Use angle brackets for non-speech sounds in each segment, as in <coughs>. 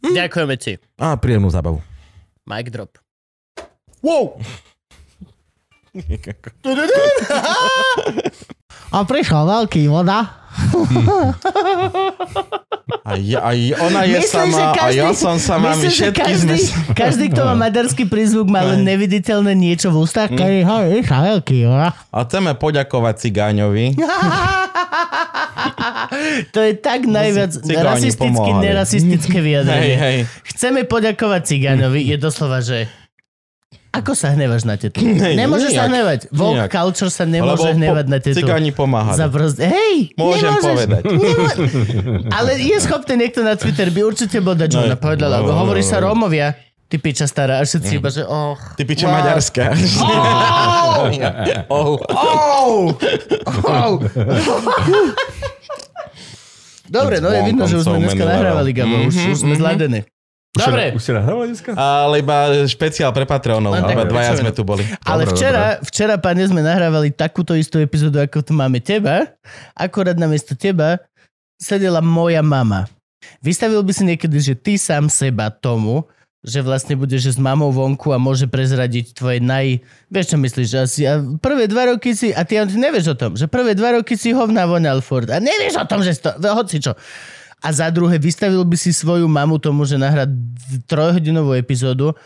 Hm. Ďakujeme ti. A príjemnú zábavu. Mic drop. Wow! A prišiel veľký voda. A, ja, a ona je Myslím, sama, každý- a ja som sama, my Myslím, že všetky každý, sme... každý, kto má maďarský prízvuk, má len neviditeľné niečo v ústach. Keď ho prišiel veľký. A chceme poďakovať Cigáňovi. <laughs> To je tak najviac rasisticky, nerasistické <laughs> Hej, vyjadrenie. hej. Chceme poďakovať Cigáňovi, je doslova, že ako sa hnevaš na tetu? <laughs> Nemôžeš sa nijak. hnevať. Vogue Nijak. culture sa nemôže Lebo po- hnevať na tetu. Cigáni pomáhali. Za proste, hej, Môžem nemôžeš. povedať. <laughs> Nemô- Ale je schopný niekto na Twitter, by určite bol dať, No, povedala. no, hovorí no, sa. Rómovia. Ty piča stará, a všetci iba, že oh. Ty piče wow. Maďarská. Oh. Oh! Oh! Dobre, no je vidno, že už sme dneska nahrávali, Gabo, už, už sme zladení. Dobre, Už si nahrával dneska? Ale iba špeciál pre Patreonov. Len Iba dvaja sme tu boli. ale Dobre, včera, včera, pane, sme nahrávali takúto istú epizódu, ako tu máme teba. Akorát namiesto teba sedela moja mama. Vystavil by si niekedy, že ty sám seba tomu, že vlastne budeš s mamou vonku a môže prezradiť tvoje naj... Vieš, čo myslíš? Že asi, a prvé dva roky si... A ty, ty nevieš o tom, že prvé dva roky si hovna voňal furt. A nevieš o tom, že si to... Hoci čo. A za druhé, vystavil by si svoju mamu tomu, že nahrá trojhodinovú epizódu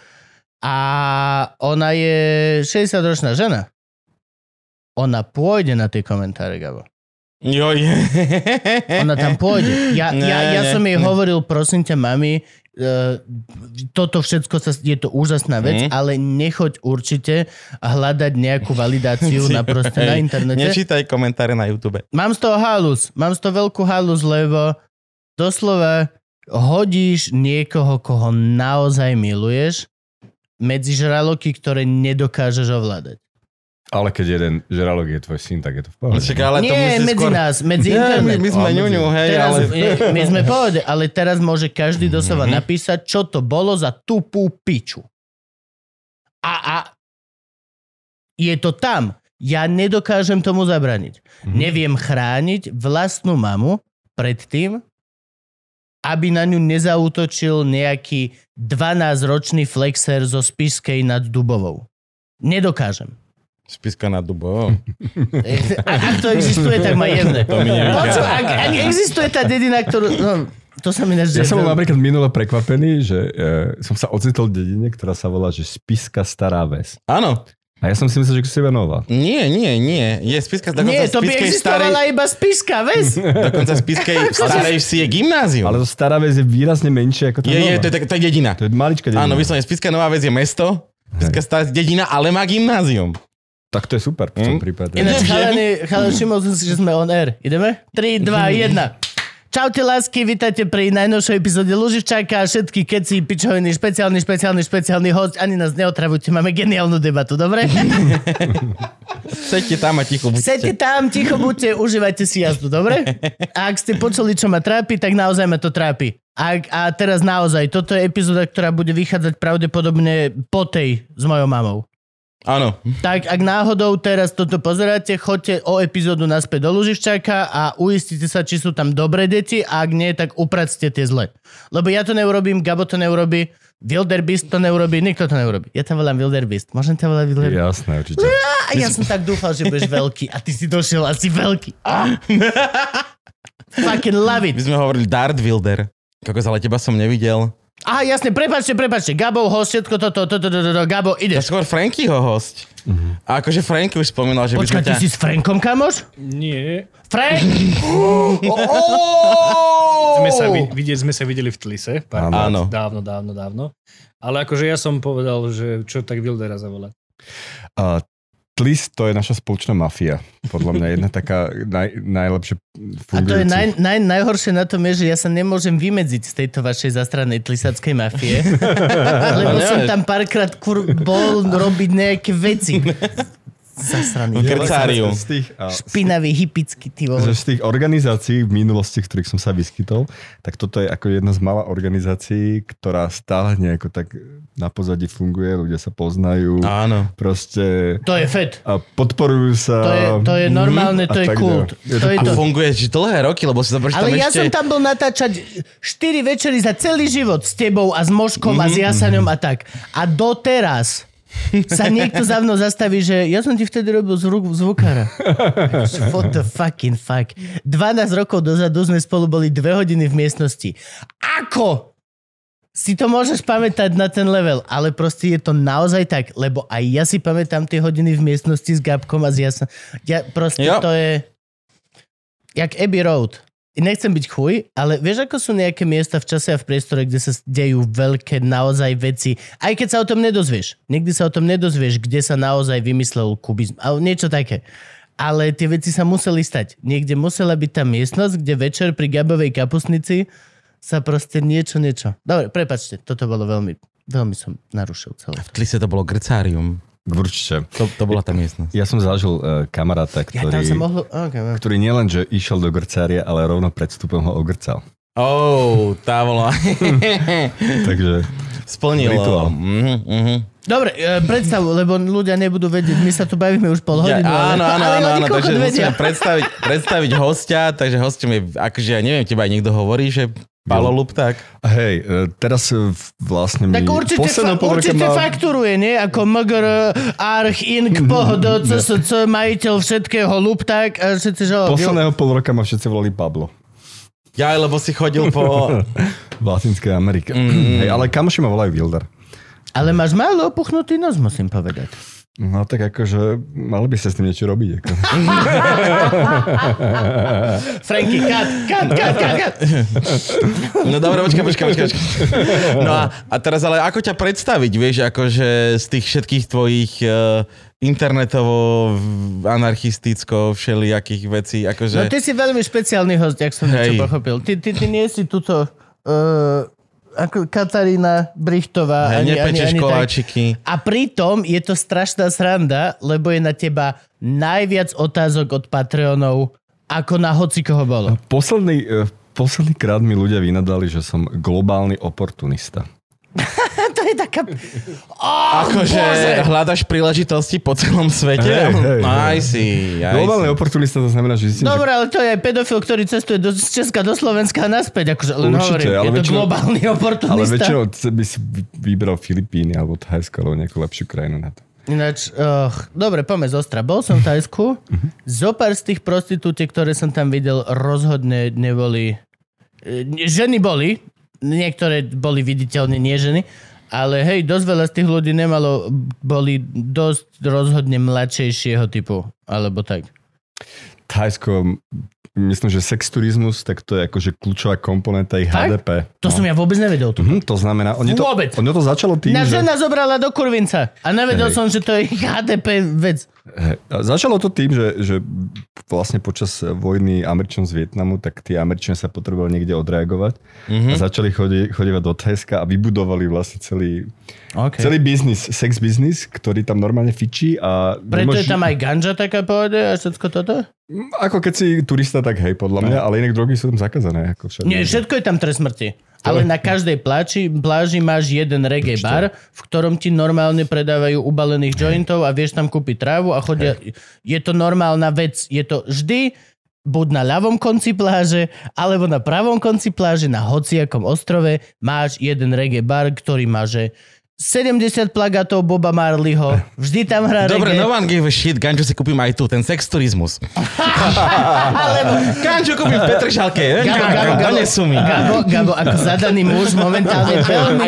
a ona je 60-ročná žena. Ona pôjde na tie komentáre, Gabo. Joj. <laughs> Ona tam pôjde. Ja, Ne, ja, ja ne, som jej ne. hovoril, prosím ťa, mami, uh, toto všetko sa, je to úžasná vec, Mm. ale nechoď určite hľadať nejakú validáciu <laughs> na proste na internete. Nečítaj komentáre na YouTube. Mám z toho halus. Mám z toho veľkú halus, lebo doslova hodíš niekoho, koho naozaj miluješ, medzi žraloky, ktoré nedokážeš ovládať. Ale keď jeden žralok je tvoj syn, tak je to v pohode. Však, ale to Nie, musí medzi skôr... nás, medzi Nie, my, internet. my sme A, medzi- ňuňu, hej, teraz, ale... my sme pohode, ale teraz môže každý doslova Mhm. napísať, čo to bolo za tupú piču. A, a je to tam. Ja nedokážem tomu zabraniť. Mhm. Neviem chrániť vlastnú mamu pred tým, aby na ňu nezautočil nejaký 12-ročný flexer zo Spišskej nad Dubovou. Nedokážem. Spiska na dubo. <laughs> Ak, ak to existuje, tak ma jemne. To mi. Poču, ak, ak existuje tá dedina, ktorú... No, to sa mi nežde. Ja som bol napríklad minule prekvapený, že e, som sa ocitol v dedine, ktorá sa volá, že Spiska Stará Ves. Áno. A ja som si myslel, že je nová. Nie, nie, nie. Je Spiska dokonca Nie, to by Spiskej existovala starej... iba spiska, ves? <laughs> Dokonca Spiskej <laughs> starej vsi je gymnázium. Ale to Stará Ves je výrazne menšie ako tá je, je, nová. to je, tak- to je dedina. to je maličká dedina. Áno, vyslovene, Spiska Nová Ves je mesto, Spiska stará dedina, ale má gymnázium. Tak to je super v tom Hm? prípade. Ináč, chalani, chalani, všimol som si, že sme on air. Ideme? 3, 2, 1. Čaute lásky, vítajte pri najnovšej epizóde Luživčáka a všetky keci, pičoviny, špeciálny, špeciálny, špeciálny host. Ani nás neotravujte, máme geniálnu debatu, dobre? <laughs> Sedte tam a ticho buďte. Sedte tam, ticho buďte, užívajte si jazdu, dobre? A ak ste počuli, čo ma trápi, tak naozaj ma to trápi. A, a teraz naozaj, toto je epizóda, ktorá bude vychádzať pravdepodobne po tej s mojou mamou. Áno. Tak ak náhodou teraz toto pozeráte, choďte o epizódu naspäť do Luživčáka a uistite sa, či sú tam dobré deti a ak nie, tak upracte tie zle. Lebo ja to neurobím, Gabo to neurobí, Wilderbeast to neurobí, nikto to neurobí. Ja ťa volám Wilderbeast. Môžem ťa volať Wilderbeast? Jasné, určite. A ja som tak dúfal, že budeš veľký a ty si došiel asi veľký. Ah. <laughs> Fucking love it. My sme hovorili Dart Wilder. Kokos, ale teba som nevidel. Aha, jasne, prepačte, prepačte. Gabo, host, všetko toto, toto, toto, toto, Gabo, To je ideš. skôr Frankyho host. A akože Franky už spomínal, že by Počkaj, sme ty ťa... si s Frankom, kamoš? Nie. Frank! <laughs> Sme sa, vid- vidieť, sme sa videli v Tlise. Pár Áno. Dávno, dávno, dávno. Ale akože ja som povedal, že čo tak Wildera zavolať. A Tlis to je naša spoločná mafia. Podľa mňa jedna taká naj, najlepšie A to je fungujúca. naj, naj, najhoršie na tom je, že ja sa nemôžem vymedziť z tejto vašej zastranej tlisackej mafie. <laughs> lebo Ale som tam párkrát kur, bol robiť nejaké veci. Zasraný. Krcárium. Z tých, a, Špinavý, hypický, ty vole. z tých organizácií v minulosti, v ktorých som sa vyskytol, tak toto je ako jedna z malá organizácií, ktorá stále nejako tak na pozadí funguje, ľudia sa poznajú, Áno. proste To je fet. a podporujú sa. To je, to je normálne, a to je kult. Je To je A to. funguje že dlhé roky, lebo si tam Ale ja ešte... som tam bol natáčať 4 večery za celý život s tebou a s Moškom a s Mhm, Jasaňom a tak. A doteraz sa niekto za mnou zastaví, že ja som ti vtedy robil zvuk, zvukára. What the fucking fuck. 12 rokov dozadu sme spolu boli 2 hodiny v miestnosti. Ako? Si to môžeš pamätať na ten level, ale proste je to naozaj tak, lebo aj ja si pamätám tie hodiny v miestnosti s Gabkom a s Jasan. Ja proste Jo. to je jak Abbey Road. Nechcem byť chuj, ale vieš, ako sú nejaké miesta v čase a v priestore, kde sa dejú veľké naozaj veci, aj keď sa o tom nedozvieš. Nikdy sa o tom nedozvieš, kde sa naozaj vymyslel kubizm, alebo niečo také. Ale tie veci sa museli stať. Niekde musela byť tá miestnosť, kde večer pri Gabovej kapusnici sa proste niečo, niečo. Dobre, prepačte, toto bolo veľmi, veľmi som narušil celé. V Tlise to bolo Grcárium. Určite. To, to bola tá miestnosť. Ja som zažil uh, kamaráta, Ja tam ktorý, mohlo... Okay, okay. ktorý nielen, že išiel do grcária, ale rovno pred vstupom ho ogrcal. Oh, tá bola... <laughs> Takže Splnilo. Rituál. Mhm, mhm. Dobre, e, predstavu, lebo ľudia nebudú vedieť, my sa tu bavíme už pol hodinu. Ja, áno, áno, ale áno, áno, kokot takže vedia. musíme predstaviť, predstaviť hostia, takže hostom je, akože ja neviem, teba aj niekto hovorí, že Palo Lupták. hej, e, teraz e, vlastne mi... Tak určite, fa- určite ma- fakturuje, nie? Ako MGR, Arch, Ink, <laughs> Pohodo, CSC, majiteľ všetkého, Lupták a všetci, že... Posledného pol roka ma všetci volali Pablo Ja, lebo si chodil po... <laughs> v Latinskej Amerike. Mm. Hej, ale kamoši ma volajú Wildar. Ale máš málo opuchnutý nos, musím povedať. No tak akože, mali by sa s tým niečo robiť. Ako. <laughs> Franky, kat, kat, kat, kat, kat. No dobre, počkaj, počkaj, počkaj. No a, a teraz ale ako ťa predstaviť, vieš, akože z tých všetkých tvojich uh, internetovo, anarchisticko, všelijakých vecí, akože... No ty si veľmi špeciálny host, jak som niečo pochopil. Ty, ty, ty nie si tuto... Uh, ako Katarína Brichtová. Hej, ani, ani, ani tak. A pritom je to strašná sranda, lebo je na teba najviac otázok od Patreonov, ako na hoci koho bolo. Posledný, e, posledný krát mi ľudia vynadali, že som globálny oportunista. <laughs> to je taká... Oh, Akože hľadaš príležitosti po celom svete? Hej. si, aj Globálny oportunista to znamená, že zistím, Dobre, ale to je pedofil, ktorý cestuje do, z Česka do Slovenska a naspäť. Akože, len Určite, hovorím, ale je to väčšinou- globálny že... Ale oportunista. väčšinou by si vy- vybral Filipíny alebo Thajsko alebo nejakú lepšiu krajinu na to. Ináč, oh, dobre, poďme z Ostra. Bol som v Tajsku. Mhm. Zopár z tých prostitútiek, ktoré som tam videl, rozhodne neboli... e, Ženy boli, niektoré boli viditeľne nie ženy, ale hej, dosť veľa z tých ľudí nemalo, boli dosť rozhodne mladšejšieho typu, alebo tak. Thajsko, myslím, že sexturizmus, tak to je akože kľúčová komponenta ich Tak? HDP. To som ja vôbec nevedel. Tu. Mhm, to znamená, oni to, Vôbec. ono to začalo tým, Na že... žena zobrala do kurvinca a nevedel Hej. som, že to je ich HDP vec. Začalo to tým, že, že vlastne počas vojny Američan z Vietnamu, tak tí Američania sa potrebovali niekde odreagovať Mhm. a začali chodi, chodievať do Thajska a vybudovali vlastne celý, Okay. celý biznis, sex biznis, ktorý tam normálne fičí a... Preto je tam aj ganja taká pohode a všetko toto? Ako keď si turista, tak hej, podľa mňa, ale inak drogy sú tam zakázané. Ako všade. Nie, všetko je tam trest smrti. Ale na každej pláži, pláži máš jeden reggae Určite. bar, v ktorom ti normálne predávajú ubalených jointov a vieš tam kúpiť trávu a chodia... Je to normálna vec. Je to vždy buď na ľavom konci pláže, alebo na pravom konci pláže, na hociakom ostrove máš jeden reggae bar, ktorý má, že 70 plagátov Boba Marleyho, vždy tam hrá Dobre, reggae. no one give a shit, ganžu si kúpim aj tu, ten sexturizmus. Alebo <laughs> Ganžu kúpim v Petržalke, Gabo, Gabo, Gabo, donesú mi. Gabo, Gabo, ako zadaný muž momentálne veľmi,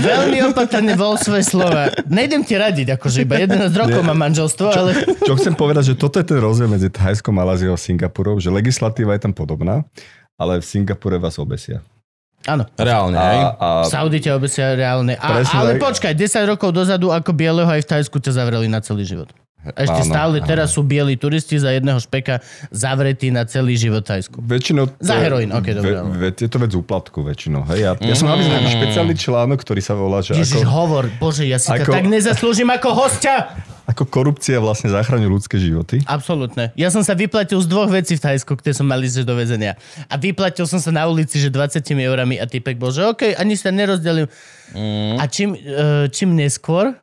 veľmi opatrne vol svoje slova. Nejdem ti radiť, akože iba 11 rokov má manželstvo, ale... Čo chcem povedať, že toto je ten rozdiel medzi Thajskom, Maláziou a Singapurou, že legislatíva je tam podobná, ale v Singapure vás obesia. Áno. Reálne, hej? A, a Saudi ťa obesia reálne. A, Presne ale tak. počkaj, 10 rokov dozadu ako bieleho aj v Tajsku ťa zavreli na celý život. Ešte Áno, stále áno. teraz sú bieli turisti za jedného špeka zavretí na celý život v Thajsku. Väčšinou... to Za heroín, ok, dobre, ve- ve- je to vec úplatku väčšinou, hej. Ja, ja som napísal taký špeciálny článok, ktorý sa volá, že Ježiš, ako, hovor, bože, ja si to Ako- tak nezaslúžim ako hostia. Ako korupcia vlastne zachraňuje ľudské životy. Absolútne. Ja som sa vyplatil z dvoch vecí v Thajsku, ktoré som mal ísť do väzenia. A vyplatil som sa na ulici, že 20 eurami a typek bol, že OK, ani sa nerozdelím. Mm. A čím, e, čím neskôr,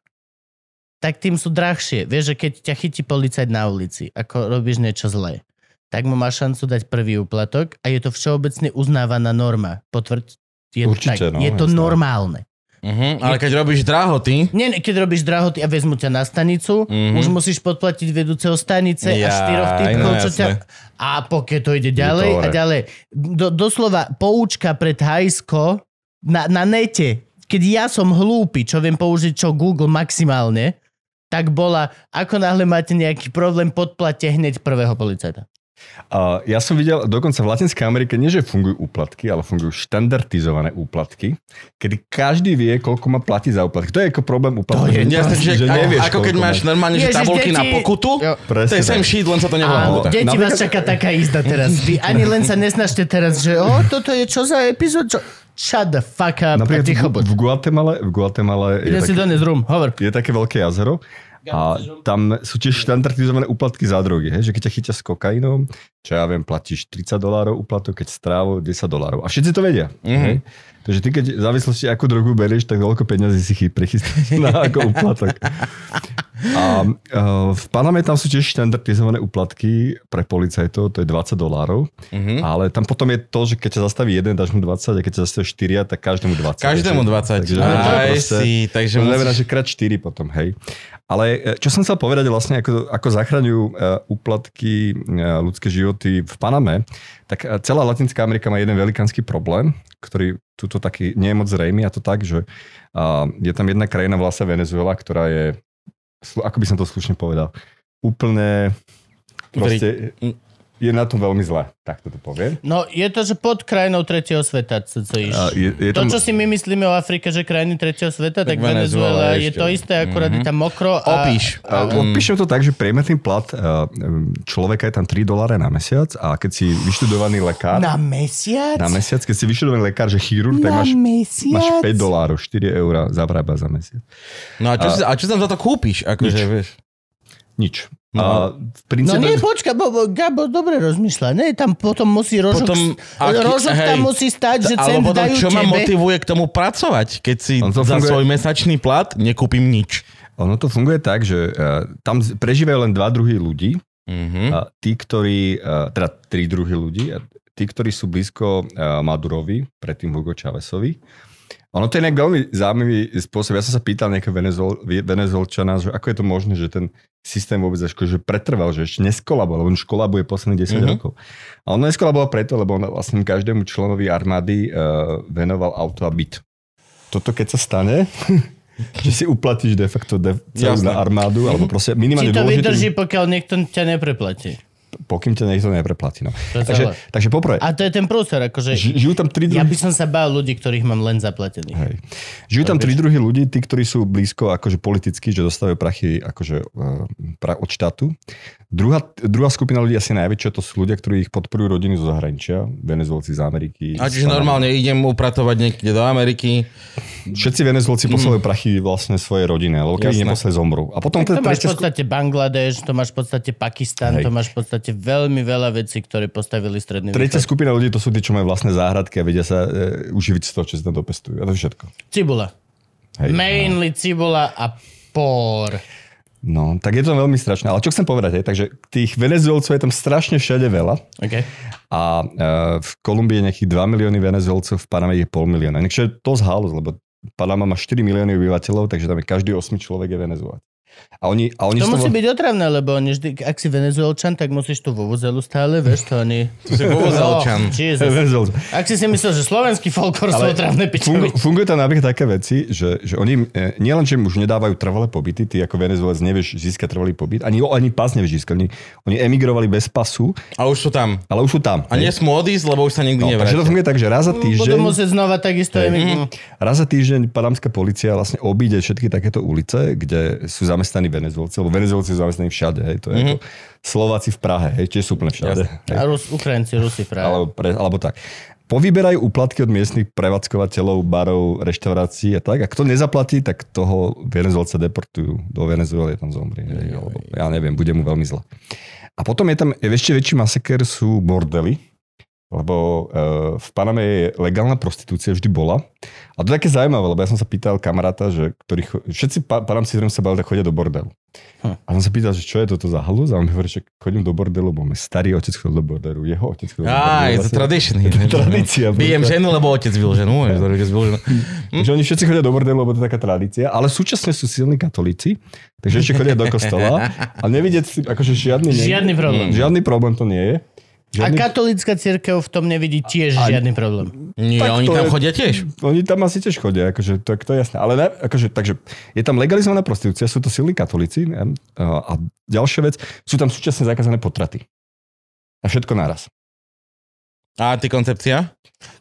tak tým sú drahšie. Vieš, že keď ťa chytí policajt na ulici, ako robíš niečo zlé, tak mu má šancu dať prvý úplatok a je to všeobecne uznávaná norma. Potvrď, je to, Určite, tak. no, je to jasné. normálne. Mhm, ale keď robíš drahoty, Nie, keď robíš drahoty a vezmu ťa na stanicu, mm-hmm. už musíš podplatiť vedúceho stanice a Jaj, štyroch typkov, no čo ťa... A pokiaľ to ide ďalej to a ďalej. Do, doslova poučka pre Thajsko na, na nete, keď ja som hlúpy, čo viem použiť čo Google maximálne, tak bola, ako náhle máte nejaký problém, podplate hneď prvého policajta. A ja som videl, dokonca v Latinskej Amerike, nie že fungujú úplatky, ale fungujú štandardizované úplatky, kedy každý vie, koľko má platiť za úplatky. To je ako problém úplatku. je jasne, že, že nevieš, ako keď máš normálne, že tabulky na deti- pokutu, Jo. to Presne je same tak. shit, len sa to nevolá deti Napríklad- vás čaká taká jízda teraz. Vy <laughs> ani len sa nesnažte teraz, že o, toto je čo za epizód, čo... Shut the fuck up Napríklad ticho v, v Guatemala, v Guatemala je, si taký, rum, hovor. je také veľké jazero a tam sú tiež štandardizované úplatky za drogy, hej? že keď ťa chytia s kokainom, čo ja viem, platíš 30 dolárov úplatok, keď strávo 10 dolárov. A všetci to vedia. Mhm. Hej? Takže ty keď v závislosti akú drogu berieš, tak veľko peniazy si chy- prichystáš <laughs> na ako úplatok. A uh, v Paname tam sú tiež štandardizované úplatky pre policajtov, to je 20 dolárov, Mhm. ale tam potom je to, že keď ťa zastaví jeden, dáš mu 20 a keď ťa zastaví 4, tak každému 20. Každému Takže- 20. Takže, Aj proste, si, takže to znamená, musíš... že krát 4 potom, hej. Ale e, čo som chcel povedať vlastne, ako, ako zachraňujú uh, úplatky ľudské životy v Paname, tak e, celá Latinská Amerika má jeden velikánsky problém, ktorý tuto taký nie je moc zrejmy a to tak, že uh, je tam jedna krajina vlastne Venezuela, ktorá je, ako by som to slušne povedal, úplne proste je na tom veľmi zle, tak to poviem. No, je to, že pod krajinou tretieho sveta, co, co iš. A je, je To, tam, čo si my myslíme o Afrike, že krajiny tretieho sveta, tak, Tak Venezuela je to isté, akurát je tam mokro. A, Opíš. A Opíšem to tak, že priemerný plat uh, človeka je tam 3 doláre na mesiac a keď si vyštudovaný lekár Na mesiac? na mesiac, keď si vyštudovaný lekár, že chirurg, tak máš, mesiac? máš 5 dolárov, 4 eurá zabrába za mesiac. No a čo, si, a čo tam za to kúpiš? Akože, vieš. Nič. No. A v No princípe... nie, počka, bo, bo, Gabo dobre rozmýšľa. Ne, tam potom musí rožok, Potom, potom, rožok tam musí stať, že alebo potom, dajú čo ma tebe. motivuje k tomu pracovať, keď si za funguje- svoj mesačný plat nekúpim nič. Ono to funguje tak, že uh, tam prežívajú len dva druhy ľudí. Mhm. A tí, ktorí, uh, teda tri druhy ľudí, a tí, ktorí sú blízko uh, Madurovi, predtým Hugo Chávezovi. Ono to je nejak veľmi zaujímavý spôsob. Ja som sa pýtal nejakého Venezuel, Venezuelčana, že ako je to možné, že ten systém vôbec ako, že pretrval, že ešte neskolaboval, lebo on už kolabuje posledných 10 Mhm. mm-hmm. rokov. A on neskolaboval preto, lebo on vlastne každému členovi armády uh, venoval auto a byt. Toto keď sa stane, <laughs> že si uplatíš de facto de, celú Jasné. na armádu, alebo proste Či minimálne to dôležitý- vydrží, pokiaľ niekto ťa nepreplatí. Pokým ťa niekto nepreplatí. No. To Takže, celé. takže poprvé, A to je ten prúser, akože ži- žijú tam tri ja druhy. by som sa bál ľudí, ktorých mám len zaplatených. Hej. Žijú tam tri druhy ľudí, tí, ktorí sú blízko akože politicky, že dostávajú prachy akože, uh, pra, od štátu. Druhá, druhá skupina ľudí asi najväčšia, to sú ľudia, ktorí ich podporujú rodiny zo zahraničia, Venezuelci z Ameriky. A čiže normálne idem upratovať niekde do Ameriky. Všetci Venezuelci posielajú prachy vlastne svojej rodine, lebo Jasné. neposlali zomru. A potom Tak to máš v podstate Bangladeš, to máš v podstate Pakistan, Hej. to máš v podstate veľmi veľa vecí, ktoré postavili stredný tretia východ. skupina ľudí, to sú tí, čo majú vlastné záhradky a vedia sa e, uživiť z toho, čo si tam dopestujú. A to všetko. Cibula. Hej. Mainly cibula a por. No, tak je to veľmi strašné. Ale čo chcem povedať, je, takže tých Venezuelcov je tam strašne všade veľa. Okay. A e, v Kolumbii je nejakých 2 milióny Venezuelcov, v Paname je pol milióna. Niečo je to zhalus, lebo Panama má 4 milióny obyvateľov, takže tam je každý 8 človek je Venezuelec. A oni, a oni To musí toho- byť otravné, lebo oni vždy, ak si venezuelčan, tak musíš tú vuvuzelu stále, vieš to oni... To si vovozelčan. Oh. Venezuelci. Ak si si myslel, že slovenský folklor sú otravné Fungu, pičovi. funguje tam napríklad také veci, že, že oni e, nielen, že im už nedávajú trvalé pobyty, ty ako Venezuelec nevieš získať trvalý pobyt, ani, ani pas nevieš získať. Oni, oni emigrovali bez pasu, A už sú tam. ale už sú tam. A nie smú odísť, lebo už sa nikdy no, takže to funguje tak, že raz za Budú týždeň... musieť znova takisto emigrovať. Raz za týždeň panamská policia vlastne obíde všetky takéto ulice, kde sú zamestnaní Venezuelci, lebo Venezuelci sú zamestnaní všade, hej, to je mm-hmm. ako Slováci v Prahe, hej, tiež sú úplne všade. Hej. A Rus, Ukrajinci, Rusi práve. Alebo, pre, alebo tak. Povyberajú úplatky od miestnych prevádzkovateľov, barov, reštaurácií a tak. A kto nezaplatí, tak toho Venezuelce deportujú. Do Venezuely tam zomrie. Hej, alebo, ja neviem, bude mu veľmi zle. A potom je tam ešte väčší masaker sú bordely, lebo uh, v Paname je legálna prostitúcia, vždy bola. A to je také zaujímavé, lebo ja som sa pýtal kamaráta, že ktorý, cho- všetci pa- Panamci, ktorým sa bavili, chodia do bordelu. Hm. A som sa pýtal, že čo je toto za halus? A on mi hovorí, že chodím do bordelu, bo môj starý otec chodil do bordelu, jeho otec chodil do bordelu. Á, je to Vlastne- tradition. <laughs> Je to tradícia. Bijem ženu, lebo otec byl ženu. byl ženu. Že oni všetci chodia do bordelu, lebo to je taká tradícia, ale súčasne sú silní katolíci, takže ešte chodia do kostola a nevidieť si, akože žiadny, Žiadny problém. Žiadny problém to nie je. A Žiadny, katolická církev v tom nevidí tiež žiadny problém. Nie, Tak oni tam je- chodia tiež. Oni tam asi tiež chodia, akože, to, to je jasné. Ale ne, akože, takže je tam legalizovaná prostitúcia, sú to silní katolíci ne? a, a ďalšia vec, sú tam súčasne zakázané potraty. A všetko naraz. A antikoncepcia?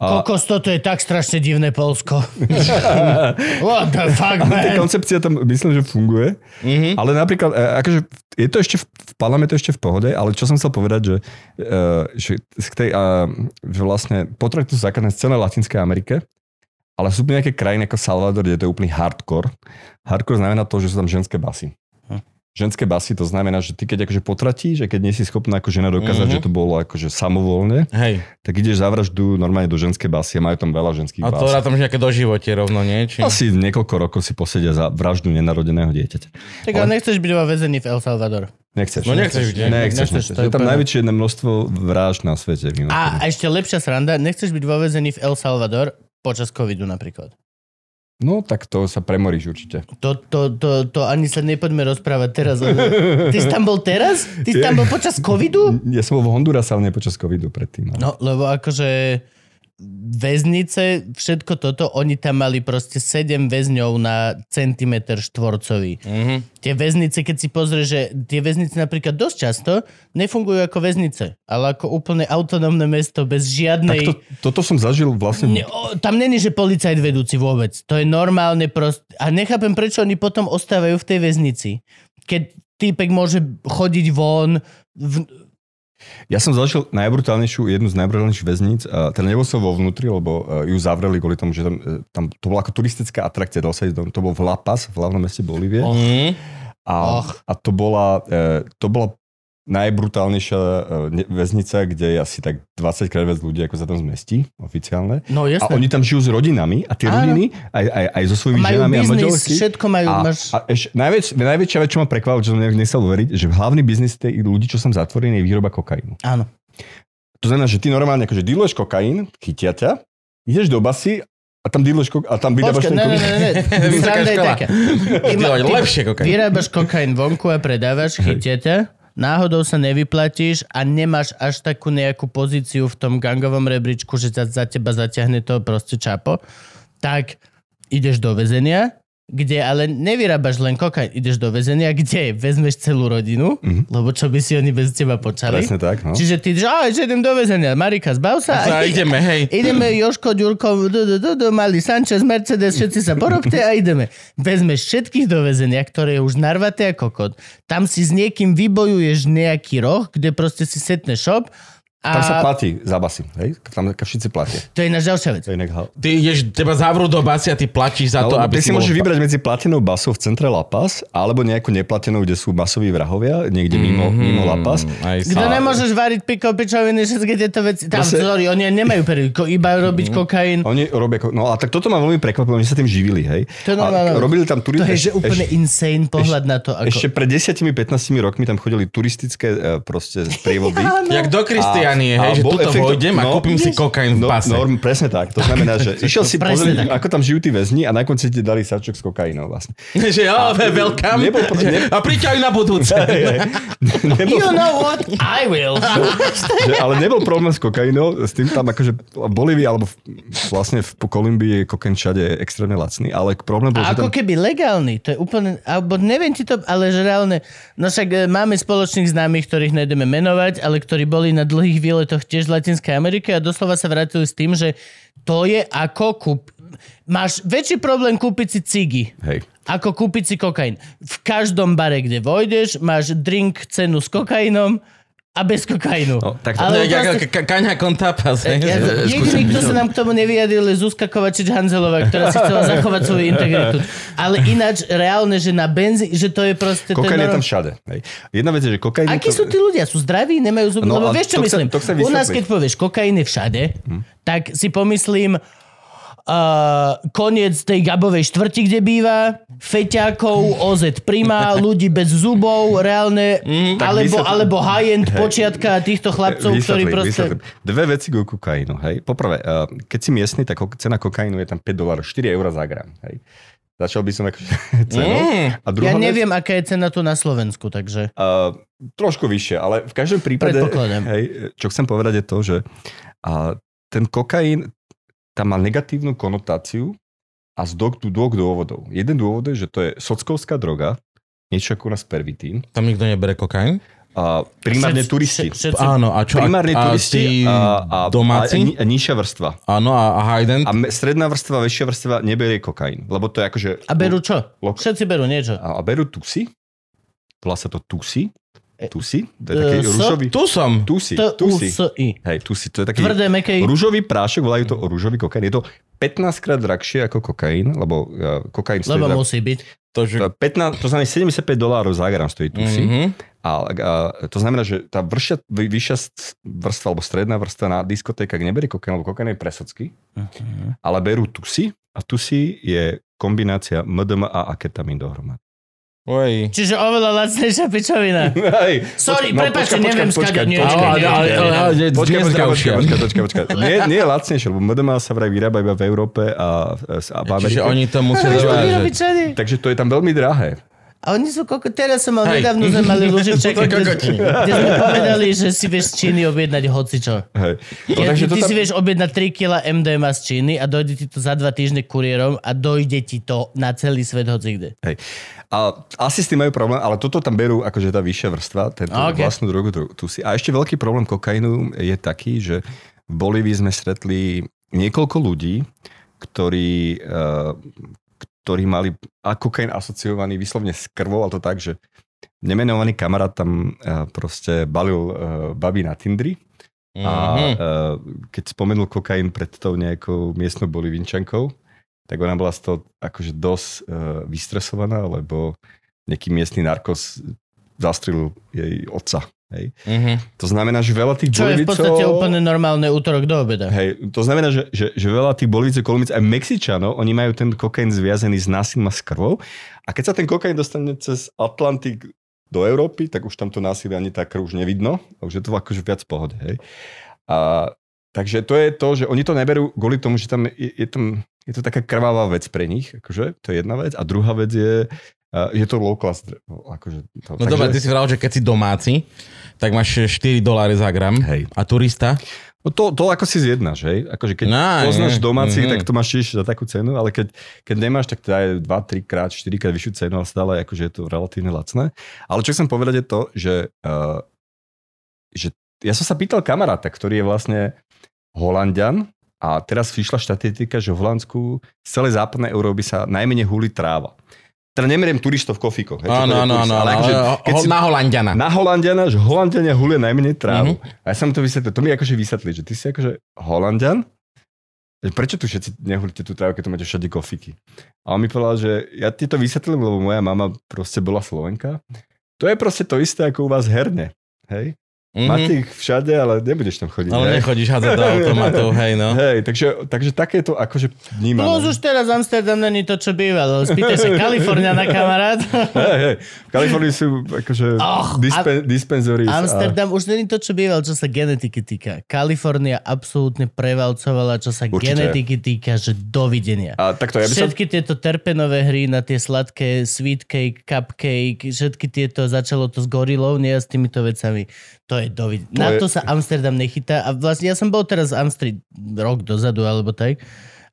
A, Kokos, toto je tak strašne divné Polsko. <laughs> What the fuck, tá man? koncepcia tam myslím, že funguje. Mhm. Ale napríklad, e, akože je to ešte v, v parlamente ešte v pohode, ale čo som chcel povedať, že, e, že, z tej, a, že vlastne potraty sú zakázané z celej Latinskej Amerike, ale sú nejaké krajiny ako Salvador, kde to je úplný hardcore. Hardcore znamená to, že sú tam ženské basy. Ženské basy, to znamená, že ty keď akože potratíš, že keď nie si schopná ako žena dokázať, Mhm. že to bolo akože samovolne, Hej. tak ideš za vraždu normálne do ženskej basy a majú tam veľa ženských A to bás. rátam, že nejaké doživotie rovno, nie? Či... Asi niekoľko rokov si posedia za vraždu nenarodeného dieťaťa. Tak ale nechceš byť vo väzení v El Salvador. Nechceš. No nechceš, nie? Nechceš, Nechceš, nechceš. to je tam najväčšie množstvo vražd na svete. mimochodom. A ešte lepšia sranda, nechceš byť vo väzení v El Salvador počas covidu napríklad. No tak to sa premoríš určite. To, to, to, to ani sa nepoďme rozprávať teraz. Ty si tam bol teraz? Ty si tam bol počas covidu? Ja som bol v Hondurase, ale nie počas covidu predtým. No. No, lebo akože väznice, všetko toto, oni tam mali proste 7 väzňov na centimetr štvorcový. Mhm. Tie väznice, keď si pozrieš, že tie väznice napríklad dosť často nefungujú ako väznice, ale ako úplne autonómne mesto bez Tak žiadnej... to, toto som zažil vlastne... Ne, o, tam není, že policajt vedúci vôbec. To je normálne prost... A nechápem, prečo oni potom ostávajú v tej väznici. Keď týpek môže chodiť von... V... Ja som zažil najbrutálnejšiu, jednu z najbrutálnejších väzníc. Teda nebol som vo vnútri, lebo e, ju zavreli kvôli tomu, že tam, e, tam to bola ako turistická atrakcia. Dal sa ísť to bol v La Paz, v hlavnom meste Bolívie. Mhm. A, Och. a to bola, e, to bola najbrutálnejšia e, ne- väznica, kde je asi tak 20 krát viac ľudí, ako sa tam zmestí oficiálne. No A oni tam žijú s rodinami a tie Áno. rodiny aj, aj, aj so svojimi majú ženami a biznis, manželsky. všetko majú. A, máš... a ešte, najväč, najväčšia vec, čo ma prekvapilo, čo som ne- nechcel uveriť, že hlavný biznis tej ľudí, čo som zatvorený, je výroba kokainu. Áno. To znamená, že ty normálne akože dealuješ kokain, chytia ťa, ideš do basy a tam dealuješ kok- a tam vydávaš Počkaj, ten ne, ne, kokain. ne, ne. Lepšie kokain. Vyrábaš kokain vonku a predávaš, chytia ťa, náhodou sa nevyplatíš a nemáš až takú nejakú pozíciu v tom gangovom rebríčku, že za, za teba zaťahne to proste čapo, tak ideš do väzenia, kde ale nevyrábaš len kokain, ideš do väzenia, kde vezmeš celú rodinu, Mhm. lebo čo by si oni bez teba počali. Presne tak, no. Čiže ty, že "Á, že idem do väzenia, Marika, zbav sa. A <laughs> ideme, hej. Ideme Joško, Ďurko, du, du, du, du, mali Sanchez, Mercedes, všetci sa porobte a ideme. Vezmeš všetkých do väzenia, ktoré je už narvaté ako kokot. Tam si s niekým vybojuješ nejaký roh, kde proste si setne shop a Tam sa platí za basy, hej? Tam všetci platia. to je ináč ďalšia vec. To je inak Ty ideš, teba zavrú do basy a ty platíš za to, Ale aby ty si môžeš vybrať medzi platenou basou v centre La Paz alebo nejakú neplatenou, kde sú masoví vrahovia, niekde mimo, Mhm. mimo La Paz. Aj Kto sa- nemôžeš variť piko, pičoviny, všetky tieto veci. Tam, Proste- sorry, oni nemajú periódiku, iba robiť Mhm. kokain. Oni robia, ko- no a tak toto ma veľmi prekvapilo, oni sa tým živili, hej. To je normálne. a robili tam To turisti. je že úplne insane pohľad na to. Ako... Ešte pred 10-15 rokmi tam chodili turistické e, proste <laughs> sprievody. Jak do Kristianie, A- hej, a že tuto efekt- vojdem a no, kúpim si kokain v No, pase. no, presne tak. To znamená, že <laughs> išiel si pozrieť, tak. ako tam žijú tí väzni a na konci ti dali sačok s kokainou vlastne. <laughs> že jo, welcome. Nebol ne- A príď aj na budúce. <laughs> Nebol, You know what? I will. že, ale nebol problém s kokainou, s tým tam akože v Bolívii alebo v, vlastne v Kolumbii je kokain všade extrémne lacný, ale problém bol, A že ako tam... keby legálny, to je úplne, alebo neviem ti to, ale že reálne, no však e, máme spoločných známych, ktorých nejdeme menovať, ale ktorí boli na dlhých výletoch tiež v Latinskej Amerike a doslova sa vrátili s tým, že to je ako kúp, máš väčší problém kúpiť si cigy, Hej. ako kúpiť si kokain. V každom bare, kde vojdeš, máš drink cenu s kokainom a bez kokainu. No, tak to- Ale ako proste- ka- kaňa kontapas. ja, jediný, kto sa nám k tomu nevyjadril, je Zuzka Kovačič-Hanzelová, ktorá si chcela zachovať svoju integritu. Ale ináč, reálne, že na benzín, že to je proste... Kokain je tam všade. Hej. Jedna vec je, že kokain... Akí to- sú tí ľudia? Sú zdraví? Nemajú zuby? No, Lebo vieš, čo myslím? to chcem U nás, keď povieš, kokain je všade, tak si pomyslím uh, koniec tej Gabovej štvrti, kde býva, feťákov, OZ Prima, <laughs> ľudí bez zubov, reálne, tak alebo, alebo high-end počiatka týchto chlapcov, ktorí Vysvetlím, proste... vysvetlím. Dve veci ku kokainu. Hej. Poprvé, uh, keď si miestny, tak cena kokainu je tam 5 dolárov, 4 eur za gram. Hej. Začal by som ako <laughs> cenu. Mm. A Ja vec, neviem, aká je cena tu na Slovensku, takže... Uh, trošku vyššie, ale v každom prípade, hej, čo chcem povedať je to, že uh, ten kokain tam má negatívnu konotáciu a z dvoch, dvoch dôvodov. Jeden dôvod je, že to je sockovská droga, niečo ako u nás pervitín. Tam nikto nebere kokain? A primárne Všetci- turisti. Všetci, Áno, a čo? Primárne a, turisti a, a, domáci? a, ni- a nižšia vrstva. Áno, a, a Hayden? A stredná vrstva, väčšia vrstva neberie kokain. Lebo to je akože... a berú čo? Lo- Všetci berú niečo. A, a berú tusy. Volá sa to tusy. E, Tusy. To je taký e, so- rúžový... Tu som. Tusy. To Tusy. I. Hej, tusy. To je taký Tvrdé, meké I. rúžový prášok, volajú to rúžový kokain. Je to 15 krát drahšie ako kokain, lebo uh, kokain stojí... Lebo musí byť. To, že... to, 15, to znamená 75 dolárov za gram stojí tusy. Mhm. A, a to znamená, že tá vršia, vy- vyššia s- vrstva alebo stredná vrstva na diskotékach neberie kokain, lebo kokain je presocky, ale berú tusy a tusy je kombinácia MDMA a ketamín dohromady. Oj. Čiže oveľa lacnejšia pičovina. Hej, Sorry, no, prepáčte, počkaj, neviem počkaj, ale- počkaj, ale- počkaj, ale- počkaj, počkaj, počkaj, počkaj, počkaj. Nie, nie je lacnejšie, lebo MDMA sa vraj vyrába iba v Európe a, a v Amerike. Čiže oni to musia dovážať. Takže to je tam veľmi drahé. A oni sú koko... Teraz som mal Hej. nedávno sme mali Luživčaka, kde, sme povedali, že si vieš z Číny objednať hocičo. Hej. No, Ja, takže ty to si tam, vieš objednať 3 kg MDMA z Číny a dojde ti to za dva týždne kuriérom a dojde ti to na celý svet hocikde. hej. A asi s tým majú problém, ale toto tam berú akože tá vyššia vrstva, tento okay. ok. vlastnú drogu tu, tu si. A ešte veľký problém kokainu je taký, že v Bolívii sme stretli niekoľko ľudí, ktorí, uh, ktorí mali a kokain asociovaný vyslovne s krvou, ale to tak, že nemenovaný kamarát tam uh, proste balil uh, baby na Tindri a Mhm. uh, keď spomenul kokain pred tou nejakou miestnou bolivinčankou, tak ona bola z toho akože dosť vystresovaná, lebo nejaký miestny narkos zastrelil jej otca. Hej. Mhm. To znamená, že veľa tých Čo je v podstate úplne normálne útorok do obeda. Hej, to znamená, že, že, že veľa tých Bolívicov, Kolumbíc aj Mexičanov, oni majú ten kokain zviazaný s násilím a s krvou. A keď sa ten kokain dostane cez Atlantik do Európy, tak už tam to násilie ani krv už nevidno. A už je to akože viac pohode. Hej. A, takže to je to, že oni to neberú kvôli tomu, že tam je, je, tam, je to taká krvavá vec pre nich. Akože, to je jedna vec. A druhá vec je, je to low class. Akože to, No dobre, ty si vral, že keď si domáci, tak máš 4 doláry za gram. Hej. A turista? No to, to ako si zjednáš, hej? Akože keď No, poznáš mhm, domácich, mhm. tak to máš tiež za takú cenu, ale keď, keď nemáš, tak to je 2, 3 krát, 4 krát vyššiu cenu, ale stále akože je to relatívne lacné. Ale čo chcem povedať je to, že, uh, že ja som sa pýtal kamaráta, ktorý je vlastne Holandian a teraz vyšla štatistika, že v Holandsku z celej západnej Európy sa najmenej húli tráva. Teda nemeriem turistov v kofíkoch. Áno, áno, áno. ale akože, keď si- Na Holandiana. na Holandiana, že Holandiania hulia najmenej trávu. Mm-hmm. A ja som to vysvetlil, to mi akože vysvetlí, že ty si akože Holandian, prečo tu všetci nehulíte tú trávu, keď tu máte všade kofiky? A on mi povedal, že ja ti to vysvetlím, lebo moja mama proste bola Slovenka. To je proste to isté ako u vás herne. Hej? Mhm. Máte ich všade, ale nebudeš tam chodiť. Ale hej? nechodíš hádzať do automatov, <laughs> hej no. Hej, takže, takže také to akože vnímam. Plus už teraz Amsterdam není to, čo bývalo. Spýtaj sa Kaliforniana, kamarát. <laughs> Hej, hej. V Kalifornii sú akože Och, dispen, dispenzory. Amsterdam už není to, čo býval, čo sa genetiky týka. Kalifornia absolútne prevalcovala, čo sa Určite. genetiky týka, že dovidenia. A, a takto, ja by som... Všetky tieto terpenové hry na tie sladké sweet cake, cupcake, všetky tieto, začalo to s gorilou, nie s týmito vecami. To je dovid. To na je- to sa Amsterdam nechytá. A vlastne ja som bol teraz v Amstri rok dozadu, alebo tak.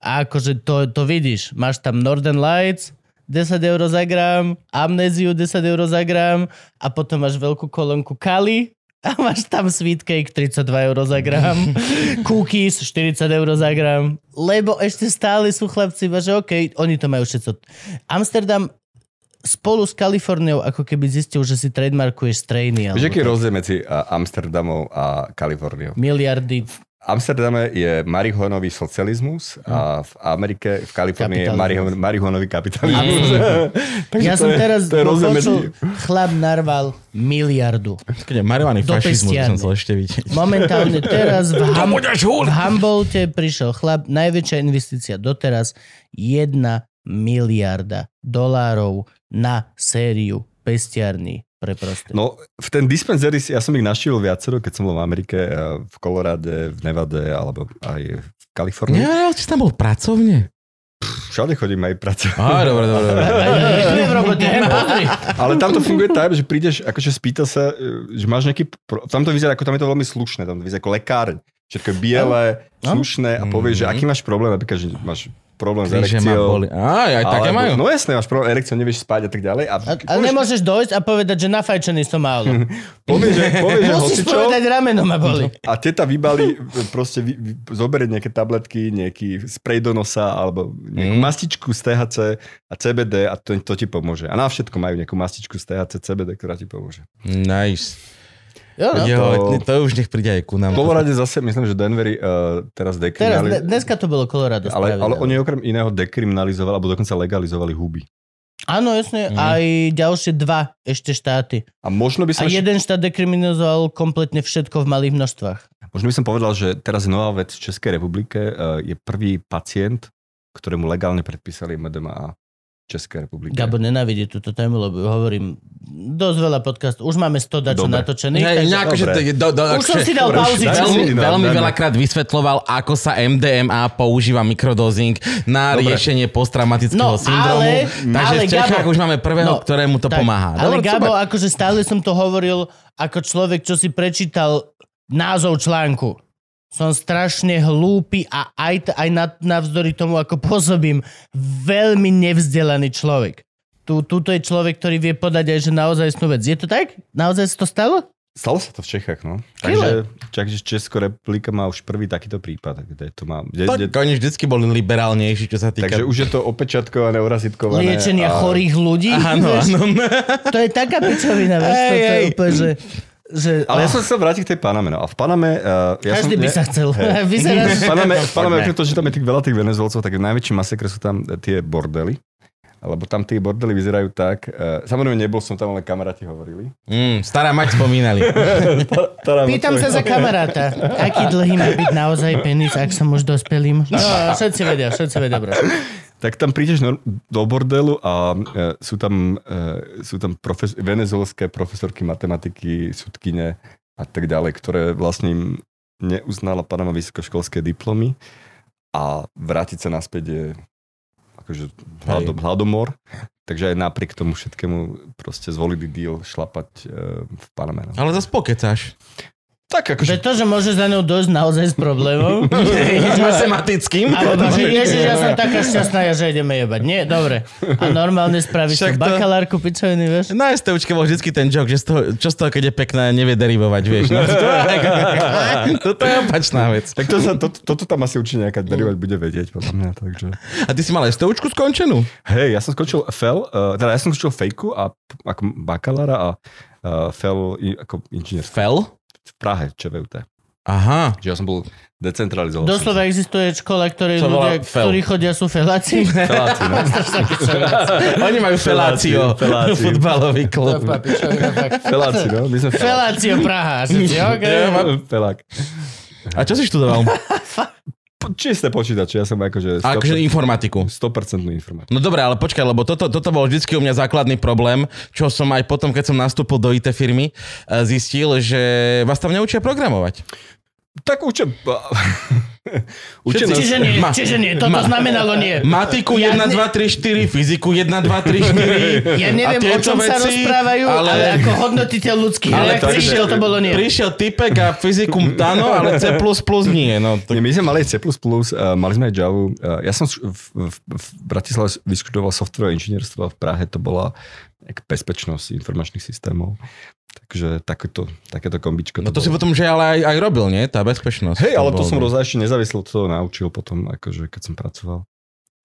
A akože to, to vidíš. Máš tam Northern Lights, 10 eur za gram, amnéziu 10 eur za gram a potom máš veľkú kolónku Kali a máš tam sweet cake 32 eur za gram, <laughs> cookies 40 eur za gram, lebo ešte stále sú chlapci, že OK, oni to majú všetko. Amsterdam spolu s Kaliforniou ako keby zistil, že si trademarkuješ strejny. Vieš, aký je rozdiel medzi Amsterdamom a Kaliforniou? Miliardy. V Amsterdame je marihuanový socializmus a v Amerike, v Kalifornii je marihuanový kapitalizmus. <laughs> Takže Ja som je- teraz to je počul, chlap narval miliardu. Marihuany fašizmus, by som chcel ešte vidieť. Momentálne teraz v, <laughs> Ham- v Humboldte prišiel chlap, najväčšia investícia doteraz, jedna miliarda dolárov na sériu pestiarní pre proste. No, v ten dispenzery, ja som ich naštívil viacero, keď som bol v Amerike, eh, v Kolorade, v Nevade, alebo aj v Kalifornii. Ale si tam bol pracovne. Všade chodím aj pracovať. Á, dobre, dobre, dobre. <laughs> Ale tam to funguje tak, že prídeš, akože spýta sa, e, že máš nejaký... Pro... Tam to vyzerá, ako tam je to veľmi slušné, tam to vyzerá ako lekárň. Všetko je biele, No. slušné a povieš, že Mhm. aký máš problém, napríklad, že máš problém s Kríže ma erekciou. boli. Á, aj také alebo- majú. No jasné, máš problém, erekciou, nevieš spať a tak ďalej. A, A, ale nemôžeš dojsť a povedať, že nafajčený som málo. <laughs> povieš, že, povieš, že Musíš hocičo, povedať, rameno ma boli. a teta vybali, proste vy, vy, zoberie nejaké tabletky, nejaký sprej do nosa, alebo nejakú Mm. mastičku z THC a CBD a to, to ti pomôže. A na všetko majú nejakú mastičku z THC, CBD, ktorá ti pomôže. Nice. Jo, no. Jo, to- to už nech príde aj ku nám. V Kolorade zase, myslím, že Denveri uh, teraz Teraz, dekriminalizovali. dne- dneska to bolo Colorado. Ale, ale oni okrem iného dekriminalizovali, alebo dokonca legalizovali huby. Áno, jasne. Mhm. Aj ďalšie dva ešte štáty. A možno by A som, ešte- jeden štát dekriminalizoval kompletne všetko v malých množstvách. možno by som povedal, že teraz je nová vec v Českej republike. Uh, je prvý pacient, ktorému legálne predpísali MDMA v Českej republike. Gabo nenávidí túto tému, lebo hovorím, dosť veľa podcastov. Už máme 100 dačo natočených. Hej, takže- nejako, že Dobre. to, do, do, Už som si dal pauzičku. Veľmi, veľmi veľakrát vysvetloval, ako sa MDMA používa mikrodozing na Dobre. riešenie posttraumatického No, syndromu. ale- Takže ale v Čechách Gabo- už máme prvého, No, ktorému to tak, pomáha. Ale Dobre, Gabo, super. akože stále som to hovoril ako človek, čo si prečítal názov článku. Som strašne hlúpy a aj, t- aj na, navzdory tomu, ako pôsobím, veľmi nevzdelaný človek. Tu, tuto je človek, ktorý vie podať aj, že naozaj snú vec. Je to tak? Naozaj sa to stalo? Stalo sa to v Čechách, no. Takže, takže Česká republika má už prvý takýto prípad. Kde to má, kde, Tak kde, oni vždycky boli liberálnejší, čo sa týka... takže už je to opečatkované, orazitkované. Liečenia a... chorých ľudí? Áno, áno. To je taká pičovina, vieš? To, to je úplne, že... že Ale ja som sa chcel vrátiť k tej Paname. No. A v Paname... Uh, ja každý som, by sa chcel. Hej. Vyzeráš... V Paname, v Paname toho, že tam je tých veľa tých Venezuelcov, tak najväčší masakr sú tam tie bordely. Lebo tam tie bordely vyzerajú tak... Uh, samozrejme nebol som tam, ale kamaráti hovorili. Mm, stará mať spomínali. <laughs> Pýtam sa za kamaráta, aký dlhý má byť naozaj penis, ak som už dospelým. No, všetci vedia, všetci vedia, bro. Tak tam prídeš do bordelu a uh, sú tam, uh, sú tam profes- venezuelské profesorky matematiky, sudkyne a tak ďalej, ktoré vlastne im neuznala Panama vysokoškolské diplomy a vrátiť sa naspäť je akože hlado, hladomor. Takže aj napriek tomu všetkému proste zvolili deal šlapať uh, v Paname. No. Ale zase pokecáš. Tak Že akože... to, že môže za ňou dojsť naozaj s problémom. <laughs> <laughs> Matematickým. Alebo že ježiš, ja som taká šťastná, ja, že ideme jebať. Nie, dobre. A normálne spravíš Však to bakalárku pičoviny, vieš? Na STUčke bol vždycky ten joke, že z toho, čo z toho, keď je pekné, nevie derivovať, vieš. No, to, <laughs> toto je opačná vec. Tak to sa, to, toto tam asi určite nejaká derivať bude vedieť, podľa mňa, takže... A ty si mal STUčku skončenú? Hej, ja som skončil FEL, uh, teda ja som skončil fejku a ako bakalára a uh, FEL ako inžinier Fel? V Prahe, ČVUT. Aha. Čiže ja som bol decentralizovaný. Doslova existuje škola, volá ľudia, ktorí chodia, sú feláci. <laughs> Feláci, no. <laughs> <laughs> Oni majú felácio. Feláciu. Futbalový klub. Feláci, no. My sme feláci. Felácio Praha. asi si, okay. Ja mám- Felák. A čo si študoval? Čisté počítače, ja som akože 100%, Akože informatiku. 100% informatik. No dobre, ale počkaj, lebo toto, toto bol vždycky u mňa základný problém, čo som aj potom, keď som nastúpil do IT firmy, eh, zistil, že vás tam neučia programovať. Tak učem... <laughs> Všetci- Čiže nie, Ma- čiže nie, toto ma- znamenalo nie. Matiku Ja 1, ne- 2, 3, 4, fyziku 1, 2, 3, 4. Ja neviem, o čom sa rozprávajú, ale, ale ako hodnotiteľ ľudských Ale reakcií, takže- to bolo nie. Prišiel typek a fyziku áno, ale C++ nie. No, to... Nie, my sme mali C++, uh, mali sme aj Java. Uh, ja som v, v, v Bratislave vyštudoval software inžinierstvo a v Prahe to bola jak bezpečnosť informačných systémov. Takže takéto, takéto kombičko. No to si bolo. potom, že ale aj, aj robil, nie? Tá bezpečnosť. Hej, ale to bolo- som rozhodne ešte nezávislo od toho naučil potom, akože keď som pracoval.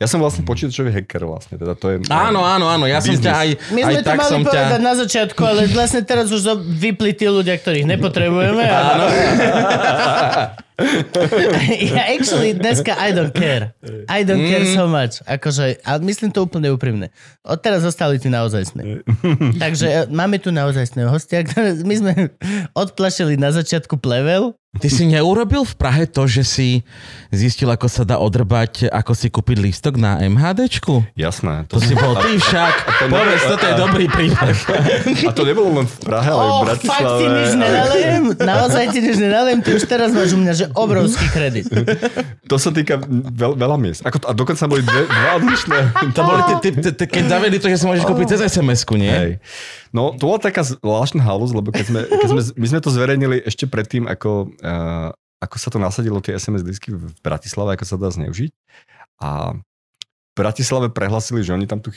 Ja som vlastne počítačový hacker vlastne, teda to je... Áno, áno, áno, ja som Biznis. ťa aj, My aj sme to tak mali som povedať ťa... na začiatku, ale vlastne teraz už vypli tí ľudia, ktorých nepotrebujeme. <laughs> Áno. <laughs> <laughs> ja actually dneska I don't care. I don't care Mm. so much. Akože, ale myslím to úplne úprimne. Od teraz zostali tí naozajstní. <laughs> Takže e, máme tu naozajstného hostia, <laughs> my sme odplašili na začiatku plevel. Ty si neurobil v Prahe to, že si zistil, ako sa dá odrbať, ako si kúpiť lístok na MHDčku? Jasné. To si bol ty však. Povedz, toto je dobrý prípad. A to nebolo len v Prahe, ale aj v Oh, Bratislave. fakt ti nič nenalejem? Naozaj ti nič nenalejem? Ty už teraz máš u mňa, že obrovský kredit. <laughs> To sa týka veľ, veľa miest. Ako, a dokonca boli dve, dva odlišné. <laughs> To boli ty, ty, ty, ty, keď zavedli to, že si môžeš kúpiť cez SMS-ku, nie? Hej. No, to bola taká zvláštna halus, lebo keď sme, keď sme, my sme to zverejnili ešte predtým, ako, uh, ako sa to nasadilo, tie SMS disky v Bratislave, ako sa dá zneužiť. A Bratislave prehlasili, že oni tam tu,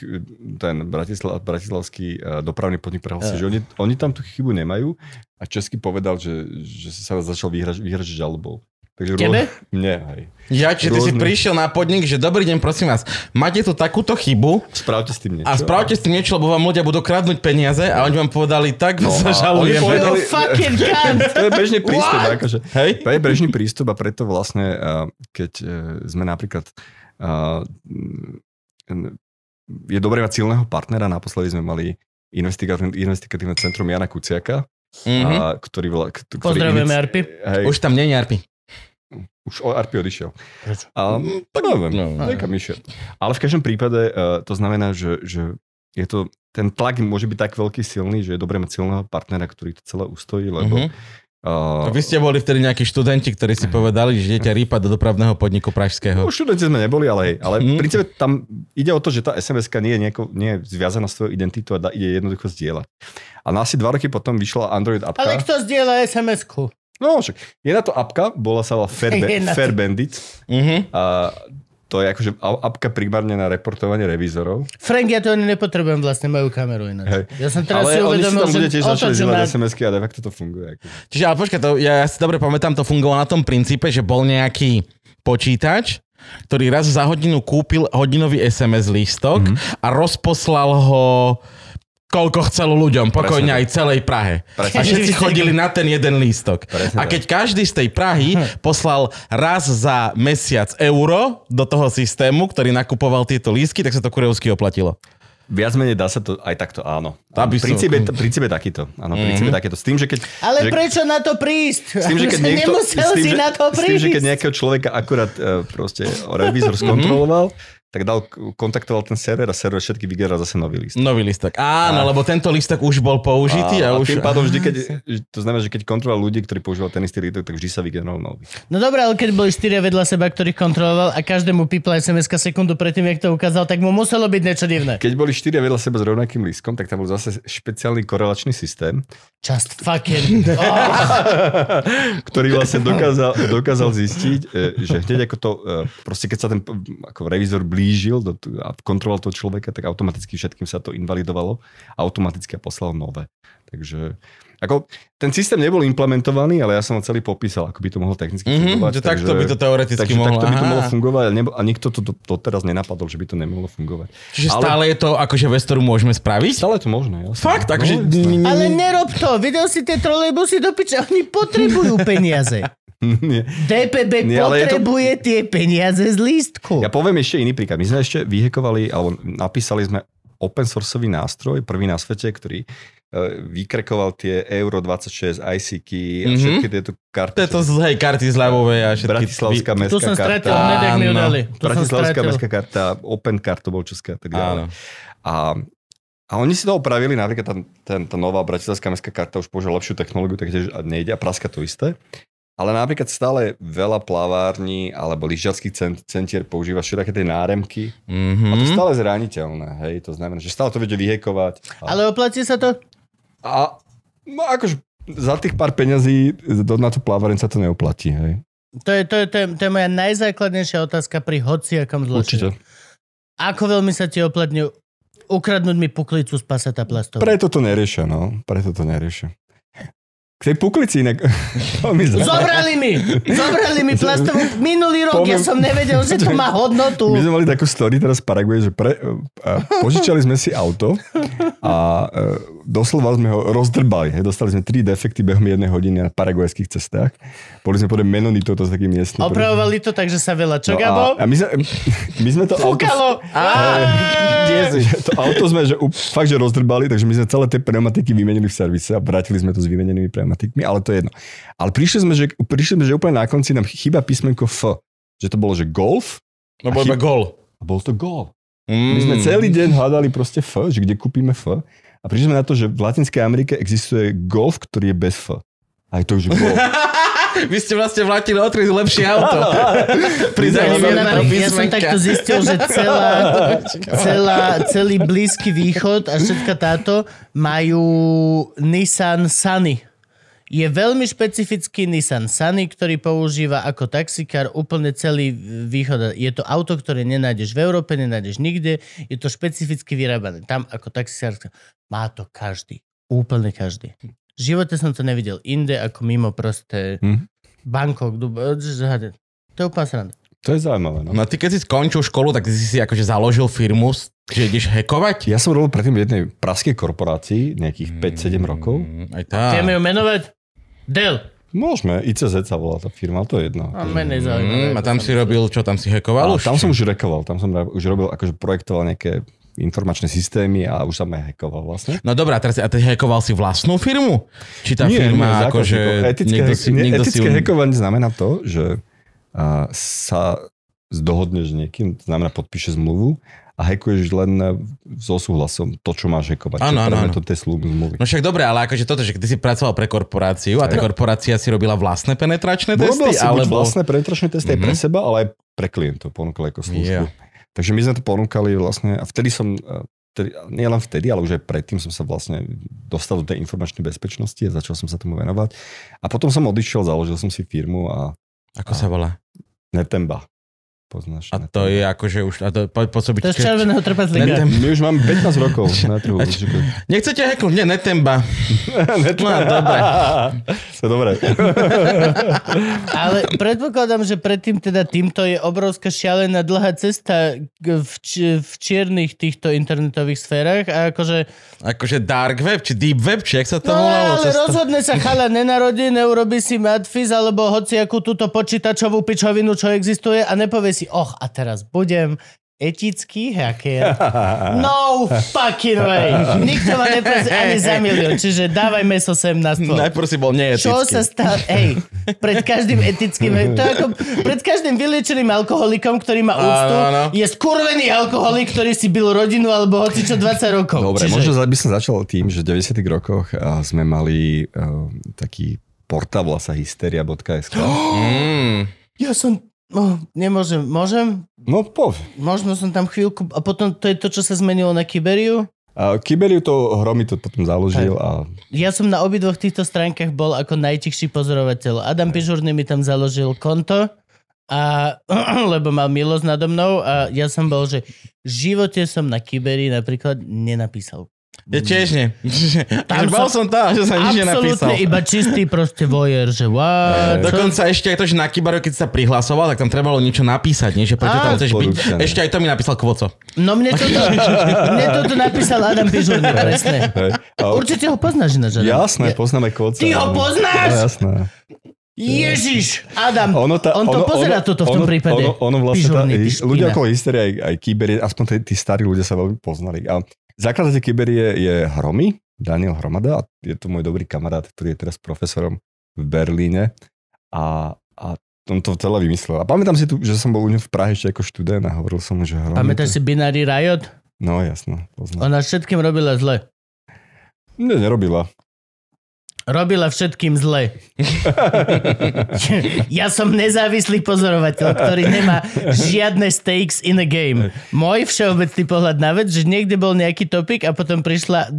ten Bratislav, bratislavský uh, dopravný podnik prehlasil, že oni, oni tam tú chybu nemajú a Česky povedal, že, že sa začal vyhraž, vyhražiť žalobou. Takže Tebe? Mne, hej. Ja, čiže ty si Rôzne. prišiel na podnik, že dobrý deň, prosím vás, máte tu takúto chybu Spravte s tým niečo. a spravte s tým niečo, lebo vám ľudia budú kradnúť peniaze a oni vám povedali, tak no, <laughs> sa žalujeme. povedali- fucking! <laughs> To je bežný prístup. What? Akože, Hej? To je bežný prístup a preto vlastne, uh, keď uh, sme napríklad je dobré mať silného partnera. Naposledy sme mali investigatívne, investigatívne centrum Jana Kuciaka, Mhm. a, ktorý, volá- k- ktorý Pozdravujeme, inici- Arpi. Hej, už, tam nie je Arpi. už o- Arpi odišiel. A, tak neviem, No. no, niekam išiel. Ale v každom prípade uh, to znamená, že, že je to, ten tlak môže byť tak veľký silný, že je dobré mať silného partnera, ktorý to celé ustojí, lebo Mhm. Uh, Vy ste boli vtedy nejakí študenti, ktorí si povedali, že idete rýpať do dopravného podniku pražského. No, študenti sme neboli, ale. Ale Mhm. v princípe tam ide o to, že tá sms nie je, nejako, nie je zviazaná s tvojou identitou a ide jednoducho zdieľať. A na asi dva roky potom vyšla Android appka. Ale kto zdieľa SMS-ku? No však, je na to apka, bola sa volá Fair, <laughs> Je na to. Fair Bandit. Mhm. A to je akože apka primárne na reportovanie revízorov. Frank, ja to ani nepotrebujem, vlastne majú kameru ináč. Hej. Ja som teraz ale si uvedomil, tam bude že tiež začali na... SMS-ky a de facto to funguje. Akože. Čiže ale počkaj, to, ja, ja si dobre pamätám, to fungovalo na tom princípe, že bol nejaký počítač, ktorý raz za hodinu kúpil hodinový SMS lístok Mhm. mm-hmm. a rozposlal ho koľko chcel ľuďom, pokojne Presne aj celej Prahe. Presne A všetci chodili na ten jeden lístok. Presne A keď každý z tej Prahy poslal raz za mesiac euro do toho systému, ktorý nakupoval tieto lístky, tak sa to kurevsky oplatilo. Viac menej dá sa to aj takto, áno. Aby som- princíp, je, princíp je takýto. Áno, princíp je takýto. S tým, že keď... Ale že, prečo na to prísť? S tým, že <laughs> keď niekto, Nemusel s tým, si že, na to s tým, že keď prísť. nejakého človeka akurát uh, proste revízor skontroloval, tak dal, kontaktoval ten server a server všetky vygeral zase nový list. Nový lístok. Áno, A- lebo tento lístok už bol použitý a, a, už... tým pádom vždy, keď, <laughs> to znamená, že keď kontroloval ľudí, ktorí používali ten istý lístok, tak vždy sa vygeneroval nový. No dobré, ale keď boli štyria vedľa seba, ktorých kontroloval a každému pipla sms sekundu predtým, jak to ukázal, tak mu muselo byť niečo divné. Keď boli štyria vedľa seba s rovnakým lístkom, tak tam bol zase špeciálny korelačný systém, Just fucking... Oh, <laughs> ktorý vlastne dokázal, dokázal zistiť, e, že hneď ako to, e, proste keď sa ten ako revízor blížil do, t- a kontroloval toho človeka, tak automaticky všetkým sa to invalidovalo a automaticky poslal nové. Takže ako, ten systém nebol implementovaný, ale ja som ho celý popísal, ako by to mohlo technicky Mhm, fungovať. že takto by to teoreticky takže mohlo. takto by to mohlo fungovať a, nebo, a nikto to do- doteraz nenapadol, že by to nemohlo fungovať. Čiže Ale- stále je to akože vec, ktorú môžeme spraviť? Stále je to možné. Jasne. Fakt, akože... No, jasné. ale nerob to, videl si tie trolejbusy do piče, oni potrebujú peniaze. <laughs> Nie. DPB Nie, ale je to- potrebuje tie peniaze z lístku. Ja poviem ešte iný príklad. My sme ešte vyhekovali, alebo napísali sme open sourceový nástroj, prvý na svete, ktorý e, vykrekoval tie Euro 26, ICK a Mhm. všetky tieto karty. To je to z hej, karty zľavové a všetky... Bratislavská tu mestská som karta. stratil hned, jak mi ju Áno. dali. Tu som Bratislavská stratil. mestská karta, Open Card to bol česká a tak Áno. ďalej. A, a oni si to opravili, napríklad tá, ten, tá nová Bratislavská mestská karta už používa lepšiu technológiu, takže nejde a praska to isté. Ale napríklad stále veľa plavární alebo lyžiarských cent, centier používa všetky tie náremky. Mhm. A to je stále zraniteľné, hej, to znamená, že stále to viete vyhekovať. A, Ale oplatí sa to? a no akože za tých pár peňazí do, na tú plávareň sa to neoplatí, hej. To je, to, je, to, je, to je moja najzákladnejšia otázka pri hociakom zločine. Určite. Ako veľmi sa ti oplatňujú ukradnúť mi puklicu z paseta plastovú? Preto to neriešia, no. Preto to neriešia. Tej puklici inak. <laughs> Zobrali mi! Zobrali mi plastovú... Minulý rok, ja Poviem- som nevedel, že to má hodnotu. My sme mali takú story teraz v Paraguay, že pre, a požičali sme si auto a e, doslova sme ho rozdrbali. Hej. Dostali sme tri defekty behom jednej hodiny na paraguajských cestách. Boli sme podľa Menonito, to s takým miestnym. Opravovali to tak, že sa veľa čo, No a, a my, sme, <laughs> my sme to auto... Fúkalo! <laughs> Že to auto sme že, fakt, že rozdrbali, takže my sme celé tie pneumatiky vymenili v servise a vrátili sme to s vymenenými pneumatikmi, ale to je jedno. Ale prišli sme, že, prišli sme, že úplne na konci nám chýba písmenko F. Že to bolo, že golf No bol iba gol. a bol to gol. Mm. My sme celý deň hľadali proste F, že kde kúpime F. A prišli sme na to, že v Latinskej Amerike existuje golf, ktorý je bez F. Aj to už golf. <laughs> Vy ste vlastne vrátili o tri lepšie <laughs> auto. Ja Pridaním som, napríklad- ja som takto zistil, že <laughs> celá, celá, celý Blízky východ a všetka táto majú Nissan Sunny. Je veľmi špecifický Nissan Sunny, ktorý používa ako taxikár úplne celý východ. Je to auto, ktoré nenájdeš v Európe, nenájdeš nikde. Je to špecificky vyrábané. Tam ako taxikár má to každý. Úplne každý. V živote som to nevidel inde ako mimo proste Hm. Bangkok, Dubaj. To je úplne sranda. To je zaujímavé. No. No ty keď si skončil školu, tak ty si si akože založil firmu, že ideš hekovať? Ja som robil predtým v jednej praskej korporácii, nejakých 5-7 rokov. Mm, Aj tá. Chceme ju menovať? Del. Môžeme, ICZ sa volá tá firma, ale to je jedno. A menej zaujímavé. Mm, a tam si robil, čo tam si hekoval už? tam som už rekoval, tam som už robil, akože projektoval nejaké informačné systémy a už som aj hackoval vlastne. No dobrá, teraz a ty hekoval si vlastnú firmu? Či tá Nie, firma akože etické, niekto si, nie, niekto si etické ju- hackovanie znamená to, že a, sa zdohodneš s niekým, znamená podpíše zmluvu a hackuješ len so súhlasom to, čo máš hackovať. Áno, áno, to slúb zmluvy. No však dobre, ale akože toto, že ty si pracoval pre korporáciu a tá korporácia si robila vlastné penetračné Robil testy, si buď alebo... vlastné penetračné testy aj pre Mhm. seba, ale aj pre klientov ponúkali ako službu. Yeah. Takže my sme to ponúkali vlastne a vtedy som, e, vtedy, nie len vtedy, ale už aj predtým som sa vlastne dostal do tej informačnej bezpečnosti a začal som sa tomu venovať. A potom som odišiel, založil som si firmu a Ako sa volá? Netemba. Poznáš? A to je akože už... A to, po, pôsobiť, To je z červeného trpaslíka. Netem- My už máme 15 rokov <laughs> na trhu. Nechcete hacknúť? Nie, netemba. <laughs> Netemba. No, dobre. <laughs> To je dobré. Ale predpokladám, že predtým teda týmto je obrovská šialená dlhá cesta v, či- v čiernych týchto internetových sférach a akože Akože dark web, či deep web, či jak sa to No volalo? ale Cesta- rozhodne sa chala nenarodí, neurobi si matfiz alebo hociakú túto počítačovú pičovinu, čo existuje a nepovie si, och, a teraz budem etický hacker. <laughs> No fucking way. Nikto ma nepresí ani za milión, čiže dávaj meso sem na stôl. Najprv si bol neetický. Čo sa stalo? Hej, pred každým etickým... <laughs> To ako pred každým vyliečeným alkoholikom, ktorý má úctu, Áno, áno. je skurvený alkoholik, ktorý si byl rodinu alebo hoci čo 20 rokov. Dobre, Čiže- možno by som začal tým, že v 90 rokoch sme mali uh, taký portál, volá sa hysteria.sk. <gasps> Mm. Ja som... No, nemôžem. Môžem? No, pov. Možno som tam chvíľku... A potom to je to, čo sa zmenilo na Kyberiu? A Kyberiu to hromy to potom založil a Ja som na obidvoch týchto stránkach bol ako najtichší pozorovateľ. Adam Pižurný mi tam založil konto, a, <clears throat> lebo mal milosť nado mnou a ja som bol, že v živote som na Kyberi napríklad nenapísal. Ja tiež nie. <laughs> Tam bol som- tam, že som nič nenapísal. Iba čistý proste vojer, že wow. čo- Dokonca ešte aj to, že na Kibaru, keď sa prihlasoval, tak tam trebalo niečo napísať, nie? Že prečo tam chceš byť. Ešte aj to mi napísal Kvoco. No mne toto, <laughs> mne toto napísal Adam Pižurný, presne. Určite ho poznáš ináč. Jasné, poznáme kvoca. Ty ho poznáš? No, jasné. Ježiš, Adam, Ono tá, on to ono, pozera ono, toto v tom ono, prípade. Ono, ono vlastne tá, Pižurný, ľudia okolo hysterie, aj, aj Kyber, aspoň tí, tí starí ľudia sa veľmi poznali. A zakladateľ Kyber je, Hromy, Daniel Hromada, a je to môj dobrý kamarát, ktorý je teraz profesorom v Berlíne. A, a on to celé vymyslel. A pamätám si tu, že som bol u neho v Prahe ešte ako študent a hovoril som mu, že Hromy... Pamätáš si Binary Riot? No jasno, poznám. Ona všetkým robila zle. Ne, nerobila. Robila všetkým zle. <laughs> ja som nezávislý pozorovateľ, ktorý nemá žiadne stakes in a game. Môj všeobecný pohľad na vec, že niekde bol nejaký topik a potom prišla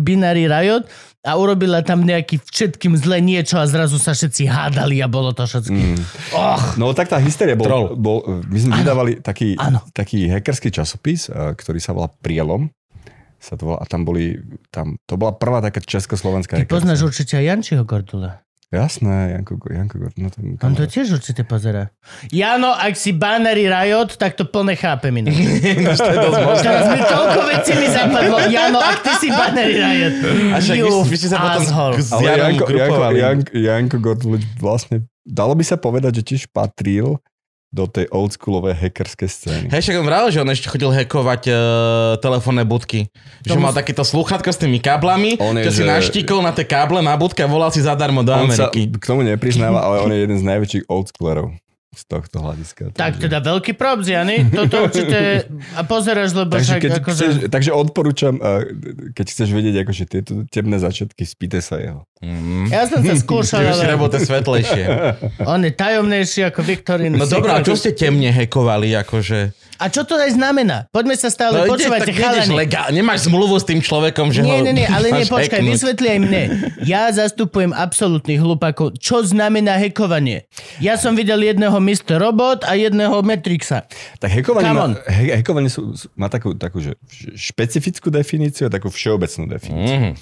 Binary Riot a urobila tam nejaký všetkým zle niečo a zrazu sa všetci hádali a bolo to všetkým. Mm. Och, No tak tá hysteria bol, Troll. bol my sme vydávali taký, Áno. taký hackerský časopis, eh, ktorý sa volá Prielom. Sa to volá, a tam boli, tam, to bola prvá taká československá Ty hackerská. poznáš určite aj Jančiho Gordula. Jasné, Janko, Janko Gord, no ten, On to tiež určite pozera. Jano, ak si Bannery Riot, tak to plne chápem inak. <laughs> <laughs> Teraz mi toľko vecí mi zapadlo. Jano, ak ty si Bannery Riot. A však You vy ste sa potom asshole. s Ale Janom Janko, Janko. Janko, Janko Gordulič vlastne, dalo by sa povedať, že tiež patril do tej oldschoolovej hackerskej scény. Hej, však on vral, že on ešte chodil hackovať uh, telefónne budky. Že Tomu- mal takéto slúchatko s tými káblami, On je, že si naštíkol na tie káble na budke a volal si zadarmo do On sa Ameriky. k tomu nepriznáva, ale on je jeden z najväčších oldschoolerov z tohto hľadiska. Tak takže- teda veľký props, Jany. Toto určite... A pozeráš, lebo Takže, však keď akože... chceš, takže odporúčam, keď chceš vedieť akože tieto temné začiatky, spýtaj sa jeho. Mm. Ja som sa skúšal, už ale robil tie svetlejšie. on je tajomnejší ako Viktorín. No dobré, a čo ste temne hackovali, akože? A čo to aj znamená? Poďme sa stále, tak ideš chalani. legál, nemáš zmluvu s tým človekom, že Nie, ho nie, nie, ale nie, počkaj, hacknúť. vysvetli aj mne. Ja zastupujem absolútnych hlupakov. Čo znamená hekovanie? Ja som videl jedného Mr. Robot a jedného Matrixa. Tak hackovanie, Come má, he, hackovanie sú, má takú, takú že špecifickú definíciu a takú všeobecnú definíciu. Mhm.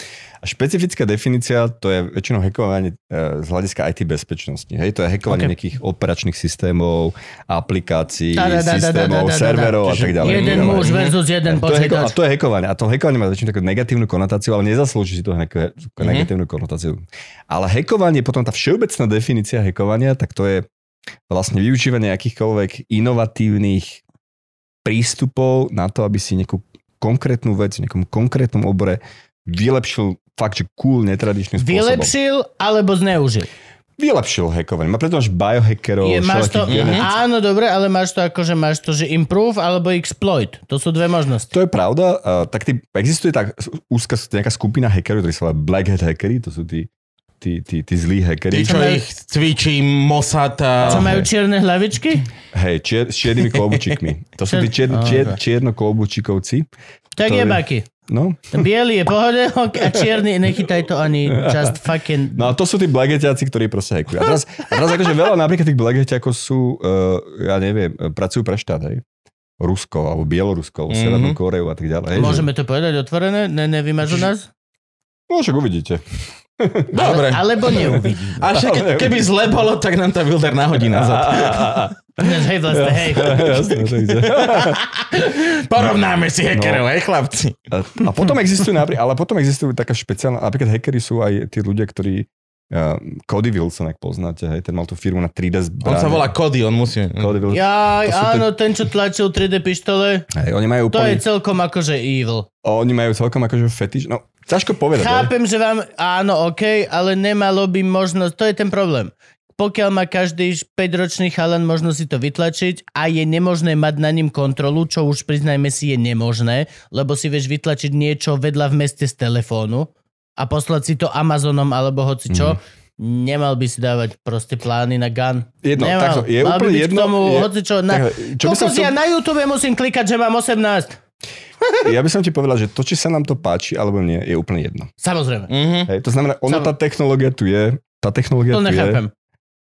Špecifická definícia to je väčšinou hackovanie eh, z hľadiska IT bezpečnosti. Hej, to je hackovanie Ok. nejakých operačných systémov, aplikácií, tá, tá, tá, systémov, tá, tá, tá, tá. serverov a tak ďalej. Jeden muž versus jeden A to, je hacko, a počítač. to je hackovanie. A to hackovanie má väčšinou takú negatívnu konotáciu, ale nezaslúži si to Mhm. negatívnu konotáciu. Ale hackovanie, potom tá všeobecná definícia hackovania, tak to je vlastne využívanie akýchkoľvek inovatívnych prístupov na to, aby si nejakú konkrétnu vec v nejakom konkrétnom obore vylepšil fakt, že cool, netradičným spôsobom. Vylepšil alebo zneužil. Vylepšil hackovanie. Má preto máš biohackerov, Je, máš to, genetických- áno, dobre, ale máš to ako, že máš to, že improve alebo exploit. To sú dve možnosti. To je pravda. Uh, tak ty, existuje tak úzka nejaká skupina hackerov, ktorí sa volá Black Hat hackery, to sú tí, tí, tí, tí zlí Tí, hackery. čo ich cvičí Mossad a... Čo majú čierne hlavičky? Hej, čier, s čiernymi <laughs> klobúčikmi. To sú tí čier, čier, čierno. Tak je baky. No. Ten biely je pohode ok, a čierny, nechytaj to ani just fucking... no a to sú tí Black Hatiaci, ktorí proste hackujú. A teraz, a teraz akože veľa napríklad tých Black Hatiakov sú, uh, ja neviem, pracujú pre štát, hej. Rusko, alebo Bielorusko, Mhm. Severnú Koreu a tak ďalej. Hej, Môžeme to povedať otvorené? Ne, nevymažu nás? Že, no však uvidíte. Dobre. Ale, alebo neuvidí. A však ke- keby zle bolo, tak nám to Wilder nahodí nazad. Hej, vlastne, hej. <laughs> Porovnáme si hackerov, No. hej chlapci. A, potom existujú, napríklad, ale potom existujú taká špeciálna, napríklad hackery sú aj tí ľudia, ktorí uh, Cody Wilson, ak poznáte, hej, ten mal tú firmu na 3D zbrane. On sa volá Cody, on musí... Cody Wilson. Jaj, áno, ten, čo tlačil 3D pištole, Hej, oni majú to je úplne, celkom akože evil. oni majú celkom akože fetiš, no ťažko povedať. Chápem, že vám, áno, OK, ale nemalo by možnosť, to je ten problém. Pokiaľ má každý 5-ročný chalan možnosť si to vytlačiť a je nemožné mať na ním kontrolu, čo už priznajme si je nemožné, lebo si vieš vytlačiť niečo vedľa v meste z telefónu a poslať si to Amazonom alebo hoci čo, nemal by si dávať proste plány na gun. Jedno, nemal. takto, je Mal by úplne byť jedno, K tomu, je- hoci čo, na, takhle, čo by som Kokos, ja chcel- na YouTube musím klikať, že mám 18. Ja by som ti povedal, že to, či sa nám to páči alebo nie, je úplne jedno. Samozrejme. Mhm. Hej, to znamená, ono, Sam- tá technológia tu je, tá technológia To tu je nechápem.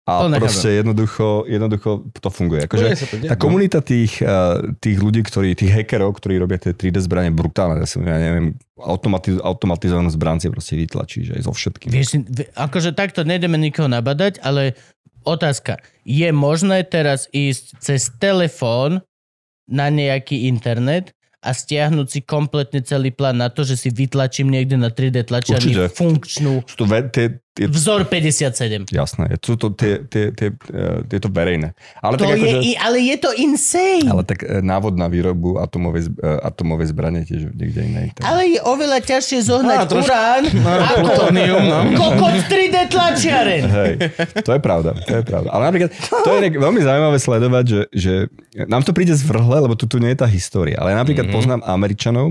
a to nechápem. proste jednoducho, jednoducho to funguje. Akože, to diať, Tá no. komunita tých, uh, tých ľudí, ktorí, tých hackerov, ktorí robia tie 3D zbranie, brutálne. Ja, som, ja neviem, automatiz, automatizovanú zbran si proste vytlačí, že aj so všetkým. Vieš, akože takto nejdeme nikoho nabadať, ale otázka. Je možné teraz ísť cez telefón na nejaký internet a stiahnuť si kompletne celý plán na to, že si vytlačím niekde na 3D tlačiarni funkčnú Sú to ve, tie, tie, vzor 57. jasné, sú to tie, tie, tie, uh, tieto verejné. Ale To tak je, akože, ale je to insane. ale tak eh, návod na výrobu atomovej, eh, atomovej zbrane tiež niekde iné. Tak. Ale je oveľa ťažšie zohnať trošku- urán ako Plutónium, no. kokot 3D tlačiaren. Hej, to je pravda, to je pravda. Ale napríklad, to je nejak veľmi zaujímavé sledovať, že, že nám to príde zvrhle, lebo tu, tu nie je tá história. Ale ja napríklad Mhm. mm-hmm. poznám Američanov,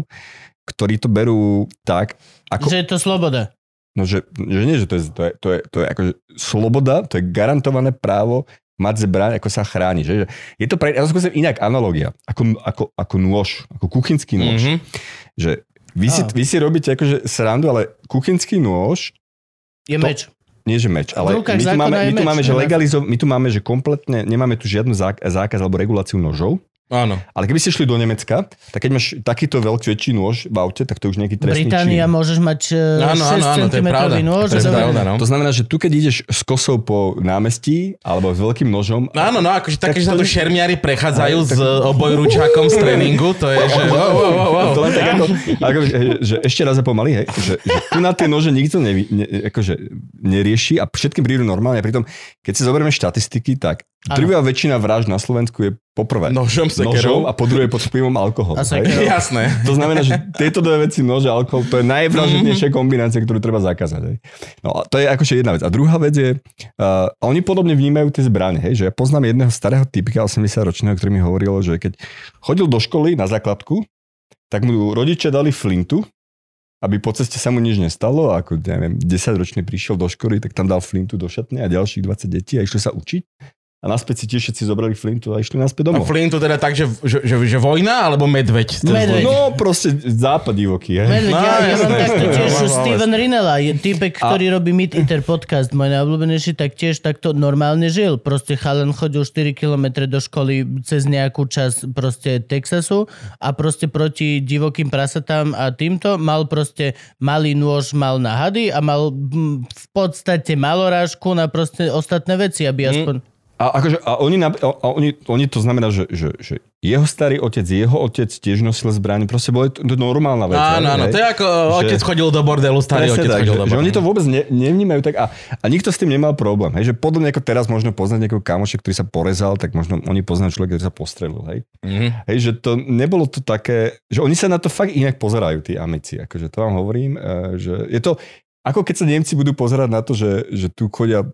ktorí to berú tak, ako, Že je to sloboda. No, že, že nie, že to je, to je, to je, to je akože sloboda, to je garantované právo mať zbraň, ako sa chráni. Že? Je to pre, ja to skúsim inak analogia, ako, ako, ako nôž, ako kuchynský nôž. Mhm. Že vy si, vy si robíte akože srandu, ale kuchynský nôž Je To- meč. nie že meč, ale my tu, máme, my tu meč, máme, že legalizo, my tu máme, že kompletne nemáme tu žiadny zák- zákaz alebo reguláciu nožov, Áno. Ale keby ste šli do Nemecka, tak keď máš takýto veľký väčší nôž v aute, tak to už nejaký trestný Británia čin. môžeš mať e, Áno, 6 áno, áno, to je cm pravda. nôž. To je pravda, no. To znamená, že tu keď ideš s kosou po námestí alebo s veľkým nožom, Áno, no akože také, Tak že sa tu je- šermiari prechádzajú Aj, s tak- obojručákom z <laughs> tréningu, to je, že wow, wow, wow, wow. To len tak ako, <laughs> ako že, že ešte raz a pomaly, hej, že, že tu na tie nože nikto nevi, ne, akože nerieši a všetkým prídu normálne. A pritom, keď si zoberieme štatistiky, tak drvivá väčšina vražd na Slovensku je poprvé Nožom, nožom a po druhé pod vplyvom alkoholu. A. Jasné. To znamená, že tieto dve veci, nož a alkohol, to je najvražednejšia kombinácia, ktorú treba zakázať. Hej. No a to je akože jedna vec. A druhá vec je, uh, oni podobne vnímajú tie zbranie. Hej, že ja poznám jedného starého typika 80-ročného, ktorý mi hovoril, že keď chodil do školy na základku, tak mu rodičia dali flintu, aby po ceste sa mu nič nestalo. A ako, ja neviem, 10-ročný prišiel do školy, tak tam dal flintu do šatne a ďalších 20 detí a išli sa učiť. A naspäť si tiež všetci zobrali flintu a išli naspäť A domov. Flintu teda tak, že, že, že, že vojna alebo medveď? Medveď. No proste západ divoký. Hej. Medveď, No, ja, ja mám jasné, takto tiež, <laughs> No, Steven Rinella, je typek, ktorý robí Meet Eater podcast, môj najobľúbenejší, tak tiež takto normálne žil. Proste chalan chodil 4 km do školy cez nejakú časť proste Texasu a proste proti divokým prasatám a týmto mal proste malý nôž mal na hady a mal mm, v podstate malorážku na proste ostatné veci, aby aspoň... A, akože, a, oni, a oni, oni, to znamená, že, že, že jeho starý otec, jeho otec tiež nosil zbraň, proste bolo to, normálna vec. Áno, áno, to je ako Že- otec chodil do bordelu, starý otec tak, chodil že, do že bordelu. oni to vôbec ne, nevnímajú tak a, a nikto s tým nemal problém. Hej, že podobne ako teraz možno poznať nejakého kamoša, ktorý sa porezal, tak možno oni poznajú človeka, ktorý sa postrelil. Hej. Mhm. Hej, že to nebolo to také, že oni sa na to fakt inak pozerajú, tí amici. Akože to vám hovorím, eh, že je to, ako keď sa Nemci budú pozerať na to, že, že tu chodia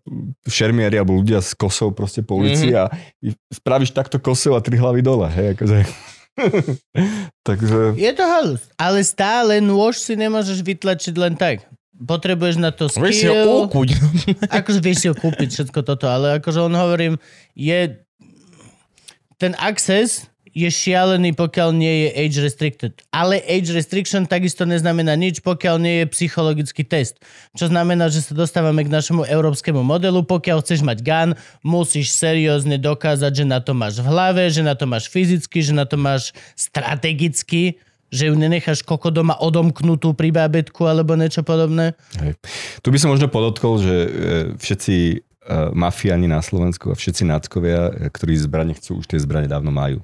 šermiari alebo ľudia s kosou proste po ulici Mhm. mm-hmm. a spravíš takto kosou a tri hlavy dole. Hej, akože. <laughs> Takže Je to halus, ale stále nôž si nemôžeš vytlačiť len tak. Potrebuješ na to Vieš si ho skill. úkuť. <laughs> akože vieš si ho kúpiť, všetko toto, ale akože on hovorím, je ten access je šialený, pokiaľ nie je age restricted. Ale age restriction takisto neznamená nič, pokiaľ nie je psychologický test. Čo znamená, že sa dostávame k našemu európskemu modelu. Pokiaľ chceš mať gun, musíš seriózne dokázať, že na to máš v hlave, že na to máš fyzicky, že na to máš strategicky, že ju nenecháš koko doma odomknutú pri bábetku alebo niečo podobné. hej. tu by som možno podotkol, že eh, všetci eh, mafiáni na Slovensku a všetci náckovia, eh, ktorí zbranie chcú, už tie zbranie dávno majú.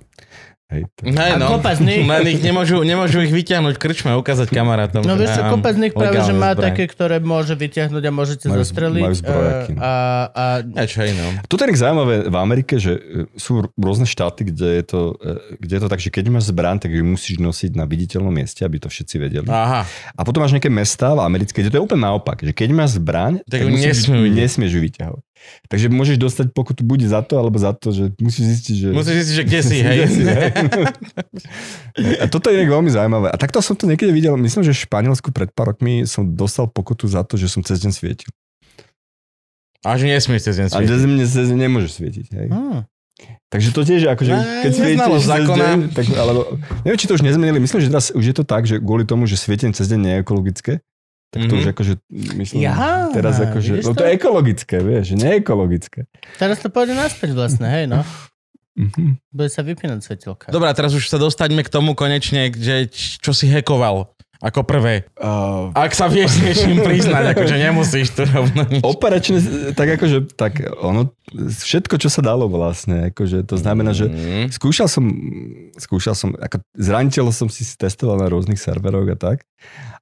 Hej, tak- Hej, A no. kopa z nich- <laughs> Len ich nemôžu, nemôžu ich vyťahnuť krčme a ukázať kamarátom. No že vieš čo, kopa z nich práve, že má zbraň. také, ktoré môže vyťahnuť a môžete Majú- zastreliť. majú zbrojaky. A, a, Niečo iné. no. Toto je tak zaujímavé v Amerike, že e, sú rôzne štáty, kde je, to, e, kde je to tak, že keď máš zbraň, tak ju musíš nosiť na viditeľnom mieste, aby to všetci vedeli. Aha. A potom máš nejaké mestá v Amerike, kde to je úplne naopak, že keď máš zbraň, Tak ju musíš, nesmieš ju vyťahovať. Takže môžeš dostať pokutu buď za to, alebo za to, že musíš zistiť, že... Musíš zistiť, že kde si, hej. Kde si, hej. A toto je inak veľmi zaujímavé. A takto som to niekedy videl, myslím, že v Španielsku pred pár rokmi som dostal pokutu za to, že som cez deň svietil. A že nesmieš cez deň A svietiť. cez deň, cez deň nemôžeš svietiť. Hej. hm. Takže to tiež akože, keď neznalosť cez deň, tak, alebo, neviem, či to už nezmenili, myslím, že teraz už je to tak, že kvôli tomu, že svietenie cez deň nie je ekologické, tak to Mhm. už akože, myslím, Ja, teraz akože, no to? to je ekologické, vieš, že nie je ekologické. Teraz to pôjde naspäť vlastne, hej no. Mhm. Bude sa vypínať svetelka. Dobre, teraz už sa dostaňme k tomu konečne, že čo si hekoval ako prvé. Uh, Ak sa vieš niečím priznať, akože nemusíš tu rovno nič. operačne, tak akože, tak ono, všetko, čo sa dalo vlastne, akože, to znamená, že Mm. skúšal som, skúšal som, ako zraniteľ som si testoval na rôznych serveroch a tak.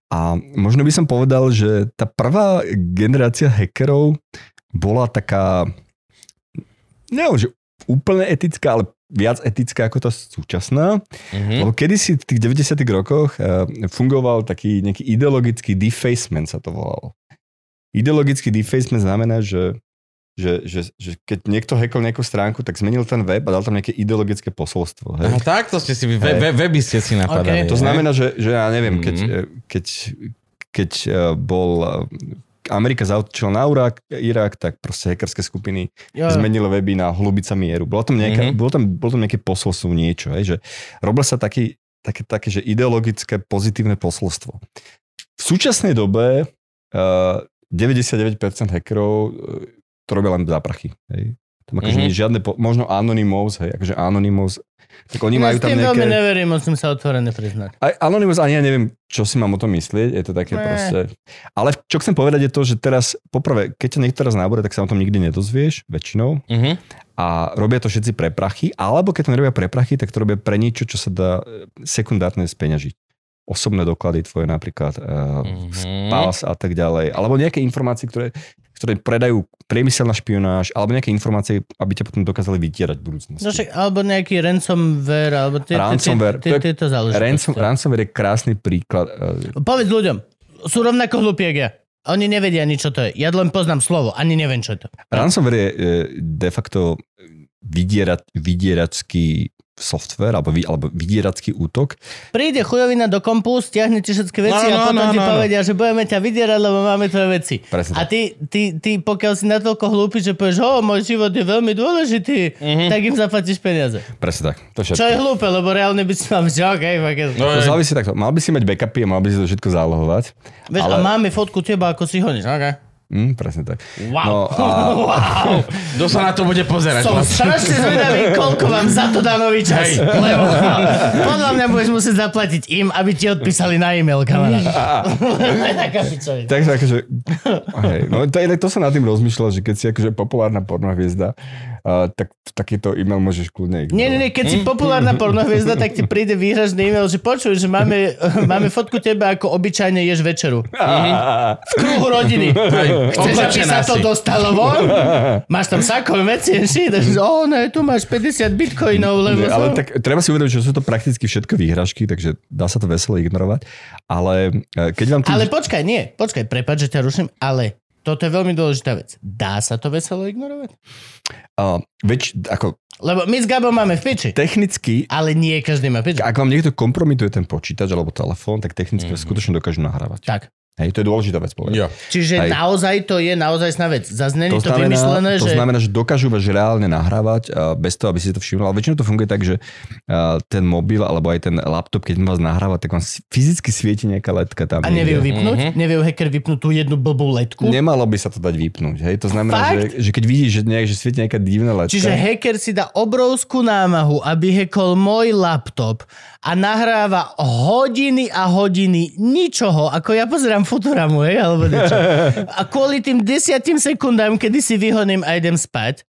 A možno by som povedal, že tá prvá generácia hackerov bola taká, neviem, že úplne etická, ale viac etická ako tá súčasná. Mhm. Lebo kedysi v tých 90 rokoch uh, fungoval taký nejaký ideologický defacement sa to volalo. Ideologický defacement znamená, že že, že, že keď niekto hackol nejakú stránku, tak zmenil ten web a dal tam nejaké ideologické posolstvo. Hej? Aha, takto ste si, vy, we, Hej. we, weby ste si napadali. Okay. To znamená, že, že ja neviem, keď, Mhm. eh, keď, keď eh, bol eh, Amerika zautočila na Irak, Irak, tak proste hackerské skupiny Jo, zmenili weby na hlubica mieru. Bolo tam nejaké, Mhm. mm-hmm. bolo tam, bolo tam nejaké posolstvo, niečo. Hej, že robil sa taký, také, také, že ideologické pozitívne posolstvo. V súčasnej dobe uh, 99% hackerov to robia len za prachy. Hej. Tam akože Mhm. mm-hmm. žiadne, po, možno Anonymous, hej, akože Anonymous, tak oni majú s tam tým veľmi nejaké... neverím, musím sa otvorene priznať. Aj Anonymous, ani ja neviem, čo si mám o tom myslieť, je to také Ne. proste... Ale čo chcem povedať je to, že teraz, poprvé, keď ťa niekto raz nábore, tak sa o tom nikdy nedozvieš, väčšinou, Mhm. a robia to všetci pre prachy, alebo keď to nerobia pre prachy, tak to robia pre niečo, čo sa dá e, sekundárne speňažiť. Osobné doklady tvoje napríklad, uh, Mhm. pás a tak ďalej, alebo nejaké informácie, ktoré, ktoré predajú priemyselná špionáž, alebo nejaké informácie, aby ťa potom dokázali vydierať v budúcnosti. No alebo nejaký ransomware, alebo tieto záležitosti. Ransom, ransomware je krásny príklad. e, Povedz ľuďom, sú rovnako hlupí, jak ja. Oni nevedia ani, čo to je. Ja len poznám slovo, ani neviem, čo je to. Ransomware je e, de facto vydierať, vydieračský software alebo, vy, alebo vydieracký útok. Príde chujovina do kompu, stiahne ti všetky veci No, a no, potom no, ti no, no. povedia, že budeme ťa vydierať, lebo máme tvoje veci. Presne A ty, ty, ty, pokiaľ si natoľko hlúpy, že povieš, o, môj život je veľmi dôležitý, Mhm. tak im zaplatíš peniaze. Presne tak. To všetko. Čo je hlúpe, lebo reálne by si mal že okej, okay, No, To závisí takto. Mal by si mať backupy a mal by si to všetko zálohovať. Vieš, ale- a máme fotku teba, ako si honíš, okay. Mm, presne tak. Wow. No a <laughs> wow. Kto sa na to bude pozerať? Som strašne zvedavý, koľko vám za to dá nový čas. Hej. Lebo <laughs> podľa mňa budeš musieť zaplatiť im, aby ti odpísali na e-mail, kamarát. <laughs> Takže akože, hej, no to, to sa nad tým rozmýšľal, že keď si akože populárna pornohviezda, uh, tak takýto e-mail môžeš kľudne Nie, nie, nie, keď si populárna pornohviezda, tak ti príde výhražný e-mail, že počuj, že máme, <laughs> máme fotku teba, ako obyčajne ješ večeru. V kruhu rodiny. Chceš, aby sa to dostalo von? Máš tam sakové veci, <laughs> shit. O, ne, tu máš 50 bitcoinov, lebo... Nie, ale tak treba si uvedomiť, že sú to prakticky všetko výhražky, takže dá sa to veselo ignorovať. Ale eh, keď vám tu... Ale počkaj, nie, počkaj, prepáč, že ťa ruším, ale toto je veľmi dôležitá vec. Dá sa to veselo ignorovať? uh, väč, ako Lebo my s Gabom máme v piči, technicky, ale nie každý má piči. ak vám niekto kompromituje ten počítač alebo telefón, tak technicky mm-hmm. skutočne dokážu nahrávať. Tak. Hej, to je dôležitá vec povedať. Jo. Čiže Hej. naozaj to je naozaj vec. Zase není To to, znamená, vymyslené, to že... znamená, že dokážu vás reálne nahrávať bez toho, aby si to všimli. Ale väčšinou to funguje tak, že ten mobil alebo aj ten laptop, keď vás nahráva, tak vám fyzicky svieti nejaká letka tam. A nevie vypnúť? Mhm. Nevie hacker vypnúť tú jednu blbú letku? Nemalo by sa to dať vypnúť. Hej? To znamená, Fakt? že, že keď vidíš, že, nejak, že svieti nejaká divná letka. Čiže hacker si dá obrovskú námahu, aby hackol môj laptop a nahráva hodiny a hodiny ničoho, ako ja pozerám Futuramu, hej, alebo niečo. A kvôli tým desiatim sekundám, kedy si vyhoním a idem spať,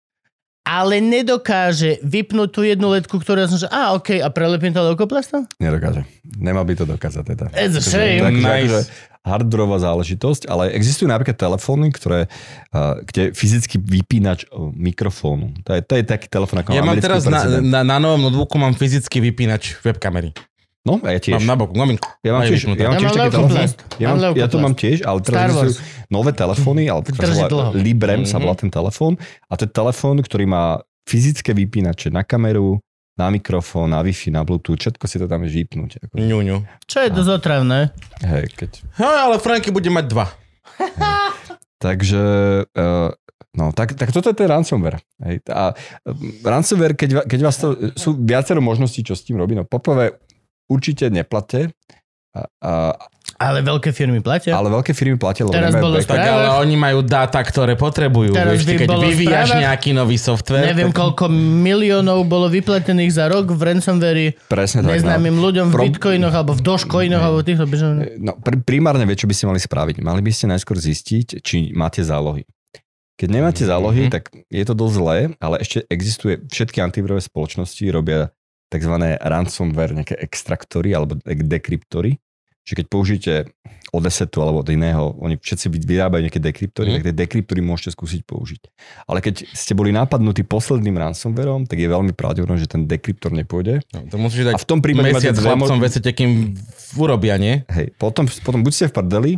ale nedokáže vypnúť tú jednu letku, ktorú ja som, že a okej, a prelepím to leukoplastom? Nedokáže. Nemal by to dokázať teda. It's a shame. takže Nice. akože hardwareová záležitosť, ale existujú napríklad telefóny, ktoré, uh, kde fyzicky vypínač uh, mikrofónu. To je, to je taký telefón, ako Ja má mám teraz na, prezident. na, na novom notebooku mám fyzický vypínač webkamery. No, a ja tiež. Mám na boku. Mám, Ja mám tiež, ja mám Ja tiež mám taký telefón. Ja, Mám ja to mám tiež, ale teraz Wars. nové telefóny, ale sa Drží volá. Librem sa Mhm. volá ten telefón a to je telefón, ktorý má fyzické vypínače na kameru, na mikrofón, na Wi-Fi, na Bluetooth, všetko si to tam vieš vypnúť. Ako, Ňu, ňu. Čo je dosť otravné. hej, keď... No, ale Franky bude mať dva. Takže, uh, no, tak, tak toto je ten ransomware. Hej. A um, ransomware, keď, keď vás to, sú viacero možností, čo s tým robí. No, poprvé, určite neplate, a, a, Ale veľké firmy platia. ale veľké firmy platia, lebo Teraz bolo. Tak ale oni majú dáta, ktoré potrebujú. Teraz by keď vyvíjaš správach- nejaký nový software, Neviem, tak... koľko miliónov bolo vyplatených za rok v ransomware Presne tak. no. neznámym ľuďom v Pro- bitcoinoch alebo v dogecoinoch alebo týchto bežných. No, pr- primárne vie, čo by ste mali spraviť. Mali by ste najskôr zistiť, či máte zálohy. Keď nemáte zálohy, Mhm. tak je to dosť zlé, ale ešte existuje, všetky antivírové spoločnosti robia tzv. ransomware, nejaké extraktory alebo ek- dekryptory. Čiže keď použijete od Esetu alebo od iného, oni všetci vyrábajú nejaké dekryptory, Mhm. tak tie dekryptory môžete skúsiť použiť. Ale keď ste boli napadnutí posledným ransomwareom, tak je veľmi pravdepodobné, že ten dekryptor nepôjde. No, to musíš dať A v tom prípade mesiac chlapcom vesete, kým urobia, nie? Hej, potom, potom buď ste v prdeli,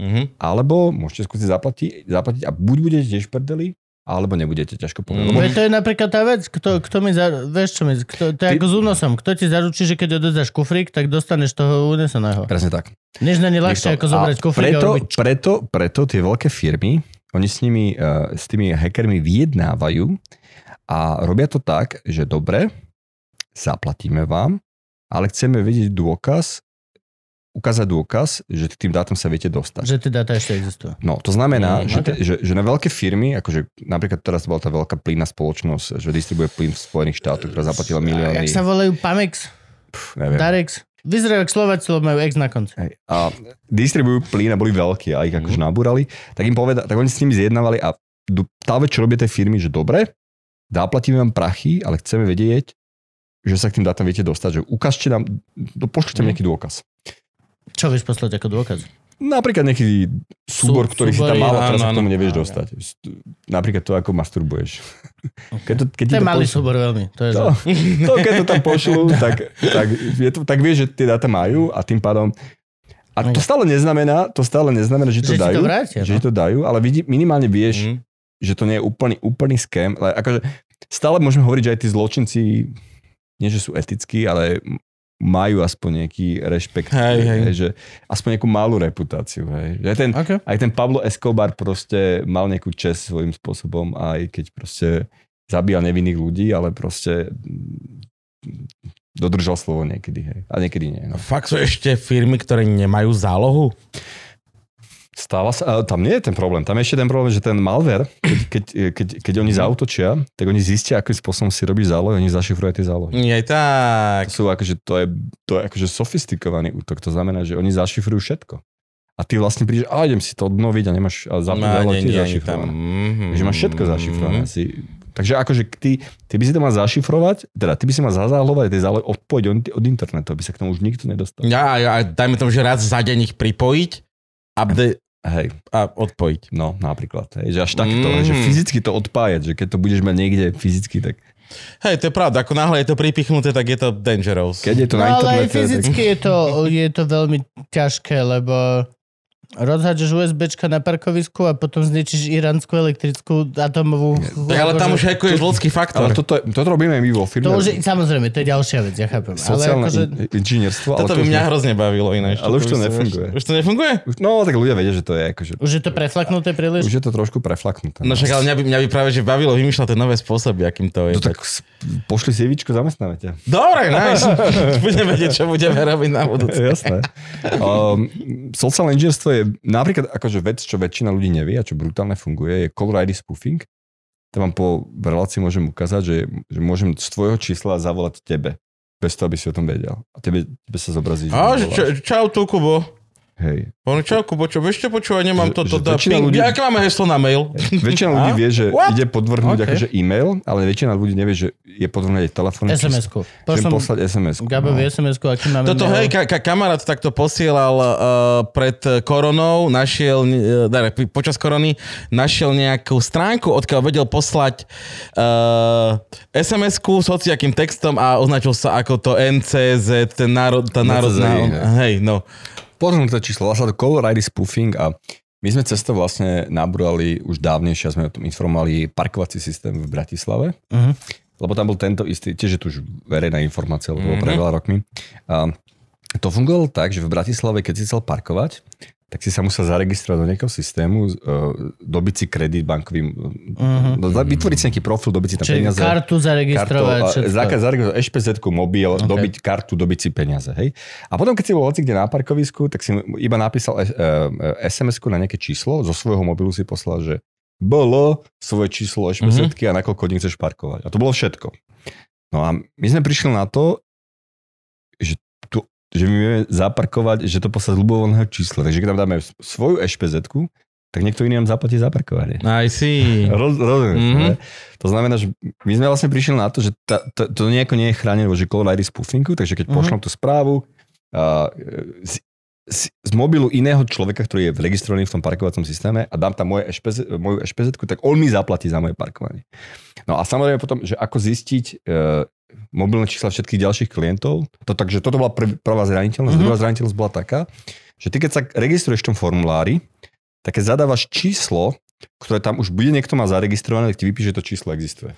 Mhm. alebo môžete skúsiť zaplatiť, zaplatiť a buď budete tiež v prdeli, alebo nebudete, ťažko povedať. Mm. To je napríklad tá vec, kto, kto mi, za, vieš čo mi, kto, to je Ty- ako s únosom, kto ti zaručí, že keď odozdáš kufrík, tak dostaneš toho uneseného. Presne tak. Než na ne ľahšie ako A zobrať kufrík preto, a robiť... preto, preto tie veľké firmy, oni s nimi, uh, s tými hackermi vyjednávajú a robia to tak, že dobre, zaplatíme vám, ale chceme vidieť dôkaz, ukázať dôkaz, že k tým dátam sa viete dostať. Že tie dáta ešte existujú. No, to znamená, Mm, že, te, že, že na veľké firmy, akože napríklad teraz bola tá veľká plynná spoločnosť, že distribuje plyn v Spojených štátoch, ktorá zaplatila milióny. Jak sa volajú Pamex, Pff, neviem. Darex? Vyzerajú ako Slováci, lebo majú X na konci. Hej. A distribujú plyn a boli veľkí a ich akože nabúrali, tak im poveda, tak oni s nimi zjednávali a tá vec, čo robia tej firmy, že dobre, zaplatíme vám prachy, ale chceme vedieť, že sa k tým dátam viete dostať, že ukážte nám, do, pošlite mi nejaký dôkaz. Čo vieš poslať ako dôkaz? Napríklad nejaký súbor, Sú- ktorý si tam súbory, mal a teraz sa k tomu nevieš Áno. dostať. Napríklad to, ako masturbuješ. <laughs> Keď to, keď To je to malý pošlú- súbor veľmi. To je, To, <laughs> to, keď to tam pošlú, <laughs> tak, tak, je to, tak vieš, že tie dáta majú a tým pádom a to stále neznamená, to stále neznamená, že to Že ti to dajú, vrátia, že no. to dajú, ale vidí, minimálne vieš, Mhm. že to nie je úplný, úplný scam. Ale akože stále môžeme hovoriť, že aj tí zločinci, nie že sú etickí, ale majú aspoň nejaký rešpekt, Hej, hej. že aspoň nejakú malú reputáciu. Hej. Aj, ten, Okay. aj ten Pablo Escobar proste mal nejakú čest svojím spôsobom, aj keď proste zabíjal nevinných ľudí, ale proste mm, dodržal slovo niekedy. Hej. A niekedy nie. No. Fakt sú ešte firmy, ktoré nemajú zálohu? Stáva sa, ale tam nie je ten problém. Tam je ešte ten problém, že ten malware, keď, keď, keď, keď oni zautočia, tak oni zistia, akým spôsobom si robíš zálohy, oni zašifrujú tie zálohy. Nie tak. To sú akože, to je, to je akože sofistikovaný útok. To znamená, že oni zašifrujú všetko. A ty vlastne prídeš, a idem si to obnoviť a nemáš, a zapnúť No, zálohy nie, zašifrované. Mhm. Že máš všetko zašifrované. Si, takže akože ty, ty by si to mal zašifrovať, teda ty by si mal zazáhlovať tie zálohy odpojiť od, od internetu, aby sa k tomu už nikto nedostal. Ja, ja, dajme tomu, že raz za deň ich pripojiť update Hej, a odpojiť. no napríklad. Hej, že až takto, Mm. že fyzicky to odpájať, že keď to budeš mať niekde fyzicky, tak Hej, to je pravda, ako náhle je to pripichnuté, tak je to dangerous. keď je to No na ale aj internete, tak... fyzicky je to, je to veľmi ťažké, lebo rozhádžeš USBčka na parkovisku a potom zničíš iránskú elektrickú atomovú... Tak ale tam už hackuješ ľudský faktor. Ale toto, toto robíme my vo firme. To už je, samozrejme, to je ďalšia vec, ja chápem. Ale Sociálne akože, in- inžinierstvo. ale Toto to by už mňa ne- hrozne bavilo ináč. Ale už to som- nefunguje. Už to nefunguje? už- No, tak ľudia vedia, že to je akože... už je to preflaknuté príliš? Už je to trošku preflaknuté. No však ale mňa by, mňa by práve že bavilo vymýšľať tie nové spôsoby, akým to je. To tak pošli CVčko, zamestnáme ťa. Dobre, nice. <laughs> Budeme vedieť, čo budeme robiť na budúce. Jasné. Um, sociálne inžinierstvo je napríklad akože vec, čo väčšina ľudí nevie a čo brutálne funguje, je caller ID spoofing. Tam vám po relácii môžem ukázať, že, že môžem z tvojho čísla zavolať tebe. Bez toho, aby si o tom vedel. A tebe, tebe sa zobrazí, že A, že čau tu, Kubo. Hej. Ono, čau, Kubo, čo, ešte počúvaj, nemám Že- toto. že ping, ľudí- Aké máme heslo na mail? Väčšina <laughs> ľudí vie, že What? ide podvrhnúť Okay. akože e-mail, ale väčšina ľudí nevie, že je podvrhnúť aj telefónne. SMS-ku. Pošlom poslať SMS-ku. Gabovi SMS-ku, aký máme Toto, mail. hej, ka- ka- kamarát takto posielal uh, pred koronou, našiel, uh, dare, počas korony, našiel nejakú stránku, odkiaľ vedel poslať uh, SMS-ku s hociakým textom a označil sa ako to NCZ, ten národ, tá národná... hej. Hej, no. Podvrhnuté číslo, sa to ID spoofing a my sme cez to vlastne nabrali už dávnejšie a sme o tom informovali parkovací systém v Bratislave, Mhm. lebo tam bol tento istý, tiež je tu už verejná informácia, lebo to bolo Mhm. pre veľa rokmi. A to fungovalo tak, že v Bratislave, keď si chcel parkovať, tak si sa musel zaregistrovať do nejakého systému, uh, dobiť si kredit bankovým, Mhm. uh, vytvoriť si nejaký profil, dobiť si tam Čiže peniaze. kartu zaregistrovať, a zaregistrovať ešpz mobil, Ok. okay. dobiť kartu, dobiť si peniaze. Hej? A potom, keď si bol hoci kde na parkovisku, tak si iba napísal uh, SMS-ku na nejaké číslo, zo svojho mobilu si poslal, že BL, svoje číslo ešpz Mhm. a na koľko hodín chceš parkovať. A to bolo všetko. No a my sme prišli na to, že my vieme zaparkovať, že to poslať z čísla. Takže keď tam dáme svoju ešpz tak niekto iný nám zaplatí za parkovanie. I see. Roz, rozumieš, Mhm. mm-hmm. To znamená, že my sme vlastne prišli na to, že ta, ta, to nejako nie je chránené voči caller ID spoofingu, takže keď Mhm. mm-hmm. pošlem tú správu a, z, z, z mobilu iného človeka, ktorý je registrovaný v tom parkovacom systéme a dám tam moje ešpez, moju ešpz tak on mi zaplatí za moje parkovanie. No a samozrejme potom, že ako zistiť e, mobilné čísla všetkých ďalších klientov, to, takže toto bola prv, prvá zraniteľnosť, Mhm. mm-hmm. druhá zraniteľnosť bola taká, že ty keď sa registruješ v tom formulári, tak keď zadávaš číslo, ktoré tam už bude niekto má zaregistrované, tak ti vypíše, že to číslo existuje.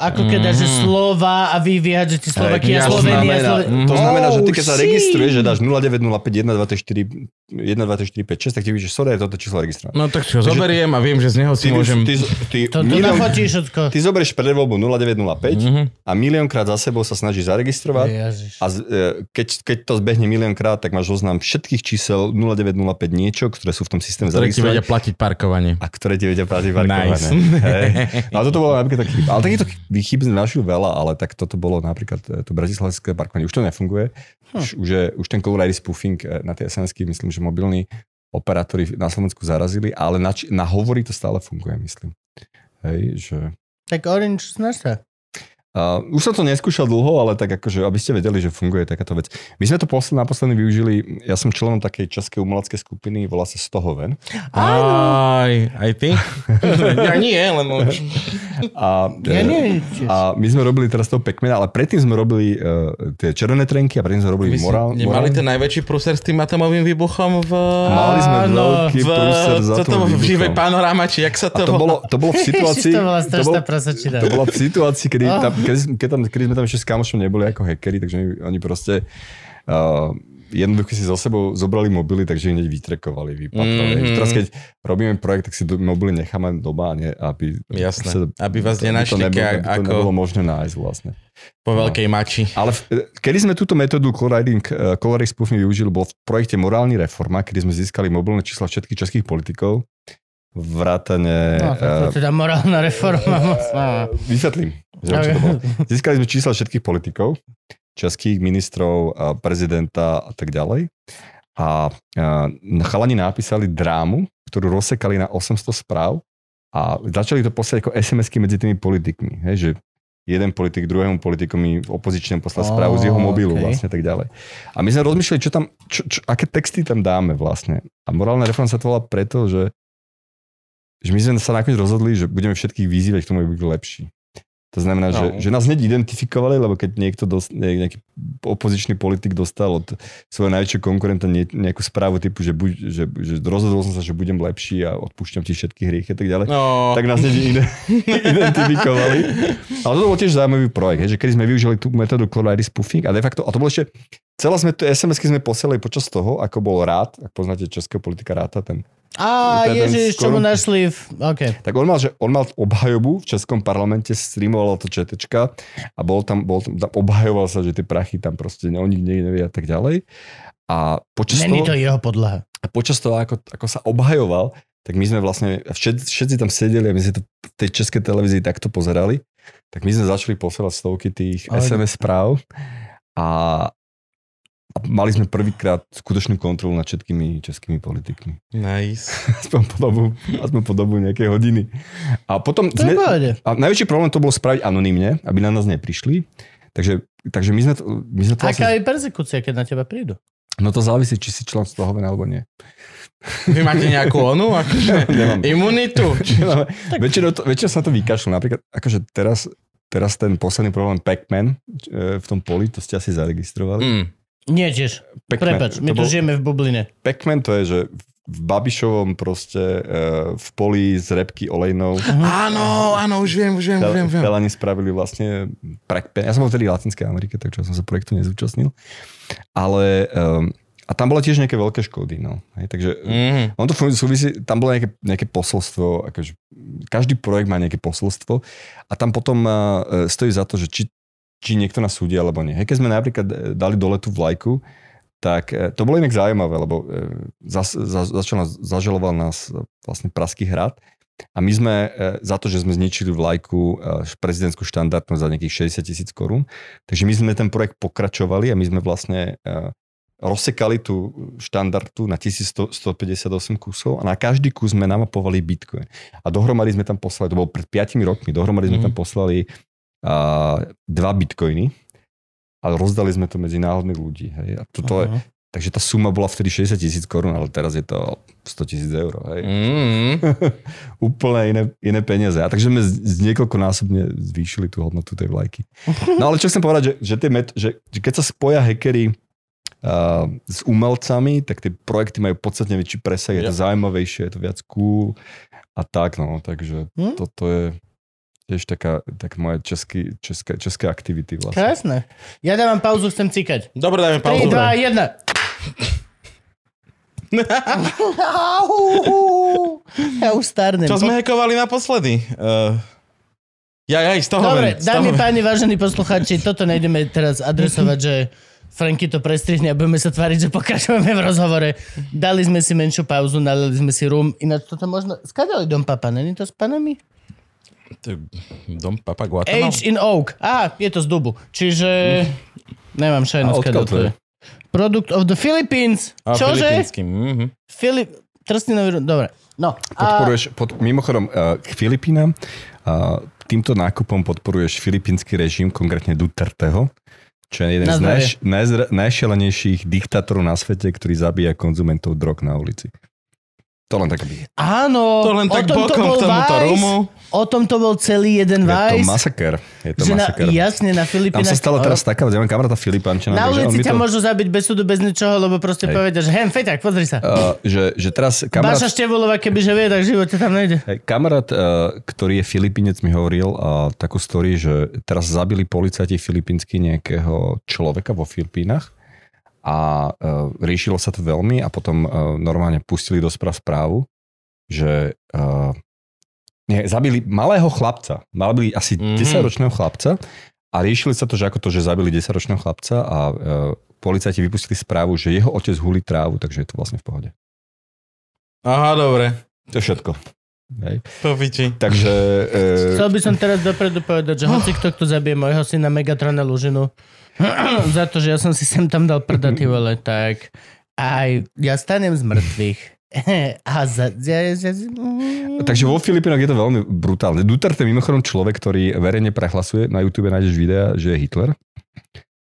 Ako keď dáš že slova a vy vyhádžete Slovakia, to Slovenia, znamená, Slovenia. to znamená, že ty keď sa registruješ, že dáš 0905 124 12456, tak ti víš, že sorry, je toto číslo registrované. No tak čo, zoberiem a viem, že z neho si Ty, môžem... ty, ty, To milión, všetko. ty zoberieš pred voľbu 0905 Mhm. a miliónkrát za sebou sa snaží zaregistrovať Ježiš. a z- e, keď, keď to zbehne miliónkrát, tak máš zoznam všetkých čísel 0905 niečo, ktoré sú v tom systéme Ktoré ti vedia zaregistrované platiť parkovanie. a ktoré ti vedia platiť parkované. Nice. Hej. No a toto bolo napríklad taký. Ale takýchto chyb sme našli veľa, ale tak toto bolo napríklad e, to bratislavské parkovanie. Už to nefunguje. Už, už, je, už ten ID spoofing e, na tie sms myslím, že mobilní operátori na Slovensku zarazili, ale na, na hovory to stále funguje, myslím. Hej, že... Tak Orange, snaž sa. Uh, už som to neskúšal dlho, ale tak akože, aby ste vedeli, že funguje takáto vec. My sme to posled, naposledy využili, ja som členom takej českej umeleckej skupiny, volá sa Stohoven. Aj, aj ty? <laughs> ja nie, len... A, Ja e, nie, a my sme robili teraz toho Pekmena, ale predtým sme robili uh, tie červené trenky a predtým sme robili ste morál, nemali morál. ten najväčší prúser s tým atomovým výbuchom v... Mali sme Áno, veľký v, prúser co to bolo, v živej panorama, či jak sa A to, to bolo, to bolo v <laughs> situácii... to bola to strašná bolo, prasačina. to bolo v situácii, kedy, Oh. tam, kedy, keď tam, kedy sme tam ešte s kamošom neboli ako hackeri, takže oni, proste uh, jednoducho si zo sebou zobrali mobily, takže ich hneď vytrekovali, vypatrali. Mhm. Mm-hmm. Teraz keď robíme projekt, tak si do, mobily necháme doma, nie, aby, Jasné, aby vás nenašli, to nebolo, aby to ako- nebolo možné nájsť vlastne. po veľkej mači. Ale v, kedy sme túto metódu call riding, uh, riding spoofing využili, bol v projekte Morálny reforma, kedy sme získali mobilné čísla všetkých českých politikov, vrátane... No, to eh, teda morálna reforma. má. <laughs> Vysvetlím. Že to bolo. <laughs> Získali sme čísla všetkých politikov, českých ministrov, a prezidenta a tak ďalej. A, a chalani napísali drámu, ktorú rozsekali na 800 správ a začali to poslať ako SMS-ky medzi tými politikmi. Hej, že jeden politik druhému politikovi opozičnému poslal Ó, správu z jeho mobilu okej. vlastne tak ďalej. A my sme rozmýšľali, čo tam, čo, čo, aké texty tam dáme vlastne. A morálna reforma sa to volá preto, že že my sme sa nakoniec rozhodli, že budeme všetkých vyzývať k tomu, aby boli lepší. To znamená, že, No. že nás hneď identifikovali, lebo keď niekto dos, ne- nejaký opozičný politik dostal od svojho najväčšieho konkurenta nejakú správu typu, že, buď, že, že rozhodol som sa, že budem lepší a odpúšťam ti všetky hriechy a tak ďalej, No, tak nás hneď ide- <laughs> identifikovali. Ale to bol tiež zaujímavý projekt, že keď sme využili tú metódu Cloud ID spoofing a de facto, a to bolo ešte, celé sme, SMS-ky sme posielali počas toho, ako bol rád, ak poznáte českého politika Ráta, ten Á, To ježiš, čo mu našli v... OK. tak on mal, že on mal obhajobu v českom parlamente, streamoval to četečka a bol tam, bol tam, tam obhajoval sa, že tie prachy tam proste o nich niekde nevie a tak ďalej. A počas Není to toho, jeho podlaha. a počas toho ako, ako sa obhajoval, tak my sme vlastne, všetci, všetci tam sedeli a my sme to v tej českej televízii takto pozerali, tak my sme začali posielať stovky tých Ale- SMS správ a, a mali sme prvýkrát skutočnú kontrolu nad všetkými českými politikmi. nice. <laughs> Aspoň po dobu, aspoň po dobu nejakej hodiny. A potom To pohode. a najväčší problém to bolo spraviť anonymne, aby na nás neprišli. Takže, takže my sme to, my sme to Aká vlastne, je persekúcia, keď na teba prídu? no to závisí, či si člen z toho alebo nie. Vy máte nejakú onu? <laughs> Akože, Nemám. <laughs> imunitu? Ale väčšinou, to, väčšinou sa to vykašľú. Napríklad, akože teraz, teraz ten posledný problém Pac-Man e, v tom poli, to ste asi zaregistrovali. Mm. Nie tiež. Pac-Man, Prepač, my to tu bol- žijeme v bubline. Pac-Man to je, že v Babišovom proste e, v poli z repky olejnou Áno, áno, už viem, už viem, už viem. spravili vlastne Pac-Man. Ja som bol vtedy v Latinskej Amerike, takže som sa projektu nezúčastnil. Ale um, a tam bolo tiež nejaké veľké škody. No. Hej, takže Mm. on to súvisí, tam bolo nejaké, nejaké posolstvo, akože každý projekt má nejaké posolstvo a tam potom uh, stojí za to, že či, či niekto nás súdi alebo nie. Hej, keď sme napríklad eh, dali dole tú vlajku, tak eh, to bolo inak zaujímavé, lebo eh, zas, zas, začal nás, zažaloval nás vlastne Praský hrad a my sme za to, že sme zničili vlajku prezidentskú štandardnú za nejakých 60 tisíc korún, takže my sme ten projekt pokračovali a my sme vlastne rozsekali tú štandardu na 1158 kusov a na každý kus sme namapovali Bitcoin. A dohromady sme tam poslali, to bolo pred 5 rokmi, dohromady sme Mhm. tam poslali uh, dva Bitcoiny a rozdali sme to medzi náhodných ľudí. Hej. A toto je, takže tá suma bola vtedy 60 tisíc korún, ale teraz je to 100 tisíc eur. Hej. Mm. <laughs> Úplne iné, iné peniaze. A takže sme z, z niekoľkonásobne zvýšili tú hodnotu tej vlajky. No ale čo chcem povedať, že, že, tie met, že, že keď sa spoja hackery uh, s umelcami, tak tie projekty majú podstatne väčší presah, je to zaujímavejšie, je to viac cool a tak, no, takže Hm? toto je tiež taká, tak moje český, české, české aktivity vlastne. Krásne. Ja dávam pauzu, chcem cikať. Dobre, dajme 3, pauzu. 2, 1. <laughs> ja už starnem. Čo sme hekovali naposledy? Uh, ja, ja, z toho Dobre, ven, dámy, páni, vážení poslucháči, toto nejdeme teraz adresovať, že Franky to prestrihne a budeme sa tváriť, že pokračujeme v rozhovore. Dali sme si menšiu pauzu, nalili sme si rum. Ináč toto možno... Skadali dom papa, není to s panami? To je Dom Papa Guatemala? Age in Oak. Á, je to z dubu. Čiže... Nemám A šajnu, odkiaľ to je? Product of the Philippines. A Čože? mhm. Filip... Trstinový... Dobre. No. A... Podporuješ, pod, mimochodom, uh, k Filipínam, uh, týmto nákupom podporuješ filipínsky režim, konkrétne Duterteho, čo je jeden Na z najš, najšelenejších diktátorov na svete, ktorý zabíja konzumentov drog na ulici. To len tak by. Áno, To len o tak to bokom bol k tomuto Vice. rumu. O tom to bol celý jeden Je to Vice. masaker. Je to že na, masaker. jasne, na Tam Filipínach. sa stala teraz taká ja mám kamaráta Filipančana. Na ulici ťa to, môžu zabiť bez súdu, bez ničoho, lebo proste Hej. povedia, že hen, feťak, pozri sa. uh, že, že teraz kamarát, Baša Števulová, kebyže vie, tak v živote tam nejde. Hej, Kamarát, uh, ktorý je Filipínec, mi hovoril uh, takú story, že teraz zabili policajti filipínsky nejakého človeka vo Filipínach a uh, riešilo sa to veľmi a potom uh, normálne pustili do správ správu, že uh, nie, zabili malého chlapca, zabili asi Mhm. 10-ročného chlapca a riešili sa to, že ako to, že zabili 10-ročného chlapca a uh, policajti vypustili správu, že jeho otec hulí trávu, takže je to vlastne v pohode. Aha, dobre. To je všetko. Hej. Po piči. Takže... Uh, Chcel by som teraz dopredu povedať, že hoci kto, kto zabije môjho syna Megatrona Lužinu, <clears throat> za to, že ja som si sem tam dal prda, ty vole, tak aj ja stanem z mŕtvych. <laughs> A za... Ja, ja, Takže vo Filipínoch je to veľmi brutálne. Duterte je mimochodom človek, ktorý verejne prehlasuje, na YouTube nájdeš videa, že je Hitler.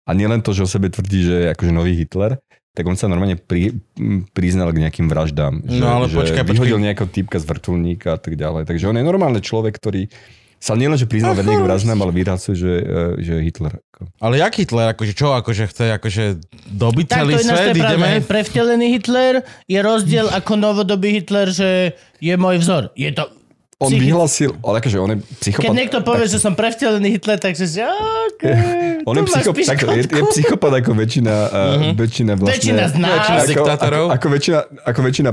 A nielen to, že o sebe tvrdí, že je akože nový Hitler, tak on sa normálne pri, priznal k nejakým vraždám. Že, No, ale že počkaj, počkaj. vyhodil nejakého typka z vrtulníka a tak ďalej. Takže on je normálny človek, ktorý sa nielenže priznal verne k vraždám, ale vyhracuje, že, e, že je Hitler. Ale jak Hitler, akože čo, akože chce akože dobiť Tak celý to je svet, pravda. ideme? Hej, Prevtelený Hitler je rozdiel <laughs> ako novodobý Hitler, že je môj vzor. Je to... On Psychic- vyhlasil, ale akože on je psychopat. Keď niekto povie, že som prevtelený Hitler, takže že okay, On je, psychop, tak, je, je psychopat ako väčšina, uh, väčšina vlastne... Väčšina z nás. Väčšina ako, diktátorov. Ako, ako, väčšina, ako väčšina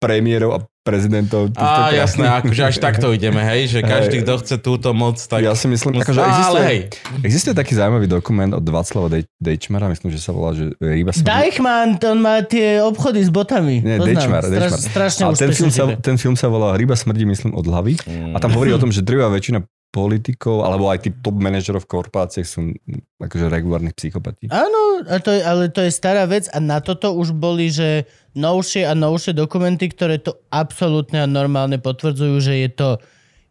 premiérov a prezidentov. týchto Á, jasné, akože až takto <laughs> ideme, hej, že každý, kto chce túto moc, tak... Ja si myslím, musí- akože existuje, Ale hej, existuje taký zaujímavý dokument od Václava Dej- Dejčmara, myslím, že sa volá, že Ryba sa... Deichmann, on má tie obchody s botami. Nie, Poznám. Dejčmar, Straš, Dejčmar. strašne A ten film, sa, ten film sa volá Ryba smrdí, myslím, od hlavy. A tam hovorí o tom, že drvá väčšina politikov, alebo aj tí top manažerov v korporáciách sú mm, akože regulárnych psychopatí. Áno, a to je, ale to je stará vec a na toto už boli, že novšie a novšie dokumenty, ktoré to absolútne a normálne potvrdzujú, že je to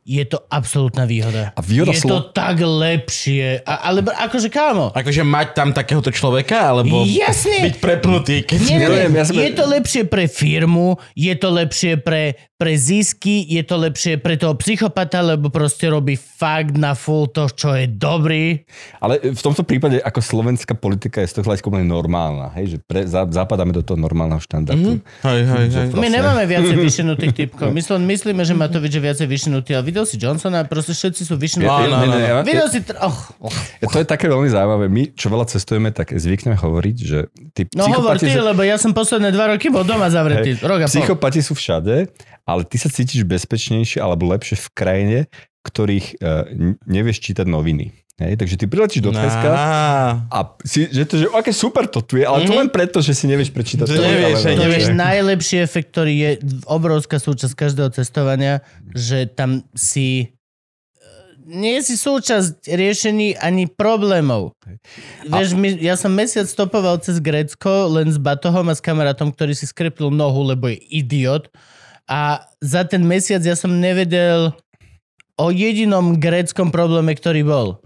je to absolútna výhoda. A výhoda je slo- to tak lepšie. A, ale akože kámo, akože mať tam takéhoto človeka, alebo Jasne. byť prepnutý, keď... Nie, nie, neviem, ja som- Je to lepšie pre firmu, je to lepšie pre, pre zisky, je to lepšie pre toho psychopata, lebo proste robí fakt na full to, čo je dobrý. Ale v tomto prípade ako slovenská politika je z toho hľadiska úplne normálna, hej, že pre, za, zapadáme do toho normálneho štandardu. Hej, hej, hej. My nemáme viacej vyšinutých typkov. Myslím, myslíme, že Matovič je viacej vyšinutý, ale videl si Johnsona proste všetci sú vyšinutí. No, no, no, no. Videl si... Tr- oh. To je také veľmi zaujímavé. My, čo veľa cestujeme, tak zvykneme hovoriť, že tí No hovor ty, sú, lebo ja som posledné dva roky bol doma zavretý. hej, Rok a psychopati sú všade, ale ty sa cítiš bezpečnejšie alebo lepšie v krajine, ktorých uh, nevieš čítať noviny. Hej, takže ty priletíš do Teska a si, že to, že aké super to tu je, ale to len preto, že si nevieš prečítať. Že to, nevieš, To nevieš. je najlepší efekt, ktorý je obrovská súčasť každého cestovania, že tam si e, nie si súčasť riešení ani problémov. Vieš, my, ja som mesiac stopoval cez Grécko len s batohom a s kamarátom, ktorý si skrepil nohu, lebo je idiot. A za ten mesiac ja som nevedel o jedinom gréckom probléme, ktorý bol.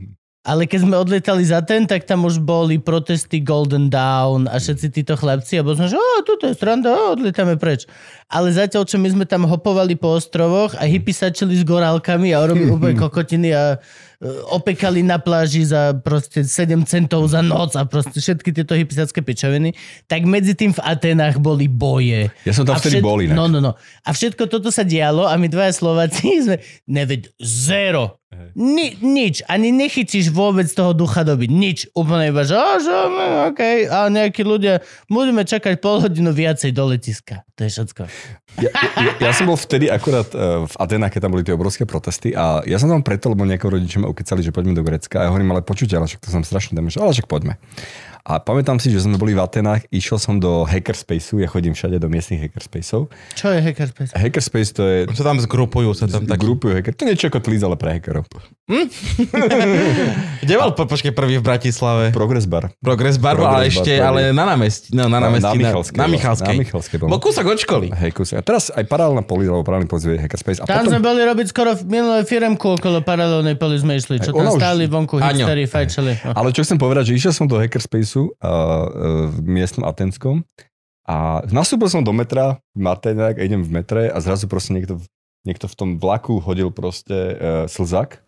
Ale keď sme odletali za ten, tak tam už boli protesty Golden Dawn a všetci títo chlapci a bol som, že o, tuto je stranda, o, odletáme preč. Ale zatiaľ, čo my sme tam hopovali po ostrovoch a hippie sačili s gorálkami a robili <laughs> úplne kokotiny a e, opekali na pláži za proste 7 centov za noc a proste všetky tieto hypisacké pičoviny, tak medzi tým v Atenách boli boje. Ja som tam A vtedy všet- bol inak. No, no, no. A všetko toto sa dialo a my dvaja Slováci <laughs> sme, neveď, zero. Ni, nič, ani nechytíš vôbec toho ducha doby. Nič. Úplne iba, že, oh, že OK. A nejakí ľudia, budeme čakať pol hodinu viacej do letiska. To je všetko. Ja, ja, ja som bol vtedy akurát uh, v Atenách, keď tam boli tie obrovské protesty a ja som tam preto, lebo nejakého rodičia ma ukecali, že poďme do Grecka a ja hovorím, ale počujte, ale však to som strašne dám, ale však poďme. A pamätám si, že sme boli v Atenách, išiel som do hackerspaceu, ja chodím všade do miestnych hackerspaceov. Čo je hackerspace? Hackerspace to je Sa tam zgrupujú, sa tam tak... grupujú hacker. To je niečo ako Tliz, ale pre hackerov. <laughs> Kde bol, po, počkej, prvý v Bratislave? Progress bar. Progress Bar, Progress ale Bar, ešte, prvý. ale na námestí, no, na námestí, na Michalskej. Na, vlastne. Michalskej. Na Michalskej bol. Kúsok od školy. Hej, kus. A teraz aj paralelná poli, alebo paralelný poli je Hackerspace. A Tam potom, sme boli robiť skoro minulé firemku okolo paralelnej poli sme išli, čo tam už- stáli vonku fajčeli. No. Ale čo chcem povedať, že išiel som do Hackerspaceu uh, v miestnom Atenskom a nastúpil som do metra a idem v metre a zrazu proste niekto, niekto v tom vlaku hodil proste uh, slzak.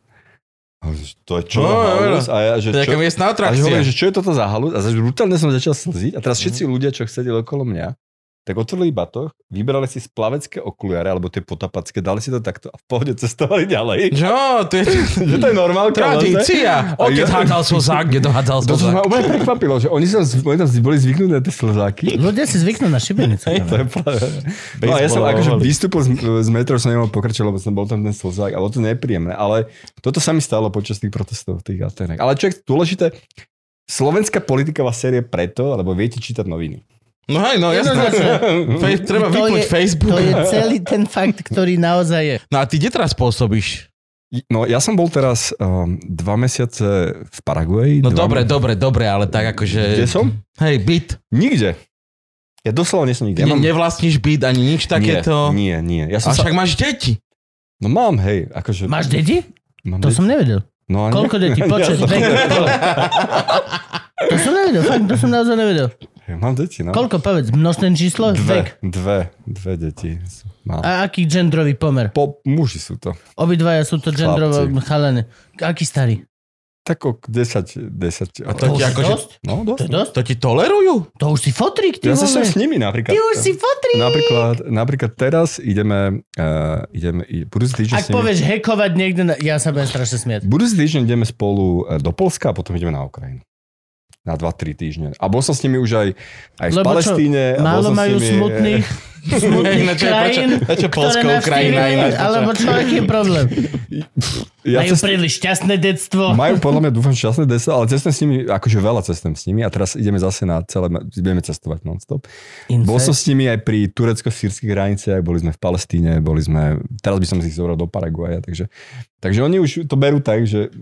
A že To je čo? No, jo. halus? A ja, že To je čo? miestna A že hovorím, že čo je toto za halus? A zase brutálne som začal slziť a teraz všetci ľudia, čo sedeli okolo mňa, tak otvorili batoh, vyberali si splavecké okuliare, alebo tie potapacké, dali si to takto a v pohode cestovali ďalej. Čo? To je <laughs> že to je normálka. tradícia. Otec ja- hádzal slzák, kde dohádzal To, slzák. ma úplne prekvapilo, že oni, sa, oni tam boli zvyknutí na tie slzáky. Ľudia si zvyknú na šibenicu. Hej, to je práve. No ja som akože vystúpil z, z metra, som nemohol pokračovať, lebo som bol tam ten slzák a bolo to nepríjemné. Ale toto sa mi stalo počas tých protestov v tých Atenách. Ale čo je dôležité, slovenská politika vás série preto, lebo viete čítať noviny. No hej, no jasné. <laughs> Fe- treba To vypnúť je- Facebook. To je celý ten fakt, ktorý naozaj je. No a ty kde teraz pôsobíš? No ja som bol teraz um, dva mesiace v Paraguaji. No dobre, me- dobre, dobre, ale tak akože... Kde som? Hej, byt. Nikde. Ja doslova nie som nikde. Ty Ja ne, nevlastníš byt ani nič takéto. Nie, nie, nie. Ja A som sa... však máš deti. No mám, hej. Akože... Máš deti? Mám To deti. som nevedel. No, a Koľko detí? <laughs> Ja Počet, som- vek, koľko? To som nevedel, fakt, to som naozaj nevedel. Ja mám deti, no. Koľko, povedz, množné číslo, vek. Dve, dve, dve deti. sú- Mám. A aký genderový pomer? Po, muži sú to. Obidvaja sú to genderovo chalene. Aký starý? Tak o 10, 10. A to To ti akože... dosť? No, To je dosť. dosť? To ti tolerujú? To už si fotrík, ty Ja sa som s nimi napríklad. Ty už si fotrík. Napríklad, napríklad teraz ideme, uh, ideme i- budúci týždeň Ak s nimi, povieš hekovať niekde, na... ja sa budem strašne smiať. budúci týždeň ideme spolu eh, do Polska a potom ideme na Ukrajinu. Na 2-3 týždne. A bol som s nimi už aj, aj v Lebo čo, Palestíne. a bol Málo majú nimi, smutných, <laughs> smutných čo je- krajín, prečo- prečo ktoré Polsko, Ukrajina ináč, alebo čo, aký je problém? <laughs> Ja Majú cest, príliš šťastné detstvo. majú podľa mňa, <laughs> dúfam, šťastné deso, ale cestujem s nimi, akože veľa cestujem s nimi a teraz ideme zase na celé, budeme cestovať non-stop. Bol som s nimi aj pri turecko-sírskych hraniciach, boli sme v Palestíne, boli sme, teraz by som si ich zobral do Paraguaja, takže, takže oni už to berú tak, že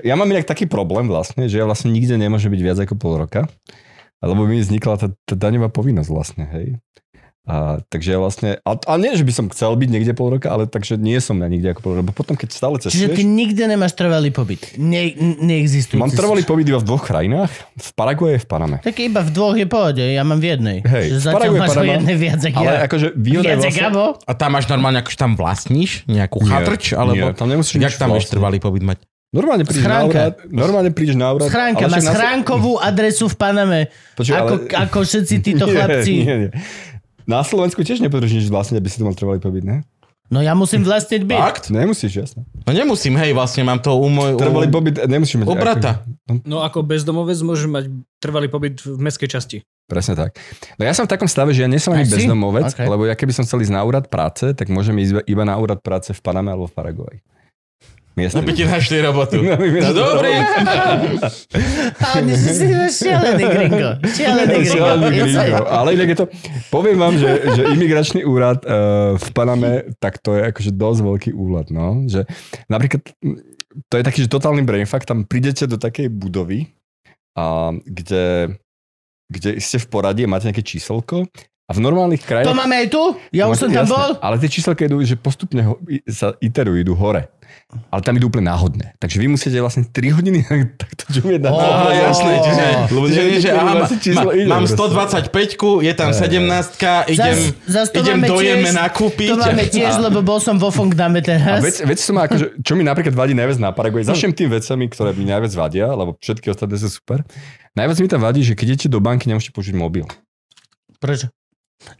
ja mám inak taký problém vlastne, že ja vlastne nikde nemôžem byť viac ako pol roka, lebo mi vznikla tá, tá daňová povinnosť vlastne, hej. A, takže ja vlastne, a, a nie, že by som chcel byť niekde pol roka, ale takže nie som ja nikde ako pol roka, potom keď stále Čiže cestuješ, ty nikde nemáš trvalý pobyt. Ne, neexistujúci. mám trvalý pobyt iba v dvoch krajinách, v Paraguaji a v Paname. Tak iba v dvoch je pohode, ja mám v jednej. Hej, Že v zatiaľ Paraguay, máš Panama, jednej viac, ako Ale ja. akože výhoda Viac, vlastne, Gabo? A tam máš normálne, akože tam vlastníš nejakú chatrč? Alebo... nie, tam nemusíš Jak nič tam vlastniť. trvalý pobyt mať? Normálne prídeš na Schránka. úrad, normálne prídeš na úrad. Schránka, ale má však na- schránkovú adresu v Paname. Počuj, ako, ale- ako všetci títo <laughs> Nie, chlapci. Nie, nie. Na Slovensku tiež nepotrebuješ nič vlastne, aby si to mal trvalý pobyt, ne? No ja musím vlastniť byt. Fakt? Nemusíš, jasné. No nemusím, hej, vlastne mám to u môj... Trvalý u... pobyt nemusíš mať. u brata. Ako, No ako bezdomovec môže mať trvalý pobyt v mestskej časti. presne tak. No ja som v takom stave, že ja nie som ani bezdomovec, Okay. lebo ja keby som chcel ísť na úrad práce, tak môžem ísť iba- na úrad práce v Paname alebo v Paraguaji. No Miestne. by ti našli robotu. No, by No dobre. Oni si šialený gringo. Šialený gringo. Šialený gringo. Ale inak je to, poviem vám, že, že imigračný úrad uh, v Paname, tak to je akože dosť veľký úrad, no. Že napríklad, mm, to je taký, že totálny brain fact, tam prídete do takej budovy, a, kde, kde ste v poradí a máte nejaké číselko a v normálnych To krajinách... máme aj tu? Ja už som tam jasné, bol? Ale tie číselka idú, že postupne ho, sa iterujú, idú hore. Ale tam idú úplne náhodné. Takže vy musíte vlastne 3 hodiny <laughs> takto čumieť na Aha, jasné, čiže, Lebo čiže, neviete, že kedy aha, má, číslo ide mám proste. 125, je tam 17, idem, zas to idem do Jeme nakúpiť. To máme <laughs> tiež, lebo bol som vo Fongdame A teraz. vec, vec som akože, čo mi napríklad vadí najviac na Paraguay, začnem tým vecami, ktoré mi najviac vadia, lebo všetky ostatné sú super. Najviac mi tam vadí, že keď idete do banky, nemôžete použiť mobil. Prečo?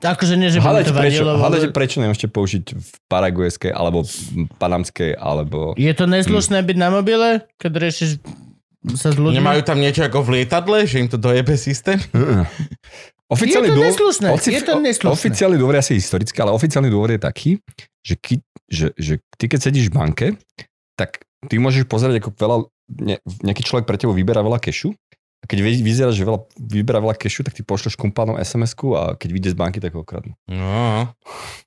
Akože nie, že by Hádajte to prečo, vadilo. hádajte, vôbec. prečo nemôžete použiť v paraguajskej, alebo v panamskej, alebo... Je to neslušné byť na mobile, keď riešiš sa s ľuďmi? Nemajú tam niečo ako v lietadle, že im to dojebe systém? <laughs> Oficiálny Je to dôvod- neslušné, oci- je to neslušné. Oficiálny dôvod je asi historický, ale oficiálny dôvod je taký, že, ky, že, že ty keď sedíš v banke, tak ty môžeš pozerať, ako veľa, ne, nejaký človek pre teba vyberá veľa kešu a keď vy- vyzerá, že veľa, vyberá veľa kešu, tak ty pošleš kumpánom SMS-ku a keď vyjde z banky, tak ho okradnú. No.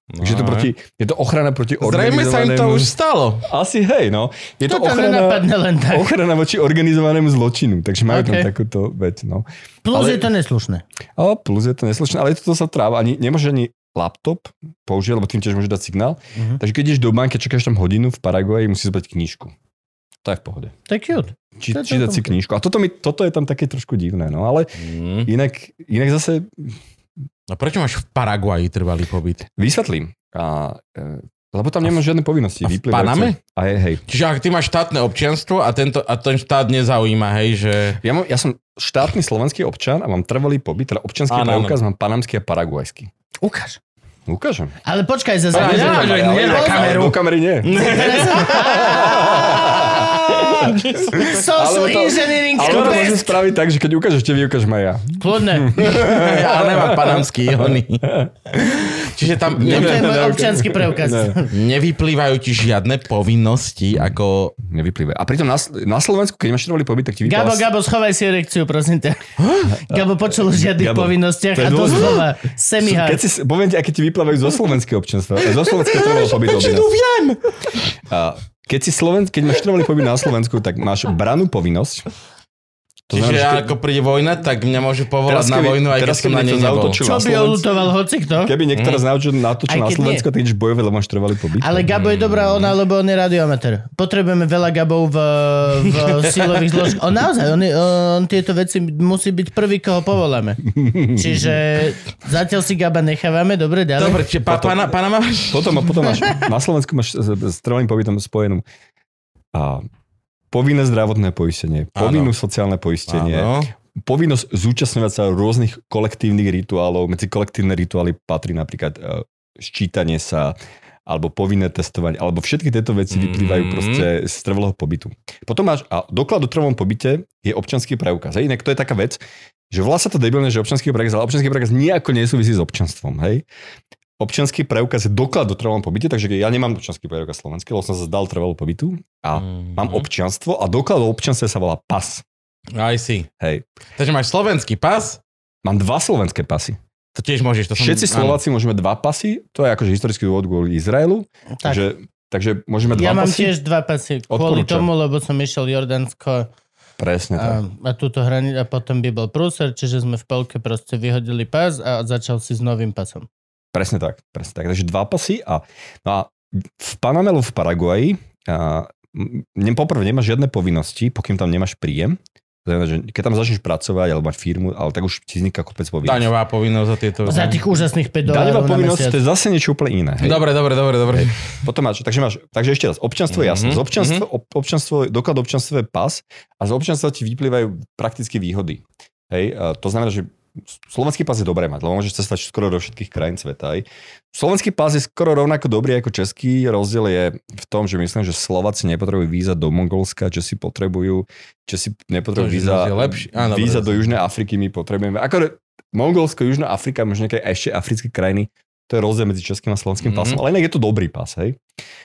no. Takže je to, proti, je to ochrana proti Zrejme sa im to organizovanému- už stalo. Asi hej, no. Je to, To to ochrana, len tak. ochrana voči organizovanému zločinu, takže majú tam OK. takúto vec, no. Plus ale- je to neslušné. A plus je to neslušné, ale to sa tráva. Ani, nemôže ani laptop použiť, lebo tým tiež môže dať signál. Mhm. Takže keď ideš do banky, čakáš tam hodinu v Paraguaji, musíš zbrať knižku. To je v pohode. To je cute. Či, To je čítať si knižku. A toto, mi, toto je tam také trošku divné, no ale Mm. inak, inak zase No prečo máš v Paraguaji trvalý pobyt? vysvetlím. A, e, lebo tam nemáš žiadne povinnosti. a v. Paname? A je, hej. Čiže ak ty máš štátne občianstvo a, tento, a ten štát nezaujíma, hej, že... Ja, mám, ja som štátny slovenský občan a mám trvalý pobyt, teda občanský Áno, preukaz, mám panamský a paraguajský. Ukáž. Ukážem. Ale počkaj, zase... Ale Ale, ja- že Ale- nie na ale kameru. Do kamery nie. Social Ale to- engineering Ale to môžem spraviť tak, že keď ukážeš, tebe ukážem aj ja. Kľudne. ale nemám panamský oni. <laughs> Čiže tam To je môj <laughs> občianský preukaz. Ne. nevyplývajú ti žiadne povinnosti, ako... Nevyplýva. A pritom na, na Slovensku, keď máš trvalý pobyt, tak ti vyplýva... Gabo, Gabo, schovaj si erekciu, prosím ťa. <gasps> Gabo počul o žiadnych Gabo, povinnostiach a to dôležité. slova. Semihard. Keď si, poviem ti, aké ti vyplávajú zo slovenského občanstva. Zo slovenského <laughs> trvalého pobytu. viem! Keď, si Sloven, keď máš trvalý pobyt na Slovensku, tak máš branú povinnosť. To Čiže znamená, že ako príde vojna, tak mňa môže povolať na vojnu, aj keď teraz, som keby na nej nebol. Čo by olutoval hocikto? keby niekto raz naučil natočil Aj na keď Slovensko, tak lebo máš trvalý pobyt. Ale Gabo je dobrá ona, lebo on je radioamatér. Potrebujeme veľa Gabov v, v <laughs> silových zložkách. On naozaj, on, on tieto veci musí byť prvý, koho povoláme. Čiže zatiaľ si Gaba nechávame, dobre, ďalej. Dobre, čiže pa, pana, Panama máš? Potom, potom máš, <laughs> na Slovensku máš s, s trvalým pobytom spojenú a povinné zdravotné poistenie, povinnú sociálne poistenie, Áno. povinnosť zúčastňovať sa rôznych kolektívnych rituálov. Medzi kolektívne rituály patrí napríklad e, ščítanie sa, alebo povinné testovanie, alebo všetky tieto veci vyplývajú Mhm. proste z trvalého pobytu. Potom máš, a doklad o trvalom pobyte je občanský preukaz. Hej? Inak to je taká vec, že volá sa to debilne, že občanský preukaz, ale občanský preukaz nejako nesúvisí s občanstvom. Hej? Občanský preukaz je doklad o trvalom pobyte, takže ja nemám občanský preukaz slovenský, lebo som sa zdal trvalého pobytu a Mhm. mám občianstvo a doklad o občanstve sa volá pas. I see. Hej. Takže máš slovenský pas, Mám dva slovenské pasy. to tiež môžeš. To som, Všetci áno. Slováci môžeme dva pasy, to je akože historický dôvod kvôli Izraelu, Tak. takže, takže môžeme dva Ja mám pasy. tiež dva pasy kvôli Odporúčam. tomu, lebo som išiel Jordánsko Presne tak. a, a túto hranicu a potom by bol prúser, čiže sme v polke proste vyhodili pas a začal si s novým pasom. Presne tak, presne tak. Takže dva pasy a, no a v Panamelu v Paraguaji a, poprvé nemáš žiadne povinnosti, pokým tam nemáš príjem. Znamená, že keď tam začneš pracovať alebo mať firmu, ale tak už ti vzniká kopec povinností. Daňová povinnosť za tieto... Za tých úžasných 5 Daňová dolárov na povinnosť to je zase niečo úplne iné. Hej? Dobre, dobre, dobre, dobre. Potom máš, takže máš, takže ešte raz, občanstvo je jasné. Mhm, Z občanstva, ob, občanstvo, doklad občanstva je pas a z občanstva ti vyplývajú prakticky výhody. Hej, to znamená, že slovenský pas je dobré mať, lebo môžeš cestovať skoro do všetkých krajín sveta. Hej. Slovenský pas je skoro rovnako dobrý ako český. Rozdiel je v tom, že myslím, že Slováci nepotrebujú víza do Mongolska, že si potrebujú, že si nepotrebujú To, víza, víza do Južnej Afriky my potrebujeme. Ako Mongolsko, Južná Afrika, možno nejaké ešte africké krajiny, to je rozdiel medzi českým a slovenským Mhm. pasom, ale inak je to dobrý pas, hej.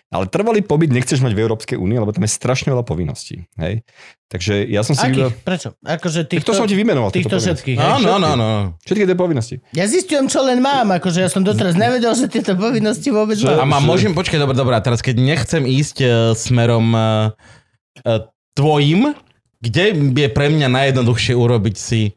Ale trvalý pobyt nechceš mať v Európskej únii, lebo tam je strašne veľa povinností, hej. Takže ja som si... Akých? vybral- Prečo? Akože Tak týchto, to som ti vymenoval. týchto všetkých. hej? Áno, áno, áno. Všetky tie povinnosti. Ja zistujem, čo len mám, akože ja som doteraz nevedel, že tieto povinnosti vôbec Čo? A mám. mám, môžem, počkaj, dobre, dobre, teraz keď nechcem ísť uh, smerom uh, uh, tvojim, kde je pre mňa najjednoduchšie urobiť si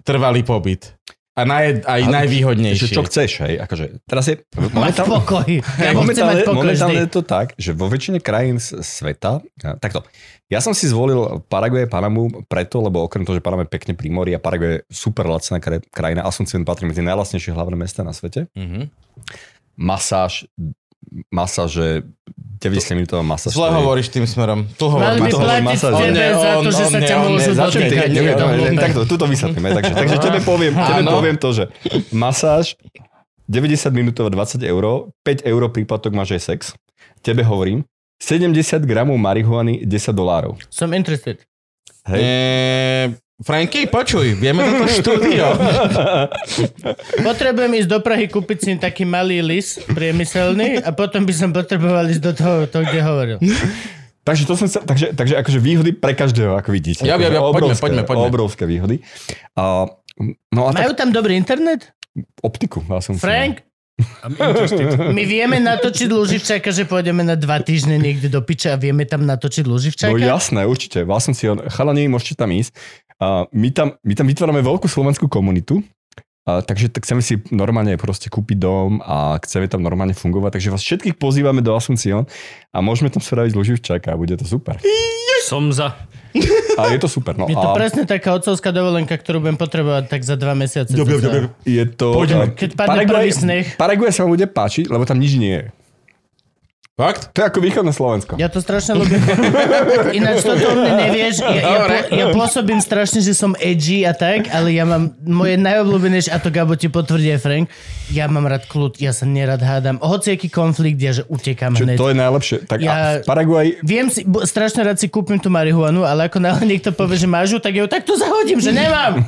trvalý pobyt? A naj, aj Ale- najvýhodnejšie. Že čo chceš, hej. Akože, teraz je... Momentálne, pokoj. Ja chce mať momentálne, pokoj <laughs> momentálne je to tak, že vo väčšine krajín sveta, takto, ja som si zvolil Paraguay, Panamu preto, lebo okrem toho, že Panama je pekne pri mori a Paraguay je super lacná kra- krajina, Asuncion patrí medzi najlacnejšie hlavné mesta na svete, Mhm. masáž masáže, 90 minútová masáž. Zle hovoríš tým smerom. Tu Mali by hovorím. to hovorí platiť masáž. tebe za to, že sa ťa môžu dotýkať. takto, tuto vysvetlíme. Takže, takže tebe poviem, tebe poviem to, že masáž 90 minútová 20 eur, 5 eur príplatok máš aj sex. Tebe hovorím, 70 gramov marihuany 10 dolárov. Som interested. Hej. Eee, Franky, počuj, vieme toto štúdio. <laughs> Potrebujem ísť do Prahy kúpiť si taký malý lis priemyselný a potom by som potreboval ísť do toho, to, kde hovoril. Takže to som sa, takže, takže akože výhody pre každého, ako vidíte. Ja, ja, ja, Akože poďme, obrovské, poďme, poďme. Obrovské výhody. A, no a tak Majú tam dobrý internet? optiku. Ja som Frank, my vieme natočiť Luživčáka, že pôjdeme na dva týždne niekde do piče a vieme tam natočiť No Luživčáka? jasné, určite. Vlastne si on, chalani, môžete tam ísť. A my, tam, my tam vytvárame veľkú slovenskú komunitu, a, takže tak chceme si normálne proste kúpiť dom a chceme tam normálne fungovať. Takže vás všetkých pozývame do Asuncion a môžeme tam spraviť Luživčáka a bude to super. Som za. A je to super. No, Je to a presne taká otcovská dovolenka, ktorú budem potrebovať tak za dva mesiace. cca. je to... Poďme. Keď padne prvý sneh. Paraguay sa vám bude páčiť, lebo tam nič nie je. Fakt? To je ako východné Slovensko. Ja to strašne ľúbim. <laughs> Ináč toto o mne nevieš. Ja, ja, po, ja pôsobím strašne, že som edgy a tak, ale ja mám moje najobľúbenejšie, a to Gabo ti potvrdí aj Frank, ja mám rád kľud, ja sa nerad hádam. Hoci aký konflikt, ja že utekám Čo, hneď. to je najlepšie. Tak Ja- v Paraguay Viem si, bo, strašne rád si kúpim tú marihuanu, ale ako náhle niekto povie, že máš ju, tak ju takto zahodím, že nemám.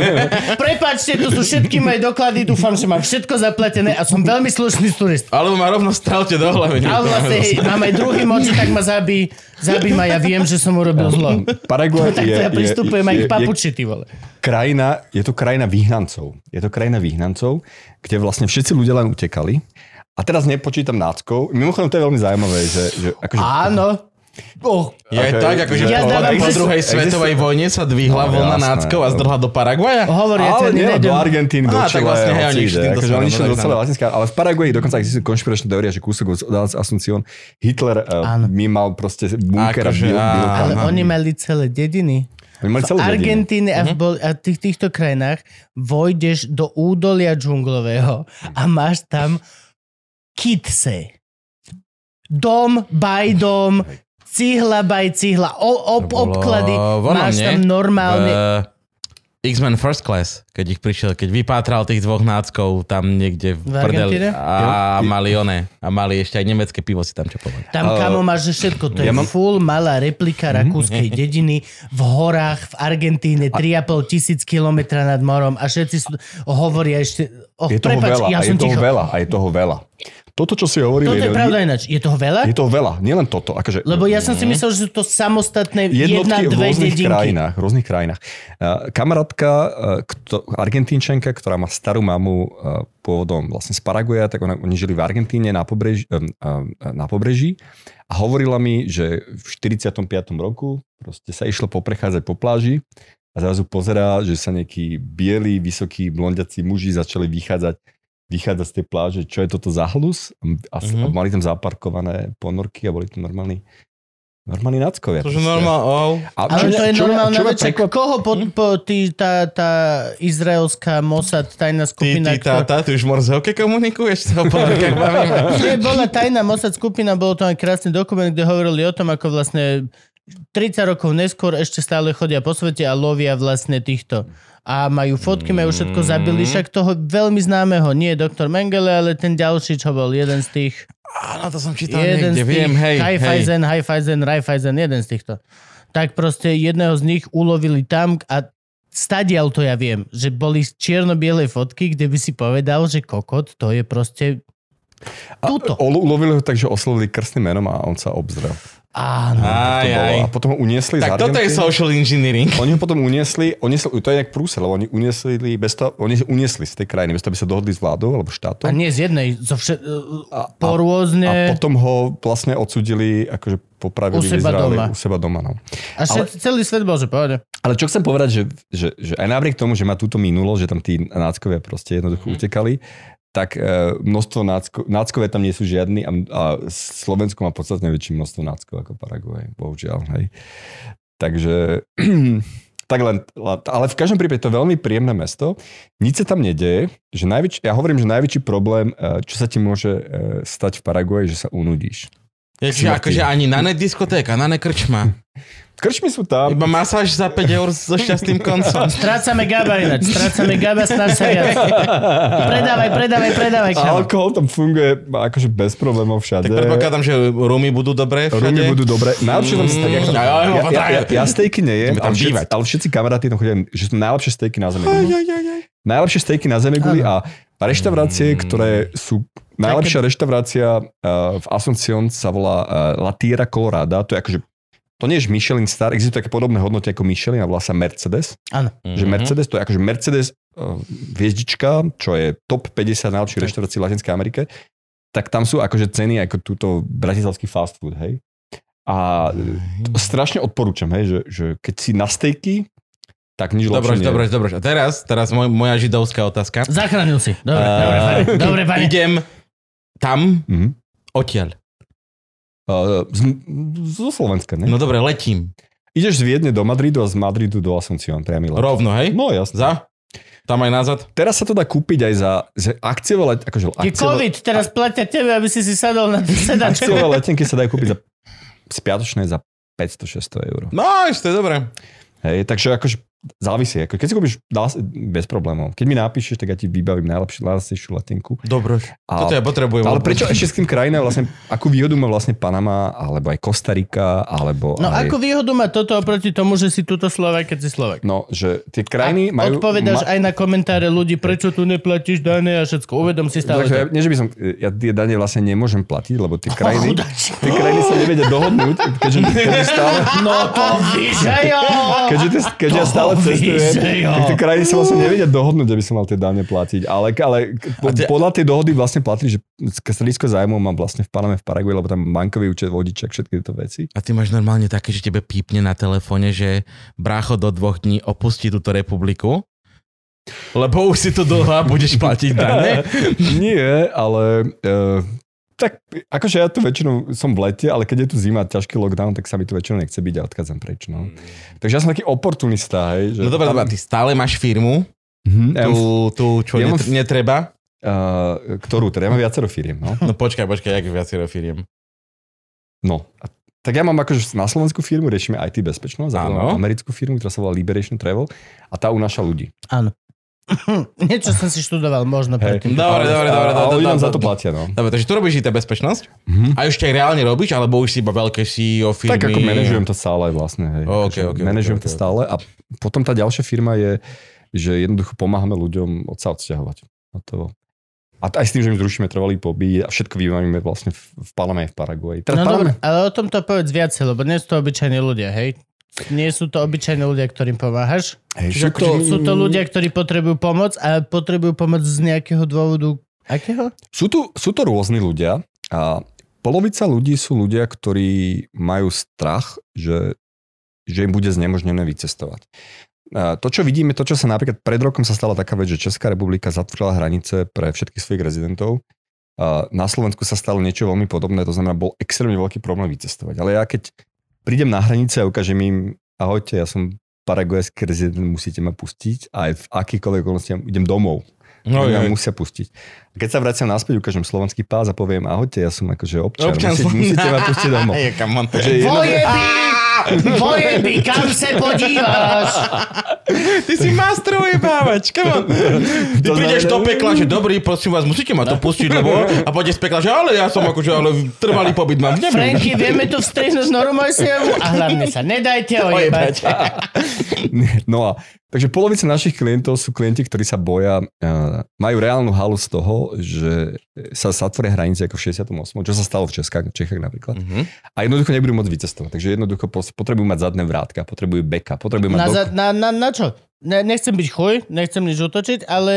<laughs> Prepačte, tu sú všetky moje doklady, dúfam, že mám všetko zaplatené a som veľmi slušný turist. Alebo ma rovno strelte do hlavy. Hej, mám aj druhý moči, tak ma zabí, zabí ma, ja viem, že som urobil zlo. <laughs> Paraguay Tak je, ja pristupujem je, aj k papuči, ty vole. krajina, je to krajina vyhnancov. Je to krajina vyhnancov, kde vlastne všetci ľudia len utekali. A teraz nepočítam náckov. Mimochodom, to je veľmi zaujímavé, že... že akože, Áno. Oh, Je Okay. tak, akože Ja po, dávam po druhej existuje- svetovej vojne sa dvihla No, vlna náckov a zdrhla do Paraguaja? hovorí, ja ale nie nejdem. do Argentíny, do Chile, vlastne, hej, oni išli Akože smerom, oni išli do. Latinské, ale v Paraguaji dokonca existuje konšpiračná teória, že kúsok od Asuncion Hitler uh, my mal proste bunker a Akože. Ale oni mali celé dediny. V. Argentíne a v, bol, a v tých, týchto krajinách vojdeš do údolia džunglového a máš tam kitse. Dom by dom, cihla by cihla, o, ob, obklady. máš nie? tam normálne... V X-Men First Class, keď ich prišiel, keď vypátral tých dvoch náckov tam niekde v, V prdeli. A mali one. A mali ešte aj nemecké pivo si tam čo povedať. Tam, Ale- kamo, máš všetko. To je Ja mám- full malá replika rakúskej dediny v horách v Argentíne, 3,5 tisíc kilometra nad morom a všetci sú, hovoria ešte... Oh, Je toho prepač, veľa, ja a je som toho ticho. veľa, a je toho veľa. Toto, čo si hovoril, Toto je pravda ináč. Je toho veľa? je toho veľa, nielen toto. Akože, Lebo ja som si myslel, že sú to samostatné jedna, jednotky v dve rôznych dedinky. krajinách. V rôznych krajinách. Uh, kamarátka, uh, kto, argentínčanka, ktorá má starú mamu uh, pôvodom vlastne z Paraguaja, tak ona, oni žili v Argentíne na pobreží, na pobreží a hovorila mi, že v 45. roku proste sa išlo poprechádzať po pláži a zrazu pozerá, že sa nejakí bieli, vysokí, blondiaci muži začali vychádzať vychádzať z tej pláže, čo je toto za hlus a, mm-hmm. a Mhm. mali tam zaparkované ponorky a boli tam normálni normálni náckovia. To, že proste. normál, oh. A Ale to je čo, normálna čo, čo, vec. Koho po, po tý, tá, tá izraelská Mossad tajná Ty, skupina, ty, tá, tá, ty už morzeovke komunikuješ? Ponorkách <laughs> bavíme. Bola tajná Mossad skupina, bol to aj krásny dokument, kde hovorili o tom, ako vlastne 30 rokov neskôr ešte stále chodia po svete a lovia vlastne týchto. A majú fotky, majú všetko, zabili však toho veľmi známeho, nie doktor Mengele, ale ten ďalší, čo bol jeden z tých, Áno, to som čítal jeden niekde, z tých viem, hej, hej. Haifaisen, Haifaisen, Raifaisen, jeden z týchto. Tak proste jedného z nich ulovili tam a stadial to ja viem, že boli čierno-biele fotky, kde by si povedal, že kokot, to je proste A Tuto. ol- ulovili ho tak, že oslovili krstným menom a on sa obzrel. Áno. Aj, To bolo. aj. A potom ho uniesli Tak z toto je social engineering. Oni ho potom uniesli, uniesli, to je jak prúsel, lebo oni uniesli, bez toho, oni uniesli z tej krajiny, bez toho, aby sa dohodli s vládou alebo štátom. A nie z jednej, zo vše, A- po A rôzne... potom ho vlastne odsudili, akože popravili U seba v Izraeli, doma. u seba doma. No. A všet, celý svet bol, že pohode. Ale čo chcem povedať, že, že, že aj napriek tomu, že má túto minulo, že tam tí náckovia proste jednoducho utekali, tak e, množstvo nácko, náckové tam nie sú žiadni a, a Slovensko má podstatne väčšie množstvo náckov ako Paraguay, bohužiaľ. Hej. Takže <clears throat> Tak len, ale v každom prípade to je veľmi príjemné mesto. Nič sa tam nedeje. Že najväčší, ja hovorím, že najväčší problém, eh, čo sa ti môže eh, stať v Paraguaji, že sa unudíš. Je, že akože ani na net diskotéka, na ne krčma. <laughs> Krčmy sú tam. Iba masáž za 5 eur so šťastným koncom. <laughs> Strácame Gaba ináč, strácame Gaba, snáď sa viac. Predávaj, predávaj, predávaj, A čau. alkohol tam funguje akože bez problémov všade. Tak predpokladám, že rumy budú dobré všade. Rumy budú dobré. Najlepšie tam ako... Mm, ja, ja, Ja, ja, stejky nejem, ale všetci, ale všetci kamaráti tam chodia, že sú najlepšie stejky na zemi. Najlepšie stejky na zemi boli a reštaurácie, Mm. ktoré sú Najlepšia reštaurácia uh, v Asuncion sa volá uh, La Tierra Colorada. To je akože to nie je Michelin star, existuje také podobné hodnoty ako Michelin a volá sa Mercedes. Áno. Že Mercedes, to je akože Mercedes uh, hviezdička, čo je top 50 najlepších reštaurácií v Latinskej Amerike, tak tam sú akože ceny ako túto bratislavský fast food, hej. A to strašne odporúčam, hej, že, že keď si na stejky, tak nič Dobre, lepšie dobre, dobre. A teraz, teraz moj, moja židovská otázka. Zachránil si. Dobre, dobre, Eh, pane. Dobre, pane. Idem tam, Mhm. odtiaľ. Uh, z, zo Slovenska, ne? No dobre, letím. Ideš z Viedne do Madridu a z Madridu do Asuncion, priamy let. Rovno, hej? No jasne. Za? Tam aj nazad? Teraz sa to dá kúpiť aj za, za akciové let, akože Je COVID, teraz platia tebe, aby si si sadol na sedačku. akciové letenky sa dajú kúpiť za spiatočné za 500-600 eur. No, to je dobré. Hej, takže akože závisí. Ako keď si kúpiš sa- bez problémov. Keď mi napíšeš, tak ja ti vybavím najlepšiu, najlepšiu letenku. Dobre. A, Toto ja potrebujem. ale prečo ešte s tým krajina vlastne, akú výhodu má vlastne Panama, alebo aj Kostarika, alebo No aj... ako výhodu má toto oproti tomu, že si tuto Slovak, keď si Slovak? No, že tie krajiny A majú... Odpovedáš aj na komentáre ľudí, prečo tu neplatíš dane a všetko. Uvedom si stále Takže ja, nie, že by som, ja tie dane vlastne nemôžem platiť, lebo tie <laughs> krajiny, Chudáči. tie krajiny sa nevedia dohodnúť, keďže, keďže stále, <laughs> No to víš, keďže, tie- keďže ja stále To cestujem, tak tie krajiny sa vlastne nevedia dohodnúť, aby som mal tie dane platiť. Ale, ale po, tie- podľa tej dohody vlastne platí, že stredisko zájmov mám vlastne v Paname v Paraguay, lebo tam bankový účet, vodiček, všetky tieto veci. A ty máš normálne také, že tebe pípne na telefóne, že brácho do dvoch dní opustí túto republiku? Lebo už si tu dlho a budeš platiť dane? <laughs> Nie, ale... Uh, tak akože ja tu väčšinou som v lete, ale keď je tu zima, ťažký lockdown, tak sa mi tu väčšinou nechce byť a odchádzam preč. No. Takže ja som taký oportunista, hej. Že No dobré, tam- ty stále máš firmu, Mhm, ja tú, tú čo ja mám net- netreba. uh, ktorú teda? Ja mám viacero firiem, no. No počkaj, počkaj, jak viacero firiem. no. A, tak ja mám akože na Slovensku firmu, riešime IT bezpečnosť, a americkú firmu, ktorá sa volá Liberation Travel a tá unáša ľudí. Áno. <coughs> Niečo som si študoval, možno Hej. predtým. Dobre, dobre, dobre. A, a dobre, oni nám za to platia, no. Dobre, takže tu robíš IT bezpečnosť Mhm. a ešte aj reálne robíš, alebo už si iba veľké CEO firmy? Tak ako manažujem to stále vlastne. Hej. OK, Akože OK, manažujem OK, to stále a potom tá ďalšia firma je, že jednoducho pomáhame ľuďom od sa odsťahovať. A, to, a aj s tým, že im zrušíme trvalý pobyt a všetko vybavíme vlastne v, v Paname, v Paraguaji. Teraz No dobre, ale o tom to povedz viacej, lebo nie sú to obyčajní ľudia, hej? Nie sú to obyčajní ľudia, ktorým pomáhaš. hej, Čiže to, sú to ľudia, ktorí potrebujú pomoc a potrebujú pomoc z nejakého dôvodu. Akého? Sú tu, sú to rôzni ľudia a polovica ľudí sú ľudia, ktorí majú strach, že, že im bude znemožnené vycestovať. To, čo vidíme, to, čo sa napríklad pred rokom sa stala taká vec, že Česká republika zatvorila hranice pre všetkých svojich rezidentov. Na Slovensku sa stalo niečo veľmi podobné, to znamená, bol extrémne veľký problém vycestovať. Ale ja keď prídem na hranice a ukážem im, ahojte, ja som paraguajský rezident, musíte ma pustiť a aj v akýkoľvek okolnostiach idem domov. No, ja. musia pustiť. A keď sa vraciam naspäť, ukážem slovenský pás a poviem, ahojte, ja som akože občan, Občan musíte, musíte ma pustiť domov. <laughs> Je, come on. Takže jedno, <laughs> Vojeby! Vojeby, kam se podíváš? Ty si master ujebávač, come on. Ty To prídeš do pekla, že dobrý, prosím vás, musíte ma to pustiť, lebo... A pôjde z pekla, že ale ja som akože, ale trvalý pobyt mám. Neviem. Franky, vieme tu vstrihnúť Mojsievu a hlavne sa nedajte <laughs> ojebať. <laughs> no a takže polovica našich klientov sú klienti, ktorí sa boja, majú reálnu halu z toho, že sa zatvoria hranice ako v 68, čo sa stalo v Českách, Čechách napríklad. Mhm. A jednoducho nebudú môcť vycestovať. Takže jednoducho potrebujú mať zadné vrátka, potrebujú beka, potrebujú mať Na, dok- za, na, na, na čo? Ne, nechcem byť chuj, nechcem nič utočiť, ale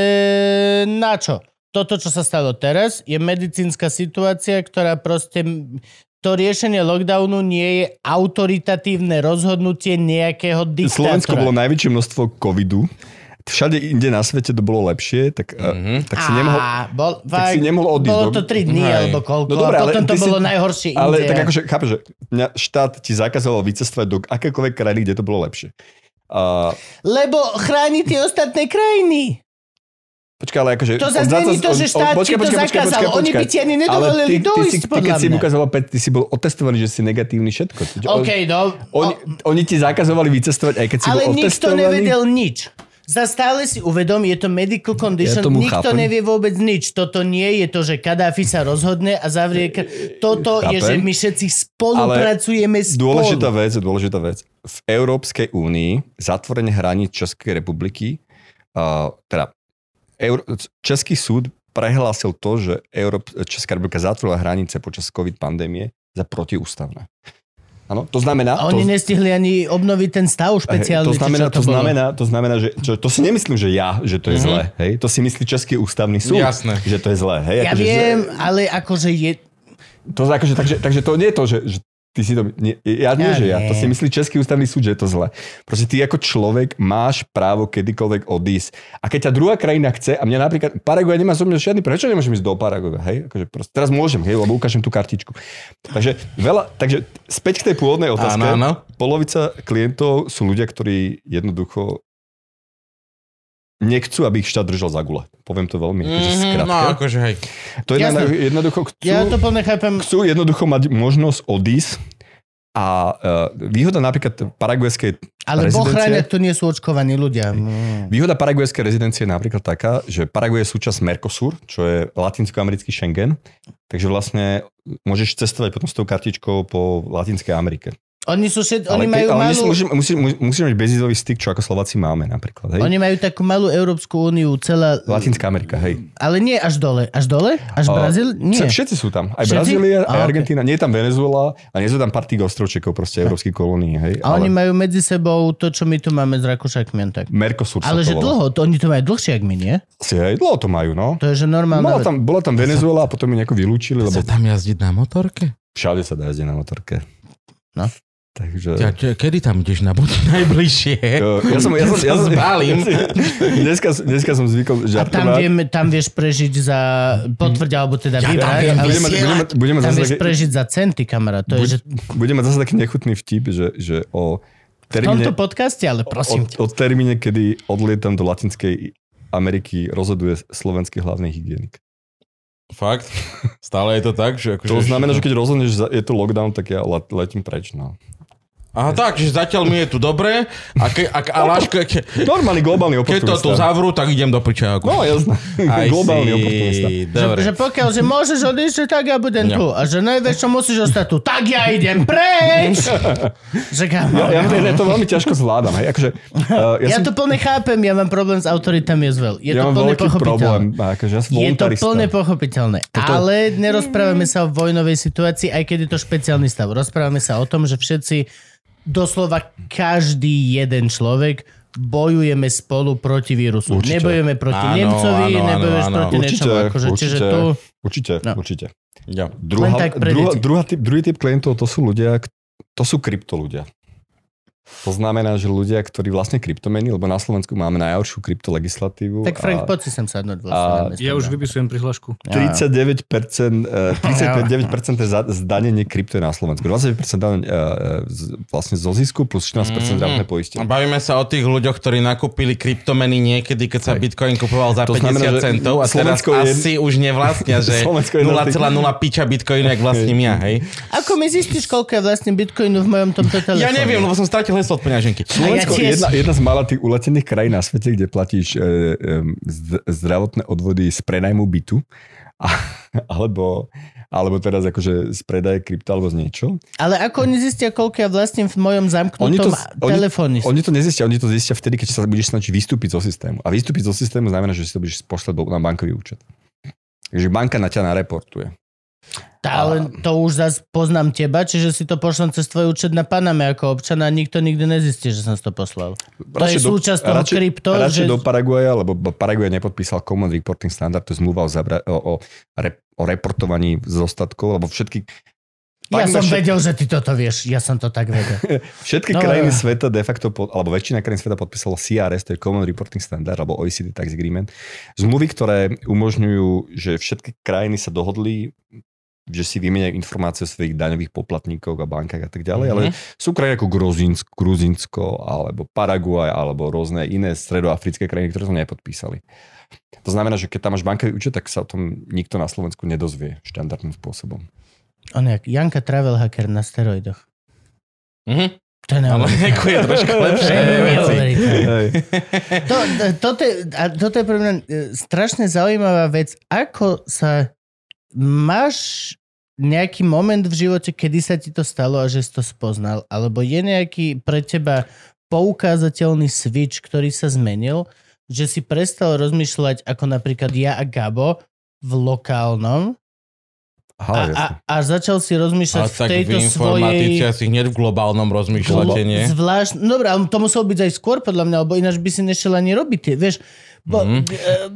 na čo? Toto, čo sa stalo teraz, je medicínska situácia, ktorá proste... To riešenie lockdownu nie je autoritatívne rozhodnutie nejakého Slovensko diktátora. bolo najväčšie množstvo covidu. Všade inde na svete to bolo lepšie, tak, mm-hmm. tak si nemohol... Á, bol, tak si nemohol odísť Bolo do- to 3 dní alebo koľko, No no dobré, a ale potom to si- bolo najhoršie Ale inde. tak akože, chápeš, že mňa štát ti zakazoval vycestovať do akékoľvek krajiny, kde to bolo lepšie. A, Lebo chráni tie ostatné krajiny. Počkaj, ale akože... To zase není to, že štát ti to zakázal. Oni by ti ani nedovolili Ale ty, ty, si, dojsť, ty, keď podľa si mňa. ukazoval pet, ty si bol otestovaný, že si negatívny všetko. OK, no. Oni, oni ti zakazovali vycestovať, aj keď si ale bol nikto otestovaný. nevedel nič. Za stále si uvedom, je to medical condition, Ja nikto chápem. nevie vôbec nič. Toto nie je to, že Kadáfi sa rozhodne a zavrie... Toto je, Chápem. že my všetci spolupracujeme spolu. Dôležitá vec, dôležitá vec. V Európskej únii zatvorenie hraníc Českej republiky, uh, teda Eur- Český súd prehlásil to, že Európ- Česká republika zatvorila hranice počas COVID pandémie za protiústavné. Áno, to znamená... A oni to, nestihli ani obnoviť ten stav špeciálny. to znamená, čo to, bolo. znamená, to znamená, že čo, to si nemyslím, že ja, že to je Mhm. zlé. Hej? To si myslí Český ústavný súd, Jasné. že to je zlé. Hej? Ja Akože, viem, ale akože je... To, akože, takže, takže to nie je to, že, že ty si to... Nie, ja nie, Ja že ja. To si myslí Český ústavný súd, že je to zle. Proste ty ako človek máš právo kedykoľvek odísť. A keď ťa druhá krajina chce, a mňa napríklad... Paraguay nemá so mňa žiadny... Prečo nemôžem ísť do Paraguay? Hej? Akože proste, teraz môžem, hej, lebo ukážem tú kartičku. Takže veľa... Takže späť k tej pôvodnej otázke. Áno, áno. Polovica klientov sú ľudia, ktorí jednoducho nechcú, aby ich štát držal za gule. Poviem to veľmi mm-hmm, Mhm, skratke. no akože hej. To je Jasné. na- jednoducho chcú, Ja to plne chápem. chcú jednoducho mať možnosť odísť a uh, výhoda napríklad paraguajskej Ale v rezidencie- ochrane to nie sú očkovaní ľudia. Mm. Výhoda paraguajskej rezidencie je napríklad taká, že Paraguay je súčasť Mercosur, čo je latinskoamerický Schengen, takže vlastne môžeš cestovať potom s tou kartičkou po Latinskej Amerike. Oni sú všet, oni Ale, majú ale malú... musíš, musíš, musíš mať bezvizový styk, čo ako Slováci máme napríklad. Hej? Oni majú takú malú Európsku úniu, celá... Latinská Amerika, hej. Ale nie až dole. Až dole? Až A- Brazíl? Nie. Vš- Všetci sú tam. Aj Všetci? Brazília, A, aj. Argentína. Nie je tam Venezuela a nie sú tam pár tých ostrovčekov, proste európskych kolónií. Hej. A oni majú medzi sebou to, čo my tu máme s Rakúšakmi. Tak. Mercosur Ale že dlho, to, oni to majú dlhšie, ak my, nie? Si, hej, dlho to majú, no. To je, že normálne... Bola tam, bola tam Venezuela a potom ju nejako vylúčili, lebo Sa tam jazdiť na motorke? všade sa dá jazdiť na motorke. No. Takže... Ja, čo, kedy tam ideš na buď najbližšie? Jo, Ja som, ja som, ja som, Zbalím. <laughs> dneska, dneska som zvykol A tam, žartovať. vieme, tam vieš prežiť za potvrď, alebo teda Ja tam vybrať, viem ale Budeme, budeme, budeme, tam vieš také, prežiť za centy, kamarát. To je, že budeme mať zase taký nechutný vtip, že, že o v tomto termíne, podcaste, ale prosím o, o termíne, kedy odlietam do Latinskej Ameriky, rozhoduje slovenský hlavný hygienik. Fakt? Stále je to tak? Že akože To znamená, že keď rozhodneš, že je to lockdown, tak ja let, letím preč. No. Aha, tak, že zatiaľ mi je tu dobre a, ke, a, a Láško, ke, Normálny globálny keď to oportunista. tu zavrú, tak idem do piča. No jasné. <laughs> <laughs> Globálny si, oportunista. Dobre. Že, že pokiaľ, že môžeš odísť, že tak ja budem No. tu. A že čo musíš ostať tu, tak ja idem preč. <laughs> že Ja, ja, ja to veľmi ťažko zvládam. Hej. Akože, uh, ja, ja som, to plne chápem, ja mám problém s autoritami as well. Je ja to mám plne veľký problém. pochopiteľné. Akože ja som Je to plne pochopiteľné. Toto- Ale nerozprávame sa o vojnovej situácii, aj keď je to špeciálny stav. Rozprávame sa o tom, že všetci, doslova každý jeden človek bojujeme spolu proti vírusu. Určite. Nebojujeme proti Áno, Nemcovi, áno, nebojuješ áno. proti Určite, niečomu. Akože, určite, čiže tu... určite, No. určite. Ja. Druhá, druhá, druhá typ, druhý typ klientov to sú ľudia, to sú kryptolúdia. To znamená, že ľudia, ktorí vlastne kryptomeny, lebo na Slovensku máme najhoršiu kryptolegislatívu. Tak Frank, a poď si sem sadnúť vlastne. Ja už vypisujem prihlášku. 39%, eh, 39% je za- zdanenie krypto je na Slovensku. 20% daň, eh, z- vlastne zo zisku plus 14% Mhm. zdravotné poistenie. bavíme sa o tých ľuďoch, ktorí nakúpili kryptomeny niekedy, keď sa Hej. Bitcoin kupoval za To 50 znamená, centov a teraz je- asi už nevlastnia, <laughs> že Slovensko je jedna z tých- 0,0 piča Bitcoinu, jak vlastním ja, hej? Ako mi zistíš, koľko je vlastne bitcoinu v mojom tomto telefóne? Ja neviem, lebo som stratil heslo od peňaženky. Slovensko je jedna, jedna z mála tých uletených krajín na svete, kde platíš e, e, zd- zdravotné odvody z prenajmu bytu. A, alebo, alebo teraz akože z predaje krypta alebo z niečo. Ale ako oni zistia, koľko ja vlastním v mojom Oni zamknutom to, oni, telefóne? oni to nezistia, oni to zistia vtedy, keď sa budeš snažiť vystúpiť zo systému. A vystúpiť zo systému znamená, že si to budeš pošlať do- na bankový účet. Takže banka na ťa nareportuje. Tá, ale to už zase poznám teba, čiže si to pošlem cez tvoj účet na Paname ako občana a nikto nikdy nezistí, že som to poslal. To je súčasť toho radšej, krypto, radšej že- do Paraguaja, lebo Paraguaj nepodpísal Common Reporting Standard, to je zmluva o, zabra- o, o, re- o reportovaní zostatkov, lebo všetky Ja som všet- vedel, že ty toto vieš. Ja som to tak vedel. <laughs> Všetky No, krajiny no. sveta de facto, pod, alebo väčšina krajín sveta podpísalo CRS, to je Common Reporting Standard, alebo OECD Tax Agreement. Zmluvy, ktoré umožňujú, že všetky krajiny sa dohodli že si vymieňajú informácie o svojich daňových poplatníkoch a bankách a tak ďalej, mm-hmm. ale Mhm. sú krajiny ako Gruzínsko, Gruzinsko alebo Paraguaj alebo rôzne iné stredoafrické krajiny, ktoré to nepodpísali. To znamená, že keď tam máš bankový účet, tak sa o tom nikto na Slovensku nedozvie štandardným spôsobom. On je jak Janka Travel Hacker na steroidoch. Mhm. To je ako trošku lepšie. To, je, toto je pre mňa e, strašne zaujímavá vec. Ako sa máš nejaký moment v živote, kedy sa ti to stalo a že si to spoznal? Alebo je nejaký pre teba poukázateľný switch, ktorý sa zmenil, že si prestal rozmýšľať ako napríklad ja a Gabo v lokálnom Aha, a, a, a začal si rozmýšľať Ale v tak tejto informatici svojej... asi hneď v globálnom rozmýšľate, nie? Zvlášť, no dobré, ale to muselo byť aj skôr podľa mňa, lebo ináč by si nešiel ani robiť tie, vieš. Bo, mm.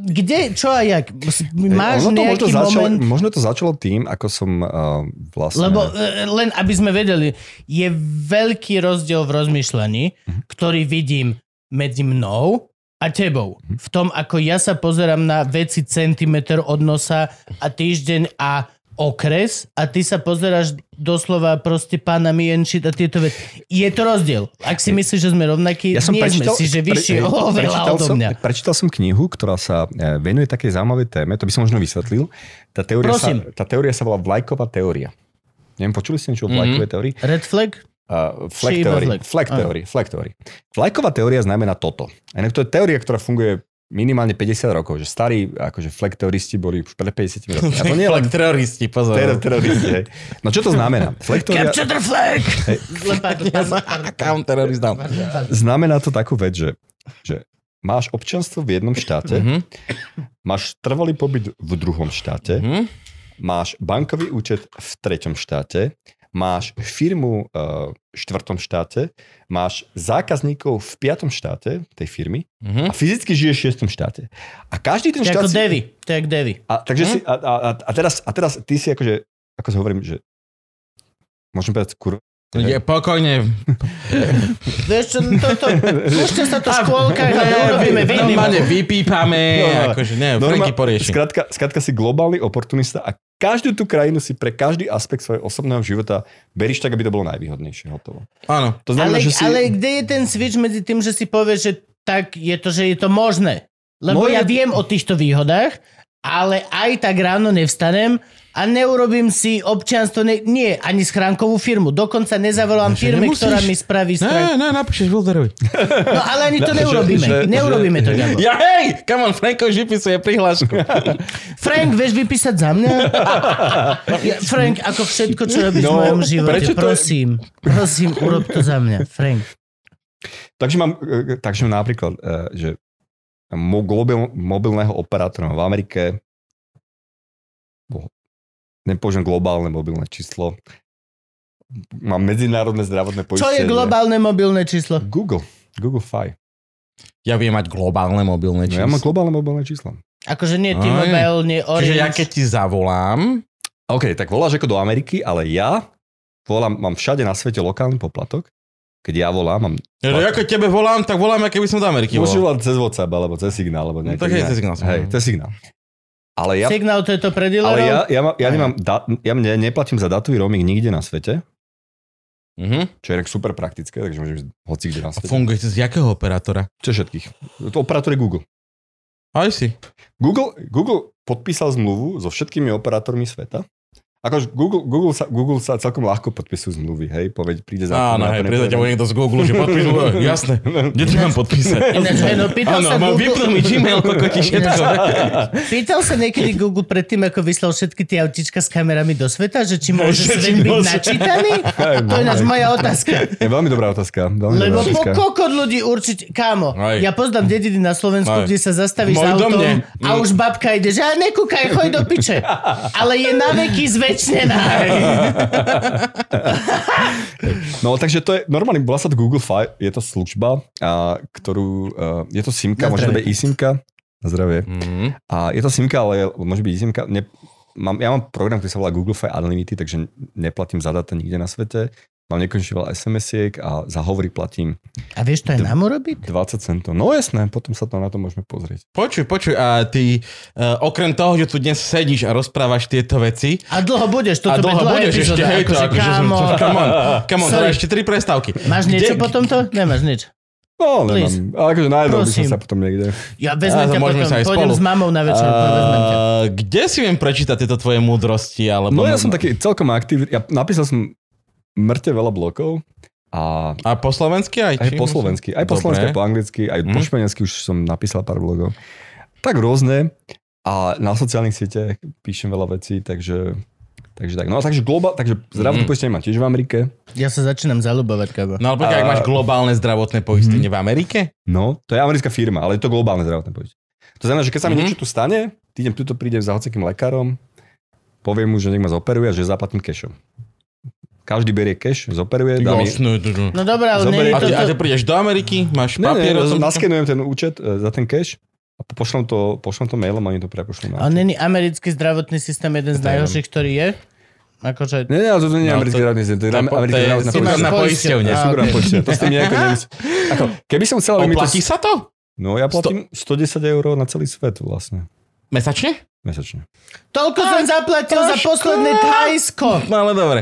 Kde, čo a jak? Máš ono to možno, začalo, moment... možno to začalo tým, ako som uh, vlastne... Lebo e, len aby sme vedeli, je veľký rozdiel v rozmýšľaní, Mhm. ktorý vidím medzi mnou a tebou. Mhm. V tom, ako ja sa pozerám na veci centimetr od nosa a týždeň a okres a ty sa pozeráš doslova proste pána Mienčit a tieto veci. Je to rozdiel. Ak si myslíš, že sme rovnakí, Ja som nie prečítal, sme si, že vyššie pre- oveľa prečítal odo som, mňa. Prečítal som knihu, ktorá sa e, venuje takej zaujímavej téme, to by som možno vysvetlil. Tá teória, sa, Prosím. tá teória sa volá vlajková teória. Neviem, počuli ste niečo o vlajkovej teórii? Red flag? Uh, flag theory. flag? Flag theory. Flag theory. Vlajková teória znamená toto. A to je teória, ktorá funguje minimálne 50 rokov, že starí akože flag teoristi boli už pred 50 rokmi. A to nie len teroristi, pozor. ter- teroristi. Hej. No čo to znamená? Flag teória Capture the flag! Kam teroristám. znamená to takú vec, že, že máš občanstvo v jednom štáte, Mhm. máš trvalý pobyt v druhom štáte, Mhm. máš bankový účet v treťom štáte, máš firmu uh, v štvrtom štáte, máš zákazníkov v piatom štáte tej firmy Mhm. a fyzicky žiješ v šiestom štáte. A každý ten To je štát... ako si- Devi. To je ako Devi. A, takže si, a, a, a, teraz, a teraz ty si akože, ako sa hovorím, že môžem povedať kur... Je, pokojne. <laughs> Vieš čo, toto, púšťa sa to v škôlkach a urobíme výnimku. Normálne vypípame, No, akože ne, Franky porieši. Skrátka, skrátka si globálny oportunista a každú tú krajinu si pre každý aspekt svojho osobného života beríš tak, aby to bolo najvýhodnejšie. Hotovo. Áno. To znamená, Ale, že si... ale kde je ten switch medzi tým, že si povieš, že tak je to, že je to možné? Lebo No ja viem o týchto výhodách, ale aj tak ráno nevstanem a neurobím si občianstvo, ne, nie, ani schránkovú firmu. Dokonca nezavolám Že firme, nemusíš. ktorá mi spraví schránku. Ne, ne, napíšeš Wilderovi. No ale ani to <laughs> Že- neurobíme. že- neurobíme to, Gabo. Ja hej, come on, Franko už vypisuje prihlášku. <laughs> Frank, vieš vypísať za mňa? <laughs> Ja, Frank, ako všetko, čo robíš v No, mojom živote, to prosím, prosím, urob to za mňa. Frank. Takže mám, e, takže mám napríklad, e, že mo- mobil, mobilného operátora v Amerike, nepoužijem globálne mobilné číslo, mám medzinárodné zdravotné Čo poistenie. je globálne mobilné číslo? Google. Google Fi. Ja viem mať globálne mobilné No, číslo. ja mám globálne mobilné číslo. Akože nie Aj. T-Mobile, nie Orange. Čiže ja keď ti zavolám, OK, tak voláš ako do Ameriky, ale ja volám, mám všade na svete lokálny poplatok. Keď ja volám, mám... ja, ja keď tebe volám, tak volám, keby som do Ameriky Môžeš volal. volať cez WhatsApp, alebo cez signál, alebo No, nejaké tak je iné. cez signál. Hej, cez signál. Ale ja, Signál to je to pre ale dealerov? ja, ja, ma- ja, nemám, da, ja ne, neplatím za datový roaming nikde na svete, Mhm. čo je super praktické, takže môžem ísť hoci kde na A svete. funguje to z jakého operátora? Čo všetkých? To operátor je Google. Aj si. Google. Google podpísal zmluvu so všetkými operátormi sveta. Akože Google, Google, sa, Google sa celkom ľahko podpisujú zmluvy, hej, povedť, príde za... Áno, hej, príde ťa niekto z Google, že podpíšu, <laughs> <laughs> jasné, kde to mám podpísať? <laughs> Ináč, hej, no, pýtal Áno, sa mám Google- mi Gmail, kokoti, všetko. Pýtal sa niekedy Google predtým, ako vyslal všetky tie autička s kamerami do sveta, že či môže svet byť načítaný? To je náš moja otázka. Je veľmi dobrá otázka. Veľmi Lebo po kokot ľudí určite... Kámo, ja poznám dediny na Slovensku, kde sa zastavíš s autom a už babka ide, že "A nekúkaj, choď do piče. Ale je na veky zväčšnená. No takže to je, normálne volá sa to Google Fi, je to služba, a, ktorú, uh, je to simka, môže to byť e-simka, na zdravie. Mhm. A je to simka, ale môže byť e-simka. Ne, mám, ja mám program, ktorý sa volá Google Fi Unlimited, takže neplatím za data nikde na svete. Mám nekonečne veľa SMS-iek a za hovory platím A vieš to aj nám urobiť? 20 centov. No jasné, potom sa to na to môžeme pozrieť. Počuj, počuj, a ty uh, okrem toho, že tu dnes sedíš a rozprávaš tieto veci, A dlho budeš, a toto bude dlho budeš epizóda, ešte, hej, to akože, akože som, kámo, <laughs> come on, come on, Sorry. ešte tri prestávky. Máš niečo Kde- po tomto? Nemáš nič. No, Please. nemám. Ale akože najedol by som sa potom niekde. Ja vezmem A, ťa potom, sa aj pôjdem spolu. s mamou na večer. Uh, kde si viem prečítať tieto tvoje múdrosti? Alebo No ja som taký celkom aktívny. Ja napísal som mŕte veľa blokov a A po slovensky aj? aj či? po slovensky, aj po slovensky, aj po anglicky, aj po Mhm. španielsky už som napísal pár blogov. Tak rôzne. A na sociálnych sieťach píšem veľa vecí, takže Takže tak. No a takže, globál, takže zdravotné Mhm. poistenie mám tiež v Amerike. Ja sa začínam zalubovať, kabo. No ale počkaj, ak A- máš globálne zdravotné poistenie v Amerike? No, to je americká firma, ale je to globálne zdravotné poistenie. To znamená, že keď sa mi Mhm. niečo tu stane, idem tuto prídem za hocikým lekárom, poviem mu, že nech ma zoperuje a že zaplatím cashom. Každý berie cash, zoperuje, dá mi... Jasné. to- to- No dobré, ale Zoberie- nie A je ty, to... a ty prídeš do Ameriky, máš Ne, papier, ne, naskenujem ten účet e, za ten cash a pošlem to, pošlem to mailom a oni to prepošlú. Ale Na... není americký zdravotný systém jeden z najhorších, ktorý je? Akože... Nie, nie, ale to nie je No, americký zdravotný systém, to je je zdravotná poisťovňa. Súkromná poisťovňa, to s tým nejako. <laughs> Ako, keby som chcel. Oplatí sa to? No ja platím 110 eur na celý svet vlastne. Mesačne? Mesačne. Toľko som zaplatil za trošku. posledné Thajsko. No ale dobre.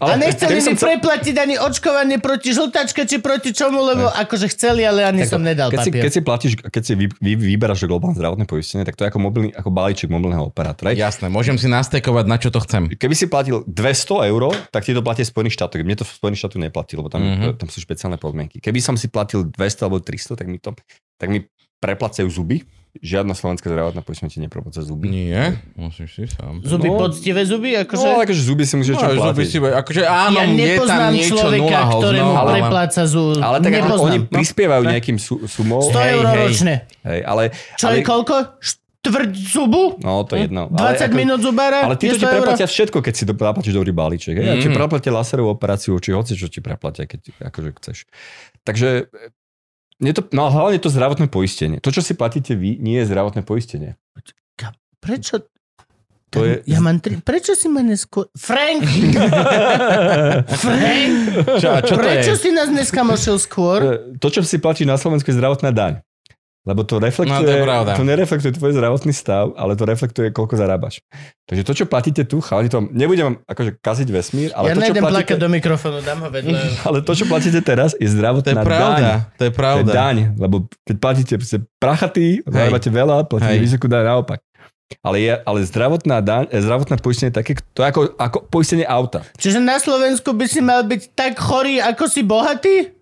A nechceli mi chcel- preplatiť ani očkovanie proti žltačke, či proti čomu, lebo akože chceli, ale ani som nedal keď si, papier. keď si platíš, keď si vy, vy, vyberáš globálne zdravotné poistenie, tak to je ako, mobilný, ako balíček mobilného operátora. Jasné, môžem si nastekovať, na čo to chcem. Keby si platil 200 eur, tak ti to platí Spojených štátoch. Mne to v Spojených štátoch neplatí, lebo tam, Mhm. mm-hmm. tam sú špeciálne podmienky. Keby som si platil 200 alebo 300, tak mi to tak mi preplacajú zuby. Žiadna slovenská zdravotná poistenie ti neprepláca zuby. Nie, musíš si sám. Zuby, No. poctivé zuby? Akože... No, ale akože zuby si čo No, zuby platiť. si, akože áno, ja je tam nepoznám niečo človeka, nula ktorému ale... prepláca zub. Ale tak ako nepoznám. oni no. prispievajú nejakým su- sumou. 100 Hej, eur hej. ročne. Hej, ale, Čo ale, je koľko? Štvrť zubu? No, to je jedno. 20 Ale ako- minút zubára? Ale títo ti 100 eur? preplatia všetko, keď si do, zaplatíš dobrý balíček. Hej? Mm. Či Mhm. preplatia laserovú operáciu, či hoci čo ti preplatia, keď akože chceš. Takže nie to, no hlavne to zdravotné poistenie. To, čo si platíte vy, nie je zdravotné poistenie. Prečo? To je- Ja mám tri... Prečo si ma neskôr... Frank! <laughs> Frank! Čo, čo Prečo je? si nás dneska mošil skôr? E, To, čo si platíš na Slovensku, je zdravotná daň. Lebo to reflektuje, No, to je pravda. to nereflektuje tvoj zdravotný stav, ale to reflektuje, koľko zarábaš. Takže to, čo platíte tu, chalani, to nebudem vám akože kaziť vesmír, ale ja to, čo platíte, do mikrofónu, dám ho vedľa. <laughs> ale to, čo platíte teraz, je To je zdravotná daň. pravda, to je To je pravda. daň, lebo keď platíte ste prachatý, zarábate veľa, platíte Hej. vysokú daň naopak. Ale, je, ale zdravotná, daň, eh, zdravotné poistenie je také, to je ako, ako poistenie auta. Čiže na Slovensku by si mal byť tak chorý, ako si bohatý?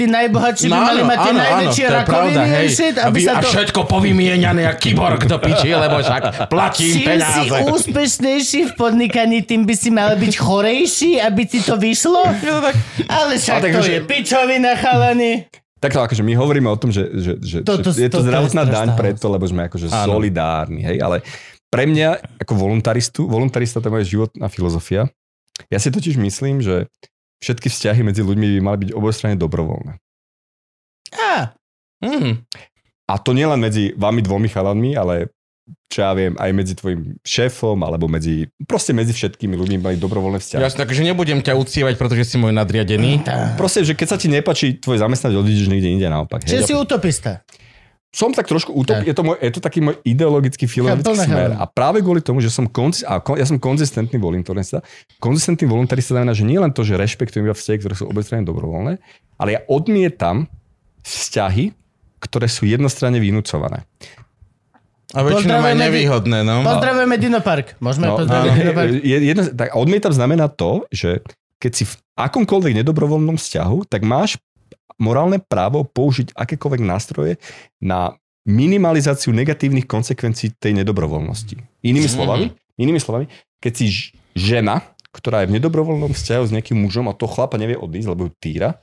Tí najbohatší by mali mať tie najväčšie No, to je pravda, rakoviny hej. and shit, a, aby vy, sa a to... všetko povymieňané jak kyborg do piči, lebo však platím Čím si peniaze. úspešnejší v podnikaní, tým by si mal byť chorejší, aby ti to vyšlo? Ale však tak, to že- je pičovina, chalani. Takto akože my hovoríme o tom, že, že, že, Toto- že je to je zdravotná daň preto, lebo sme akože Áno. solidárni, hej, ale pre mňa ako voluntaristu, voluntarista to je moja životná filozofia. Ja si totiž myslím, že všetky vzťahy medzi ľuďmi by mali byť obostranne dobrovoľné. Á, Mm. A to nielen medzi vami dvomi chalanmi, ale čo ja viem, aj medzi tvojim šéfom, alebo medzi, proste medzi všetkými ľuďmi mali dobrovoľné vzťahy. Jasne, takže nebudem ťa uctievať, pretože si môj nadriadený. Proste, že keď sa ti nepačí tvoj zamestnať, odídeš niekde inde naopak. Čiže Hej. si utopista. Som tak trošku Tak. je to, môj, je to taký môj ideologický filozofický smer. A práve kvôli tomu, že som, konzi- a kon- ja som konzistentný voluntarista, konzistentný voluntarista znamená, že nie len to, že rešpektujem iba vzťahy, ktoré sú obostranne dobrovoľné, ale ja odmietam vzťahy, ktoré sú jednostranne vynúcované. A väčšinou aj nevýhodné, no. Pozdravujeme Dinopark. Môžeme No, pozdraviť áno, Dinopark? jedno, tak odmietam znamená to, že keď si v akomkoľvek nedobrovoľnom vzťahu, tak máš morálne právo použiť akékoľvek nástroje na minimalizáciu negatívnych konsekvencií tej nedobrovoľnosti. Inými Mhm. slovami, inými slovami, keď si žena, ktorá je v nedobrovoľnom vzťahu s nejakým mužom a to chlapa nevie odísť, lebo ju týra,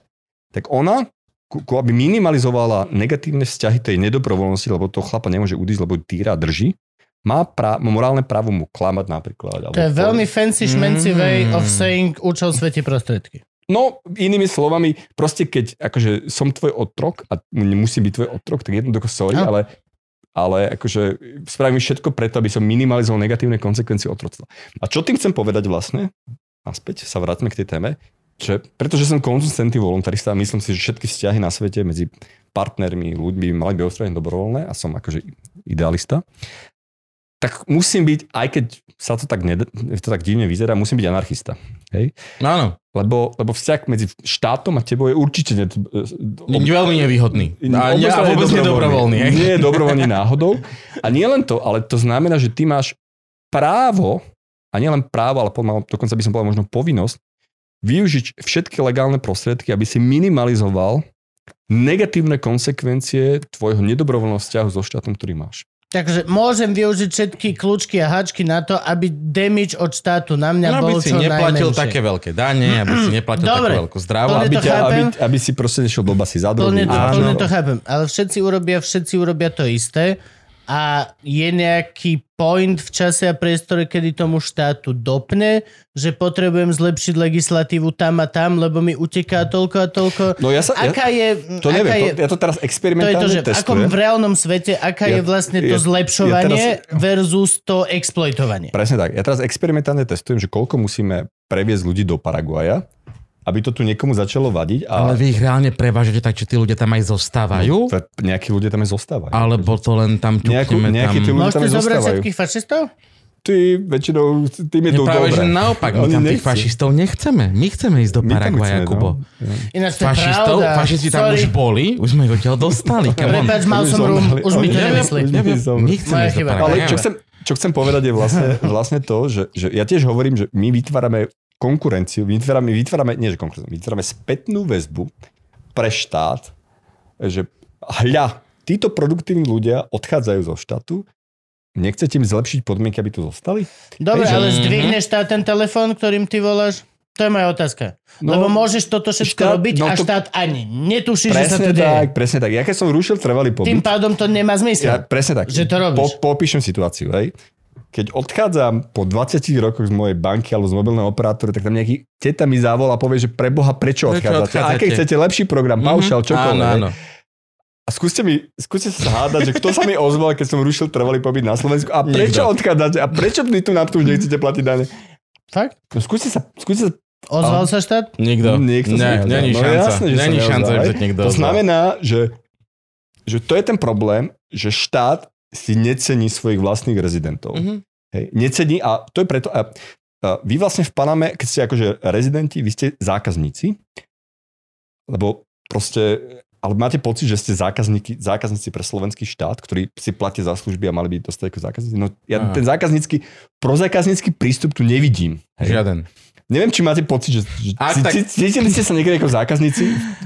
tak ona aby minimalizovala negatívne vzťahy tej nedobrovoľnosti, lebo to chlapa nemôže udísť, lebo ju týra a drží, má prá- morálne právo mu klamať napríklad. To je veľmi fancy šmenci Mm. way of saying účel svete prostriedky. No, inými slovami, proste keď akože som tvoj otrok a musím byť tvoj otrok, tak jednoducho sorry, No. ale, ale akože spravím všetko preto, aby som minimalizoval negatívne konsekvencie otroctva. A čo tým chcem povedať vlastne, naspäť sa vráťme k tej téme, že, pretože som konzistentný voluntarista a myslím si, že všetky vzťahy na svete medzi partnermi, ľuďmi mali byť ostradené dobrovoľné a som akože idealista, tak musím byť, aj keď sa to tak, ned- to tak divne vyzerá, musím byť anarchista. Hej? No áno, Lebo, lebo vzťah medzi štátom a tebou je určite... Ne, veľmi nevýhodný. A, ne, a vôbec nedobrovoľný. hej? Nie je dobrovoľný náhodou. A nie len to, ale to znamená, že ty máš právo, a nielen právo, ale dokonca by som povedal možno povinnosť, využiť všetky legálne prostriedky, aby si minimalizoval negatívne konsekvencie tvojho nedobrovoľného vzťahu so štátom, ktorý máš. Takže môžem využiť všetky kľúčky a háčky na to, aby damage od štátu na mňa No, bol aby si čo neplatil najmenšie. také veľké dane, aby si neplatil Dobre. takú veľkú zdravú. Aby, to ťa, aby, aby si proste nešiel do basy za to, Áno. to chápem, ale všetci urobia, všetci urobia to isté a je nejaký point v čase a priestore, kedy tomu štátu dopne, že potrebujem zlepšiť legislatívu tam a tam, lebo mi uteká toľko a toľko. No ja sa... Ja, Aká je... to aká neviem, je, to, ja to teraz to je experimentálne to, že testujem. v reálnom svete, aká Ja- je vlastne to ja- zlepšovanie ja teraz- versus to exploitovanie. Presne tak. Ja teraz experimentálne testujem, že koľko musíme previesť ľudí do Paraguaja, aby to tu niekomu začalo vadiť a Ale vy ich reálne prevážete tak, že tí ľudia tam aj zostávajú? Pre- nejakí ľudia tam aj zostávajú. Alebo to len tam ťukneme nejaký tí tam... ľudia- Môžete tam aj zostávajú. všetkých fašistov? Ty väčšinou, tým je Nie, to práve, dobré. že naopak, my Oni tam tých fašistov nechceme. My chceme ísť do Paraguaja, chceme, Kubo. no. Ináč to je Fašistov, pravda. fašisti tam Sorry. už boli, už sme ich odtiaľ dostali. Prepač, mal som rum, už mi to nemyslí. My chceme ísť do chyba. Ale Paraguaja. čo chcem, čo chcem povedať je vlastne, <laughs> vlastne to, že, že ja tiež hovorím, že my vytvárame konkurenciu, vytvárame, vytvárame, nie že konkurenciu, vytvárame spätnú väzbu pre štát, že hľa, títo produktívni ľudia odchádzajú zo štátu, nechcete im zlepšiť podmienky, aby tu zostali? Dobre, Hej, že- ale Mhm. zdvihneš štát ten telefón, ktorým ty voláš? To je moja otázka. No, Lebo môžeš toto všetko štát- robiť no a to- štát ani netuší, že sa to Presne deje. tak, presne tak. Ja keď som rušil trvalý Tým pobyt, pádom to nemá zmysel. ja, presne tak. Že to robíš. Po, popíšem situáciu, hej. Keď odchádzam po 20 rokoch z mojej banky alebo z mobilného operátora, tak tam nejaký teta mi zavolá a povie, že preboha, prečo, Prečo odchádzate? odchádzate? Aké chcete lepší program, paušal, čokoľvek. Áno, áno. A skúste, mi, skúste sa hádať, že kto sa mi ozval, keď som rušil trvalý pobyt na Slovensku a prečo Nikto. odchádzate a prečo vy tu to už <laughs> nechcete platiť dane. Fakt? No skúste sa, skúste sa Ozval sa štát? Nikto. Niekto Ne, není No šanca. jasné, že Není šanca, že niekto To znamená, že, že to je ten problém, že štát si necení svojich vlastných rezidentov. Mhm. Hej, necení a to je preto... A, a vy vlastne v Paname, keď ste akože rezidenti, vy ste zákazníci, lebo proste... Ale máte pocit, že ste zákazníky, zákazníci pre slovenský štát, ktorí si platia za služby a mali by dostať ako zákazníci? No ja Aha. ten zákaznícky, prozákaznícky prístup tu nevidím. Hej. Žiaden. Neviem, či máte pocit, že, že Ak tak- cí- cítili ste sa niekedy ako zákazníci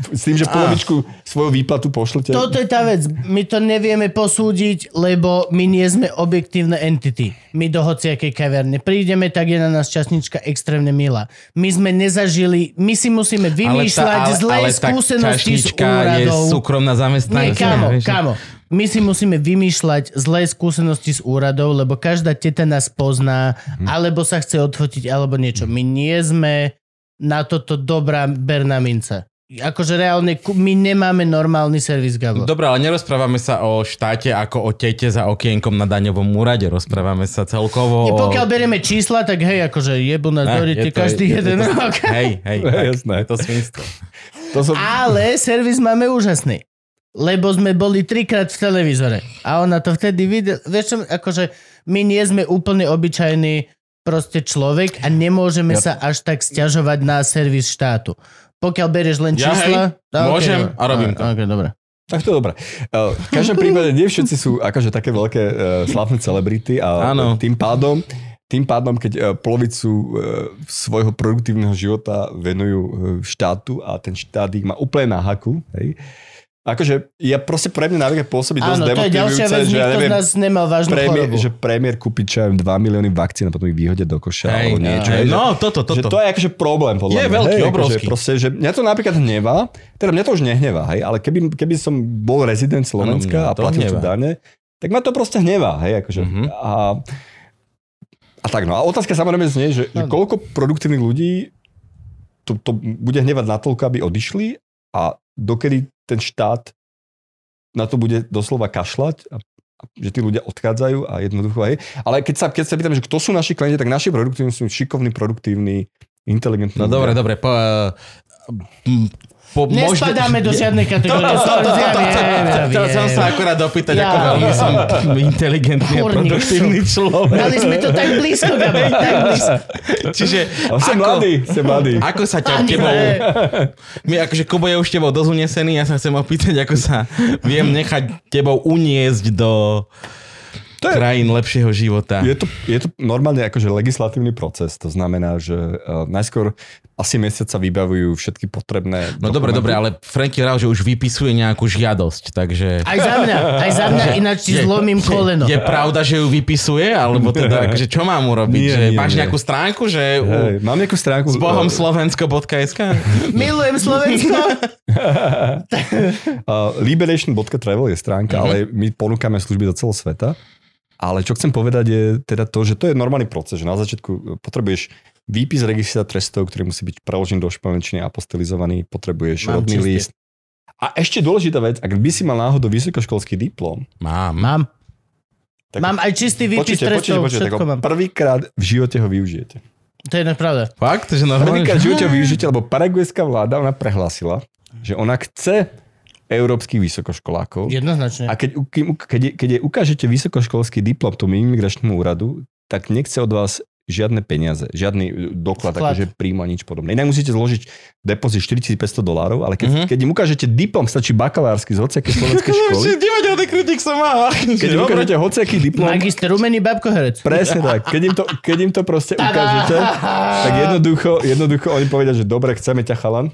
s tým, že polovičku svoju výplatu pošlete? Toto je tá vec. My to nevieme posúdiť, lebo my nie sme objektívne entity. My do hociakej kaverne prídeme, tak je na nás časnička extrémne milá. My sme nezažili, my si musíme vymýšľať zlé skúsenosti s čašnička je úradou. súkromná Nie, zamestnanka. kamo, vieš. kamo. My si musíme vymýšľať zlé skúsenosti s úradov, lebo každá teta nás pozná, Mhm. alebo sa chce odfotiť, alebo niečo. My nie sme na toto dobrá berná minca. Akože reálne, my nemáme normálny servis, Gabo. Dobre, ale nerozprávame sa o štáte ako o tete za okienkom na daňovom úrade. Rozprávame sa celkovo Nie, o... pokiaľ berieme čísla, tak hej, akože jebu nás Ne, do je to- každý je- je jeden to- rok. Hej, hej, <laughs> tak, jasné. je to svinstvo. To som... Ale servis máme úžasný. Lebo sme boli trikrát v televízore. A ona to vtedy videla. Vieš čo, akože my nie sme úplne obyčajný proste človek a nemôžeme Ja- sa až tak stiažovať na servis štátu. Pokiaľ berieš len Ja, čísla... hej, môžem a robím to. Ok, dobre. Tak to je dobré. Uh, V každom prípade nie všetci sú akože také veľké uh, slavné celebrity a Áno. tým pádom tým pádom, keď uh, polovicu svojho produktívneho života venujú štátu a ten štát ich má úplne na haku, hej, akože ja proste pre mňa napríklad pôsobí dosť Áno, to je ďalšia vec, že ja nikto z neviem, nás nemal vážnu premiér, chorobu. že premiér kúpi čo ja viem, 2 milióny vakcín a potom ich vyhodia do koša Hej, alebo niečo. hej, že- no, toto, Že toto. to je akože problém podľa Je mňa. veľký, hej, obrovský. Akože proste, že mňa to napríklad hnevá, teda mňa to už nehnevá, hej, ale keby, keby som bol rezident Slovenska a platil tu dane, tak ma to proste hnevá, hej, akože. Mhm. A, a tak no, a otázka samozrejme znie, že, že Áno. koľko produktívnych ľudí to, to bude hnevať natoľko, aby odišli a dokedy ten štát na to bude doslova kašľať a že tí ľudia odchádzajú a jednoducho hej. Ale keď sa, keď sa pýtam, že kto sú naši klienti, tak naši produktívni sú šikovní, produktívni inteligentní No dobre, dobre. Po, uh, po, Nespadáme do žiadnej kategórie. To, to, to, to, to, to, Ja viem, ja Chcel som sa akurát opýtať, Ja. ako veľmi som inteligentný a produktívny človek. Mali sme to tak blízko, tak blízko. Čiže ste ako, mladí, ste mladí. ako sa ťa tebou... My akože Kubo je už tebou dosť unesený, ja sa chcem opýtať, ako sa viem nechať tebou uniesť do To je- krajín lepšieho života. Je to, je to normálne akože legislatívny proces, to znamená, že uh, najskôr asi mesiac sa vybavujú všetky potrebné No dobre, dobre, ale Franky Rao, že už vypisuje nejakú žiadosť, takže... Aj za mňa, aj za mňa, ináč ti zlomím koleno. Je pravda, že ju vypisuje? Alebo teda, <laughs> akože čo mám urobiť? Nie, že nie, máš nie. nejakú stránku, že Hej, u, mám nejakú stránku. s bohom uh, slovensko.sk? <laughs> Milujem Slovensko. <laughs> Uh, liberation.travel je stránka, Mhm. ale my ponúkame služby do celého sveta. Ale čo chcem povedať je teda to, že to je normálny proces, že na začiatku potrebuješ výpis registra trestov, ktorý musí byť preložený do španielčiny a apostilizovaný, potrebuješ Mám rodný čistý. list. A ešte dôležitá vec, ak by si mal náhodou vysokoškolský diplom, Mám. Mám. tak Mám aj čistý výpis počujte, trestov, počujte, všetko mám. prvýkrát v živote ho využijete. To je pravda. Fakt? Že normálne? Prvýkrát v živote ho využijete, lebo paraguajská vláda, ona prehlásila, že ona chce európskych vysokoškolákov. Jednoznačne. A keď, keď, keď, keď jej ukážete vysokoškolský diplom tomu imigračnému úradu, tak nechce od vás žiadne peniaze, žiadny e, doklad, Vklad. akože príjmu a nič podobné. Inak musíte zložiť depozit 4500 dolárov, ale keď, Mhm. mm-hmm. keď im ukážete diplom, stačí bakalársky z hociakej slovenskej <laughs> školy, Divadelný kritik som mal. keď im ukážete hociaký diplom, Magister umený babkoherec. presne tak, keď im to, keď im to proste ukážete, tak jednoducho, jednoducho oni povedia, že dobre, chceme ťa chalan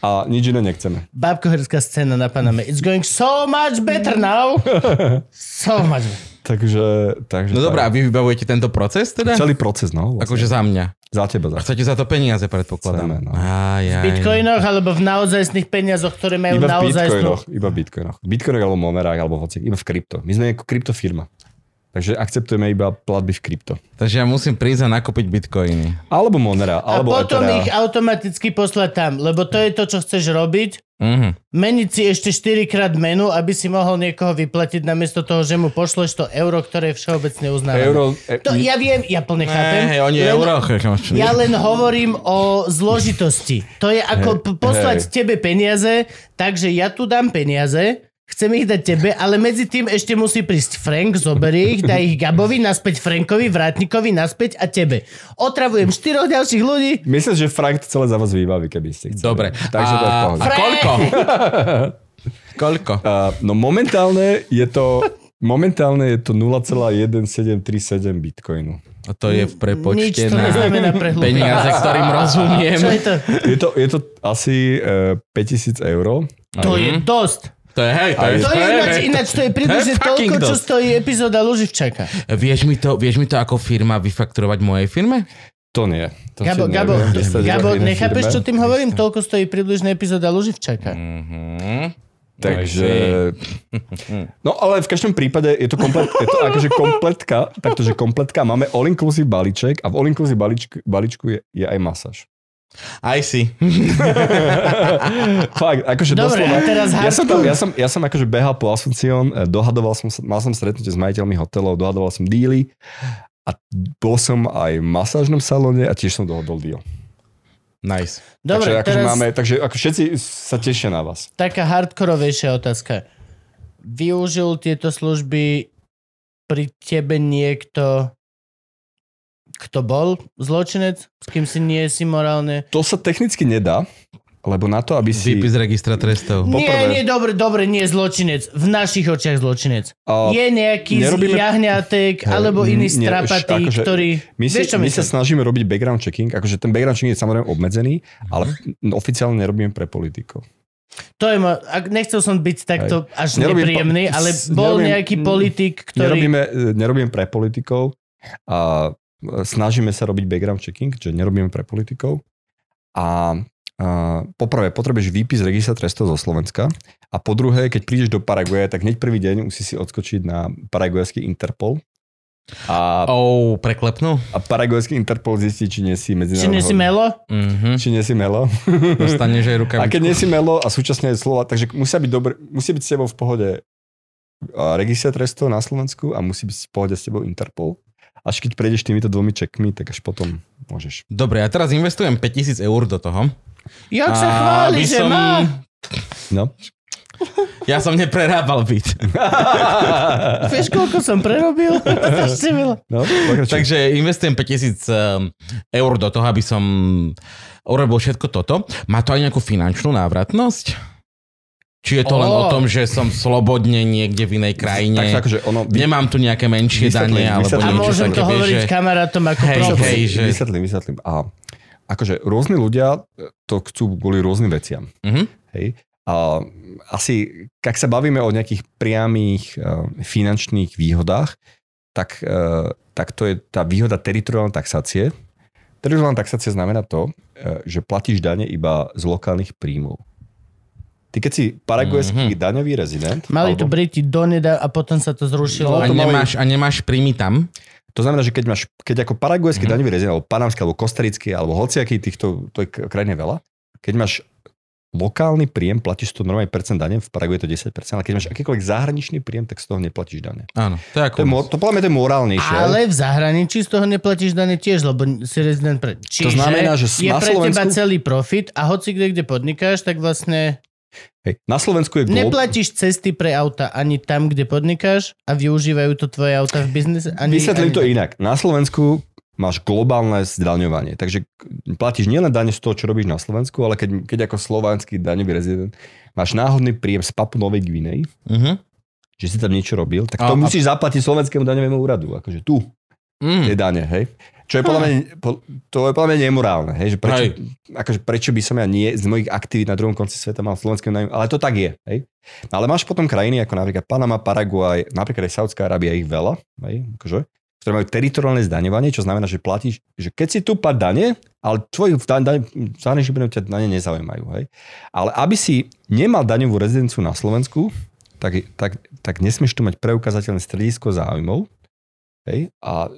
a nič iné nechceme. Babkoherecká scéna na Paname. It's going so much better now. <laughs> So much better. Takže, takže No tak. dobré, a vy vybavujete tento proces teda? Celý proces, no. Vlastne. Akože za mňa. Za teba, za A chcete za to peniaze, predpokladám. Chceme, no. Aj, aj. V bitcoinoch alebo v naozajstných peniazoch, ktoré majú Iba v naozaj... bitcoinoch, iba v bitcoinoch. V bitcoinoch alebo monerách, alebo hoci, iba v krypto. My sme ako kryptofirma. Takže akceptujeme iba platby v krypto. Takže ja musím prísť a nakúpiť bitcoiny. Alebo monera, A alebo potom Ethera. ich automaticky poslať tam, lebo to je to, čo chceš robiť. Mhm. Meniť si ešte 4 krát menu, aby si mohol niekoho vyplatiť namiesto toho, že mu pošleš to euro, ktoré je všeobecne uznávané. Euro, e, To ja viem, ja plne chápem. Hej, oni len- euro. <laughs> Ja len hovorím o zložitosti. To je ako p- poslať hej. tebe peniaze, takže ja tu dám peniaze, chcem ich dať tebe, ale medzi tým ešte musí prísť Frank, zoberie ich, dá ich Gabovi, naspäť Frankovi, Vrátnikovi, naspäť a tebe. Otravujem štyroch ďalších ľudí. Myslím, že Frank to celé za vás vybaví, keby ste chceli. Dobre. Takže to je v a, <laughs> a koľko? koľko? Uh, no momentálne je to momentálne je to 0,1737 bitcoinu. A to je v Nič prepočte to na peniaze, ktorým <laughs> rozumiem. Čo je to? Je to, je to asi uh, 5000 eur. To je dosť. To je, hej, to je, To je ináč, ináč to je približne To toľko, čo stojí epizóda Luživčaka. Vieš mi, to, vieš mi to ako firma vyfakturovať mojej firme? To nie. To Gabo, Gabo, Gabo nechápeš, čo tým hovorím? Toľko stojí približne epizóda Luživčaka. Mhm. Takže... No ale v každom prípade je to, komplet, je to akože kompletka, taktože kompletka. Máme all-inclusive balíček a v all-inclusive balíčku, balíčku je, je aj masáž. Aj si. <laughs> Fakt, akože Dobre, doslova. teraz ja som, tam, ja, som, ja som akože behal po Asuncion, eh, dohadoval som, mal som stretnutie s majiteľmi hotelov, dohadoval som díly a bol som aj v masážnom salóne a tiež som dohodol deal. Nice. Dobre, takže, akože teraz máme, takže ako všetci sa tešia na vás. taká hardkorovejšia otázka. Využil tieto služby pri tebe niekto, kto bol zločinec, s kým si nie si morálne... To sa technicky nedá, lebo na to, aby si... Výpis registra trestov. Nie, Poprvé- nie, dobre, dobre, nie zločinec. V našich očiach zločinec. A je nejaký nerobíme- jahňatek Hej, alebo iný nie, strapatý, akože ktorý... My, si, Vieš, čo my sa snažíme robiť background checking, akože ten background checking je samozrejme obmedzený, ale oficiálne nerobíme pre politikov. To je ma, nechcel som byť takto až Nerobím nepríjemný, po- ale bol nerobím- nejaký politik, ktorý... Nerobíme, nerobíme pre politikov a snažíme sa robiť background checking, že nerobíme pre politikov. A, a poprvé, potrebuješ výpis registra trestov zo Slovenska a po druhé, keď prídeš do Paraguaje, tak hneď prvý deň musí si odskočiť na paraguajský Interpol a, Oh, preklepnú? a paraguajský Interpol zistí, či nie si Či medzinárodného... nie si melo? Mhm. Či nie si melo. Dostaneš aj A rukavičku. keď nie si melo a súčasne je slova, takže musia byť dobre, musí byť s tebou v pohode a, registra trestov na Slovensku a musí byť v pohode s tebou Interpol. Až keď prejdeš týmito dvomi čekmi, tak až potom môžeš. Dobre, ja teraz investujem 5000 eur do toho. Jak sa chváli, že som- má? No. Ja som neprerábal byt. <laughs> Vieš, koľko som prerobil? <laughs> No. Takže investujem 5000 um, eur do toho, aby som urobil všetko toto. Má to aj nejakú finančnú návratnosť? Či je to len Ó. o tom, že som slobodne niekde v inej krajine? Tak, akože ono, vy- Nemám tu nejaké menšie dane, alebo vysvetlím. A niečo môžem to hovoriť že... kamarátom ako Hej, problém. hej, že... Vysvetlím, vysvetlím. A akože rôzni ľudia to chcú kvôli rôznym veciam. Mhm. Hej. A asi, ak sa bavíme o nejakých priamých uh, finančných výhodách, tak, uh, tak to je tá výhoda teritoriálnej taxácie. Teritoriálna taxácia znamená to, uh, že platíš dane iba z lokálnych príjmov. Ty keď si paraguajský Mhm. daňový rezident, Mali tu alebo, Briti doneda a potom sa to zrušilo. A to mali- nemáš, a nemáš príjmy tam? to znamená, že keď máš, keď ako paraguajský Mhm. daňový rezident, alebo panamský, alebo kostarický, alebo hociaký týchto, to je k- krajín je veľa, keď máš lokálny príjem, platíš to normálne percent dane, v Paraguaji je to 10%, ale keď máš akýkoľvek zahraničný príjem, tak z toho neplatíš dane. Áno, to je ako... To, je, to podľa mňa to je morálnejšie. Ale v zahraničí z toho neplatíš dane tiež, lebo si rezident pre... Čiže znamená, že je pre teba Slovensku- celý profit a hoci kde, kde podnikáš, tak vlastne Hej, na Slovensku je glob... neplatíš cesty pre auta ani tam, kde podnikáš a využívajú to tvoje auta v biznise. Ani, Vysvetlím ani... to inak. Na Slovensku máš globálne zdaňovanie, takže platíš nielen dane z toho, čo robíš na Slovensku, ale keď, keď ako slovanský daňový rezident máš náhodný príjem z Papu Novej Gvinej, Mhm. že si tam niečo robil, tak A- to a- musíš zaplatiť slovenskému daňovému úradu. Akože tu Mm. je dane, hej. Čo je podľa mňa, to je podľa mňa nemorálne, hej, že prečo, Hej. akože prečo by som ja nie z mojich aktivít na druhom konci sveta mal slovenské daňové, ale to tak je, hej. Ale máš potom krajiny ako napríklad Panama, Paraguaj, napríklad aj Saudská Arábia, ich veľa, hej, akože, ktoré majú teritoriálne zdaňovanie, čo znamená, že platíš, že keď si tu pad dane, ale tvoj daň, daň, ťa dane nezaujímajú, hej. Ale aby si nemal daňovú rezidenciu na Slovensku, tak, tak, tak nesmieš tu mať preukázateľné stredisko záujmov, hej, a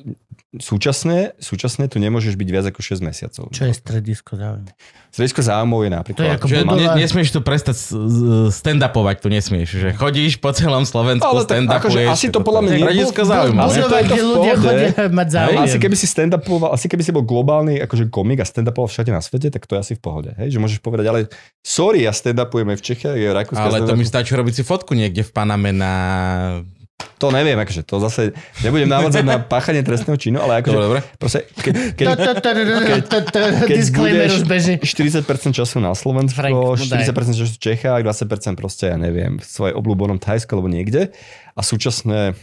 súčasne, súčasne tu nemôžeš byť viac ako 6 mesiacov. Čo je stredisko záujmu? Stredisko záujmov je napríklad... To je ako Že budova- ne, nesmieš tu prestať stand-upovať, tu nesmieš. Že chodíš po celom Slovensku, Ale tak stand-upuješ. akože asi to podľa mňa Stredisko ne? to je to ľudia chodia mať záujem. Asi keby si stand-upoval, asi keby si bol globálny akože komik a stand-upoval všade na svete, tak to je asi v pohode. Hej? Že môžeš povedať, ale sorry, ja stand-upujem aj v Čechách, aj v Rakúsku. Ale to mi stačí robiť si fotku niekde v Paname na... To neviem, akože to zase nebudem navádzať na <laughs> páchanie trestného činu, ale akože Dobre, dobre. proste, keď, keď, keď Disclaimer budeš už beží. 40% času na Slovensku, Frank, no daj. 40% času v Čechách, 20% proste, ja neviem, v svojej obľúbenom Thajsku alebo niekde. A súčasne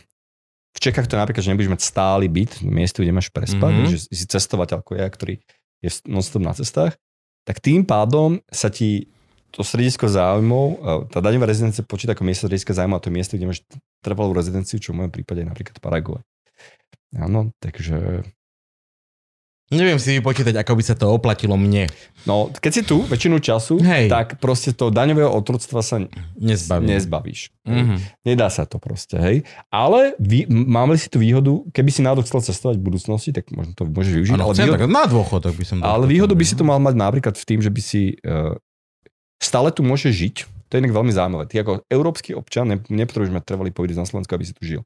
v Čechách to napríklad, že nebudeš mať stály byt, miesto, kde máš prespať, Mhm. mm-hmm. že si cestovateľ ako ja, ktorý je non-stop na cestách, tak tým pádom sa ti to stredisko záujmov, e, tá daňová rezidencia počíta ako miesto strediska záujmov a to je miesto, kde máš trvalú rezidenciu, čo v mojom prípade je napríklad Paraguay. Áno, takže Neviem si vypočítať, ako by sa to oplatilo mne. No, keď si tu väčšinu času, Hej. tak proste to daňového otroctva sa Nezbavím. nezbavíš. Mhm. Nedá sa to proste, hej. Ale vy, mám li si tú výhodu, keby si náhodou chcel cestovať v budúcnosti, tak možno to môžeš využiť. Áno, ale, chcem, výhodu, tak na dôchodok by som... ale výhodu by si to mal mať napríklad v tým, že by si uh, stále tu môžeš žiť. To je inak veľmi zaujímavé. Ty ako európsky občan ne, nepotrebuješ mať trvalý pobyt na Slovensku, aby si tu žil.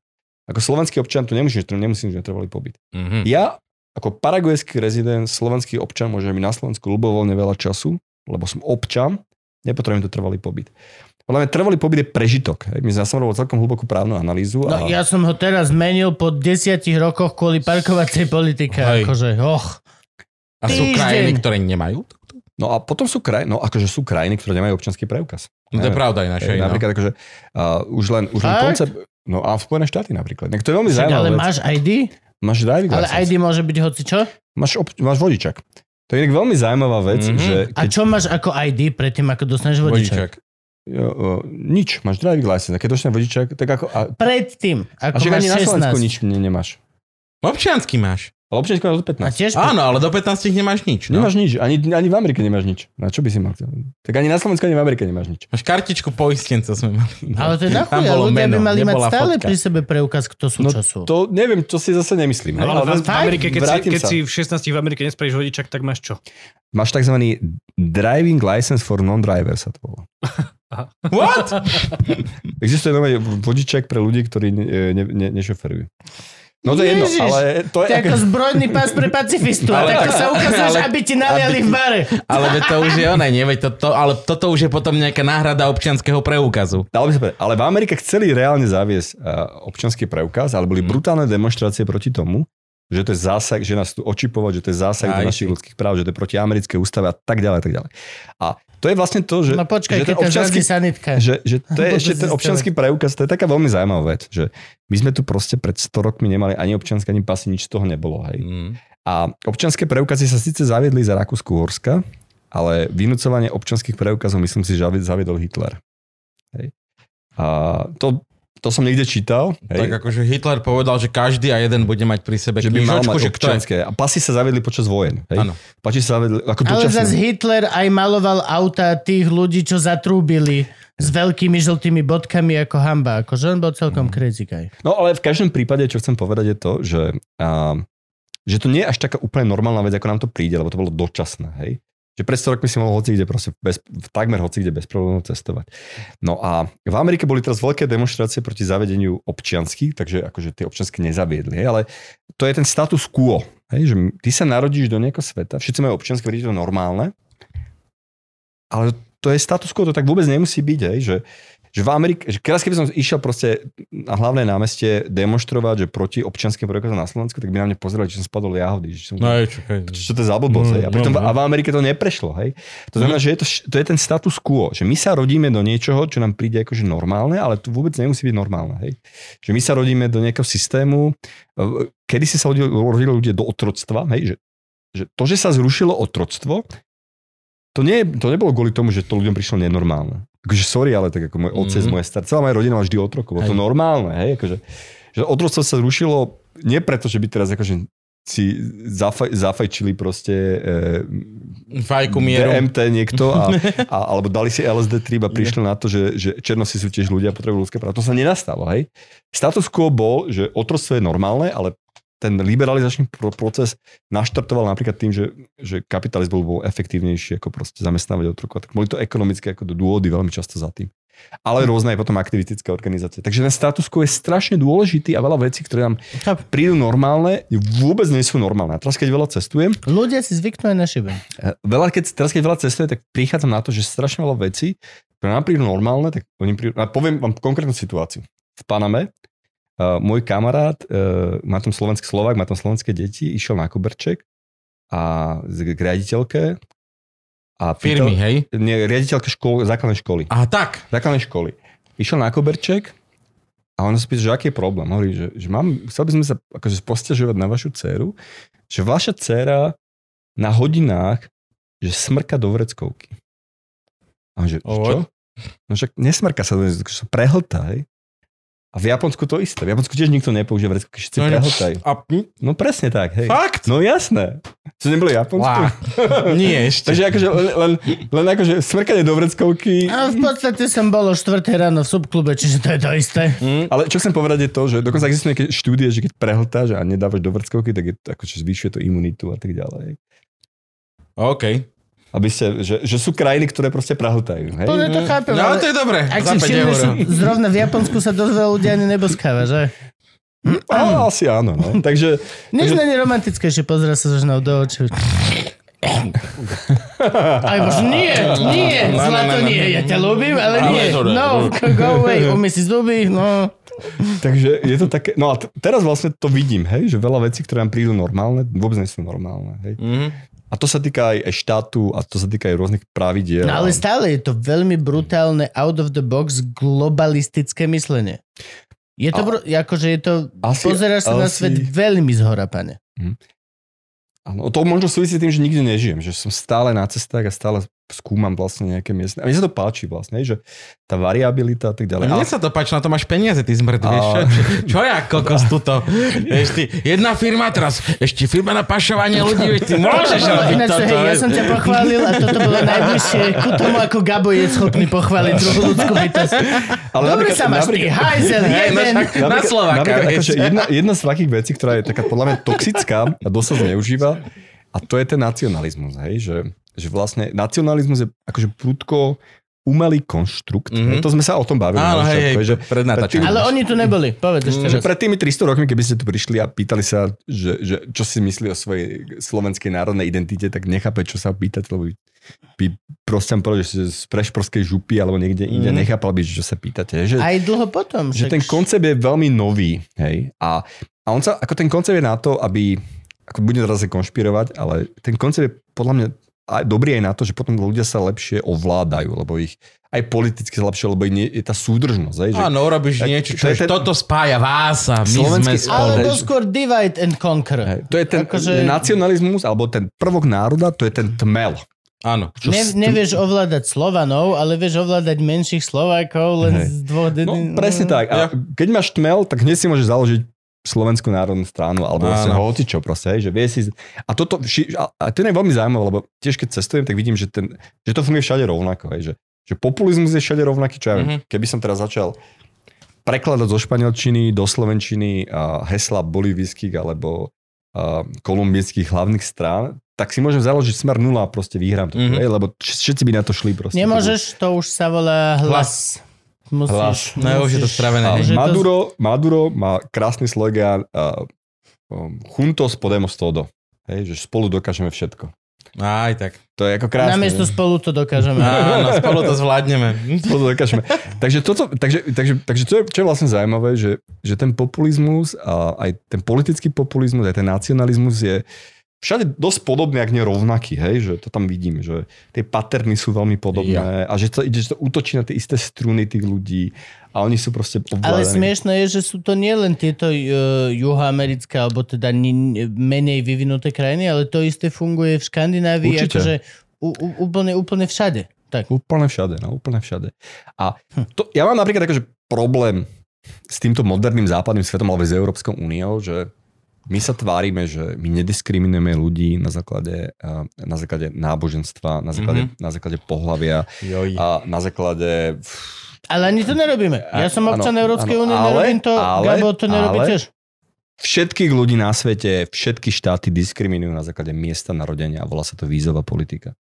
Ako slovenský občan tu nemusíš, nemusíš mať trvalý pobyt. Mhm. Ja ako paraguajský rezident, slovenský občan, môžem byť na Slovensku ľubovoľne veľa času, lebo som občan, nepotrebujem tu trvalý pobyt. Podľa mňa trvalý pobyt je prežitok. My sme robil celkom hlbokú právnu analýzu. No, a... ja som ho teraz zmenil po desiatich rokoch kvôli parkovacej politike. Hej. Akože, och. A sú Týždeň. krajiny, ktoré nemajú? No a potom sú krajiny, no akože sú krajiny, ktoré nemajú občanský preukaz. No to je pravda aj naše. Hej, No. napríklad akože, uh, už len, už len koncept, no a v Spojené štáty napríklad. To je veľmi zaujímavé. ale máš ID? máš driving Ale license. ID môže byť hoci čo? Máš, ob, máš vodičak. To je veľmi zaujímavá vec, Mhm. že A čo máš ako ID predtým, ako dostaneš vodičak? Jo, o, nič, máš driving license. A keď dostaneš vodičak, tak ako... A, Predtým, a ako však máš ani na Slovensku 16. nič ne, nemáš. Občiansky máš. Ale občiansky máš do A 15. tiež Áno, ale do 15 nemáš nič. No. Nemáš nič, ani, ani v Amerike nemáš nič. Na čo by si mal? Tak ani na Slovensku, ani v Amerike nemáš nič. Máš kartičku poistenca sme mali. Ale to je nachuj, bolo ľudia by meno, mali mať stále fotka. pri sebe preukaz, kto sú, No čo sú. to neviem, čo si zase nemyslím. hej, Ale v, ale v Amerike, keď, si, keď sa. si v 16 v Amerike nespravíš vodičak, tak máš čo? Máš tzv. driving license for non-driver sa to volá. <laughs> What? Existuje normálne vodičak pre ľudí, ktorí ne, ne, ne, nešoferujú. No to je jedno, Ježiš. ale to je... To ako zbrojný pás pre pacifistu. Ale- takto sa ukazuješ, ale- aby ti naliali v bare. Ale to už je oné, nie? Veď to, to, ale toto už je potom nejaká náhrada občianského preukazu. Dalo by sa povedať, ale v Amerike chceli reálne zaviesť uh, občanský preukaz, ale boli Mhm. brutálne demonstrácie proti tomu, že to je zásah, že nás tu očipovať, že to je zásah Aj do našich ľudských práv, že to je proti americkej ústave a tak ďalej a tak ďalej. A to je vlastne to, že, No počkaj, že keď občanský, sanitka. že, <laughs> že to je ešte ten občanský preukaz, to je taká veľmi zaujímavá vec, že my sme tu proste pred 100 rokmi nemali ani občanské, ani pasy, nič z toho nebolo. Hej. Mm. A občanské preukazy sa síce zaviedli za Rakúsku-Horska, ale vynúcovanie občanských preukazov myslím si, že zavi- zaviedol Hitler. Hej. A to, to som niekde čítal. Hej. Tak akože Hitler povedal, že každý a jeden bude mať pri sebe že by mal mať že je. občianské. A pasy sa zaviedli počas vojen. Hej? Áno. Pasy sa zaviedli ako Ale dočasné. zase Hitler aj maloval auta tých ľudí, čo zatrúbili s veľkými žltými bodkami ako hamba. Akože on bol celkom crazy guy. No ale v každom prípade, čo chcem povedať je to, že, a, že to nie je až taká úplne normálna vec, ako nám to príde, lebo to bolo dočasné. Hej? Že pred 100 rokmi si mohol hoci kde proste bez, takmer hoci kde bez problémov cestovať. No a v Amerike boli teraz veľké demonstrácie proti zavedeniu občianských, takže akože tie občiansky nezaviedli, ale to je ten status quo. Hej? Že ty sa narodíš do nejakého sveta, všetci majú občianske, vidíte to normálne, ale to je status quo, to tak vôbec nemusí byť, hej? Že, že v Amerike, že teraz keby som išiel proste na hlavné námestie demonstrovať, že proti občianským preukazom na Slovensku, tak by na mňa pozerali, že som spadol jahody, že som No aj, čakaj. čo to je za blbosť, hej? A, pritom, No, no. a v Amerike to neprešlo, hej? To znamená, že je to, to je ten status quo, že my sa rodíme do niečoho, čo nám príde akože normálne, ale to vôbec nemusí byť normálne, hej? Že my sa rodíme do nejakého systému, eh, kedy si sa rodili, rodili ľudia do otroctva, hej? Že, že to, že sa zrušilo otroctvo, to, nie, to nebolo kvôli tomu, že to ľuďom prišlo nenormálne. Akože sorry, ale tak ako môj otec, Mhm. moja star, celá moja rodina má vždy otrokov, bolo to normálne, hej? Akože, že otroctvo sa zrušilo nie preto, že by teraz akože si zafaj, zafajčili proste e, Fajku mieru. DMT niekto a, <laughs> a, alebo dali si LSD trip a prišli na to, že, že černosi sú tiež ľudia potrebujú ľudské práva. To sa nenastalo, hej? Status quo bol, že otroctvo je normálne, ale ten liberalizačný pro- proces naštartoval napríklad tým, že, že kapitalizmus bol efektívnejší ako proste zamestnávať otrokov. Tak boli to ekonomické ako dôvody veľmi často za tým. Ale rôzne aj potom aktivistické organizácie. Takže ten status quo je strašne dôležitý a veľa vecí, ktoré nám prídu normálne, vôbec nie sú normálne. A teraz, keď veľa cestujem, Ľudia si zvyknú aj na šibe. Eh, veľa, keď, teraz keď veľa cestujem, tak prichádzam na to, že strašne veľa vecí, ktoré nám prídu normálne, tak oni prídu, a poviem vám konkrétnu situáciu. V Paname uh, môj kamarát, uh, má tam slovenský Slovák, má tam slovenské deti, išiel na koberček a k riaditeľke a Firmy, hej? nie, riaditeľka škol, základnej školy. Aha, tak. Základnej školy. Išiel na koberček a on sa pýta, že aký je problém. Hovorí, že, že mám, chcel by sme sa akože postiažovať na vašu dceru, že vaša dcera na hodinách, že smrka do vreckovky. A on, že, čo? No však nesmrka sa, prehltá, hej. A v Japonsku to isté. V Japonsku tiež nikto nepoužíva vreckovky, všetci No, prehltajú. A, No presne tak, hej. fakt? No jasné. To nebolo Japonsku? Wow. <laughs> Nie, ešte. Takže akože len, len, len akože smrkanie do vreckovky A v podstate som bol o 4 ráno v subklube, čiže to je to isté. Hm? Ale čo chcem povedať je to, že dokonca existujú nejaké štúdie, že keď prehltáš a nedávaš do vrckovky, tak je to akože zvyšuje to imunitu a tak ďalej. OK. Aby ste, že, že sú krajiny, ktoré proste prehltajú. Hej? Plne to chápem, No, ale to je dobré. ak si 5 všimneš, zrovna v Japonsku sa dosť veľa ľudí ani neboskáva, že? A, asi áno. No. Takže Nič není romantickejšie, pozera sa so ženou do očí. <laughs> Aj bož, nie, nie, No, no, zlato no, no. nie, ja ťa ľúbim, ale nie, no, go away, umy si zuby, no. Takže je to také, no a t- teraz vlastne to vidím, hej, že veľa vecí, ktoré nám prídu normálne, vôbec nie sú normálne. Hej. Mhm. A to sa týka aj, štátu a to sa týka aj rôznych pravidiel. No ale stále je to veľmi brutálne out of the box globalistické myslenie. Je to, A- br- akože je to, Asi- pozeráš sa na asi- svet veľmi zhora, pane. Áno, to možno súvisí s tým, že nikde nežijem, že som stále na cestách a stále skúmam vlastne nejaké miestne. A mne sa to páči vlastne, že tá variabilita a tak ďalej. Mne sa to páči, na to máš peniaze, ty zmrd, A- vieš čo? Čo ja kokos tuto? <laughs> Vieš ty, jedna firma teraz, ešte firma na pašovanie ľudí, vieš ty <laughs> môžeš robiť Ináč, toto. hej, ja som ťa pochválil a toto bolo najbližšie ku tomu, ako Gabo je schopný pochváliť druhú ľudskú bytosť. Ale Dobre sa máš, ty hajzel, Hej, no jeden. však na Slováka, akože jedna, jedna z takých vecí, ktorá je taká podľa mňa toxická a dosť zneužíva, a to je ten nacionalizmus, hej, že, že vlastne nacionalizmus je akože prudko umelý konštrukt. Mhm. Mm-hmm. To sme sa o tom bavili. Áno, hej, hej, že, pred natáčaním. Ale oni tu neboli, povedz ešte že pred tými 300 rokmi, keby ste tu prišli a pýtali sa, že, že čo si myslí o svojej slovenskej národnej identite, tak nechápe, čo sa pýtať, lebo by proste povedal, že z prešporskej župy alebo niekde inde, Mhm. nechápal by, že čo sa pýtate. Že, Aj dlho potom. že však- ten koncept je veľmi nový, hej. A, a on sa, ako ten koncept je na to, aby, ako budem teraz konšpirovať, ale ten koncept je podľa mňa aj dobrý aj na to, že potom ľudia sa lepšie ovládajú, lebo ich aj politicky sa lepšie, lebo nie, je tá súdržnosť. Hej, že Áno, urobíš Tak niečo, to čo je je, ten- toto spája vás a my Slovenský- sme spolu. Alebo skôr divide and conquer. Hej, to je ten Akože- nacionalizmus, alebo ten prvok národa, to je ten tmel. Áno. Čo Ne, nevieš ovládať Slovanov, ale vieš ovládať menších Slovákov len Hej. z dvoch... No, presne tak. A Ja. keď máš tmel, tak hneď si môžeš založiť Slovenskú národnú stranu, alebo vlastne hocičo proste, hej, že vie si... A toto, a, a to je veľmi zaujímavé, lebo tiež keď cestujem, tak vidím, že, ten, že to funguje všade rovnako, hej, že, že populizmus je všade rovnaký, čo ja viem. Mhm. Keby som teraz začal prekladať zo španielčiny do slovenčiny a hesla bolivijských alebo a, kolumbijských hlavných strán, tak si môžem založiť smer nula a proste vyhrám to, Mhm. hej, lebo všetci by na to šli proste. Nemôžeš, to už sa volá hlas. Musíš, Hlas. No, už je to spravené. A Že to- Maduro, Maduro má krásny slogan uh, um, Juntos podemos todo. Hej, že spolu dokážeme všetko. Aj tak. To je ako krásne. Namiesto spolu to dokážeme. Áno, <laughs> spolu to zvládneme. Spolu dokážeme. takže, toto, takže, takže, takže čo, je, čo je vlastne zaujímavé, že, že ten populizmus, a aj ten politický populizmus, aj ten nacionalizmus je všade dosť podobný, ak nie rovnaký, hej, že to tam vidím, že tie paterny sú veľmi podobné a že to, že to útočí na tie isté struny tých ľudí a oni sú proste Ale ovládaní. smiešno je, že sú to nielen tieto uh, juhoamerické alebo teda ni- menej vyvinuté krajiny, ale to isté funguje v Škandinávii, Určite. akože u, u, úplne, úplne všade. Tak. Úplne všade, no úplne všade. A to, ja mám napríklad akože problém s týmto moderným západným svetom alebo s Európskou úniou, že my sa tvárime, že my nediskriminujeme ľudí na základe, na základe náboženstva, na základe, mm-hmm. na základe pohlavia Joj. a na základe... Ale ani to nerobíme. Ja som občan Európskej únie, ale- nerobím to, ale- Gabo to nerobí ale- tiež. Všetkých ľudí na svete, všetky štáty diskriminujú na základe miesta narodenia a volá sa to vízová politika.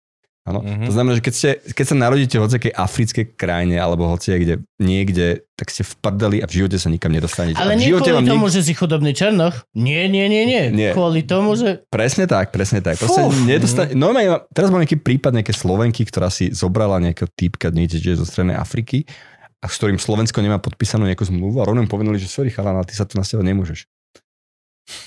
Áno. Mhm. Mm-hmm. To znamená, že keď, ste, keď sa narodíte v hociakej africkej krajine alebo hoci kde, niekde, tak ste v prdeli a v živote sa nikam nedostanete. Ale nie kvôli vám tomu, že si chudobný černoch. Nie, nie, nie, nie. Nie. Kvôli tomu, že... Presne tak, presne tak. Proste Fú. nedostane... Normálne, teraz mám nejaký prípad nejaké Slovenky, ktorá si zobrala nejakého typka niekde zo Strednej Afriky a s ktorým Slovensko nemá podpísanú nejakú zmluvu a rovno povedali, že sorry chalana, ty sa tu na seba nemôžeš.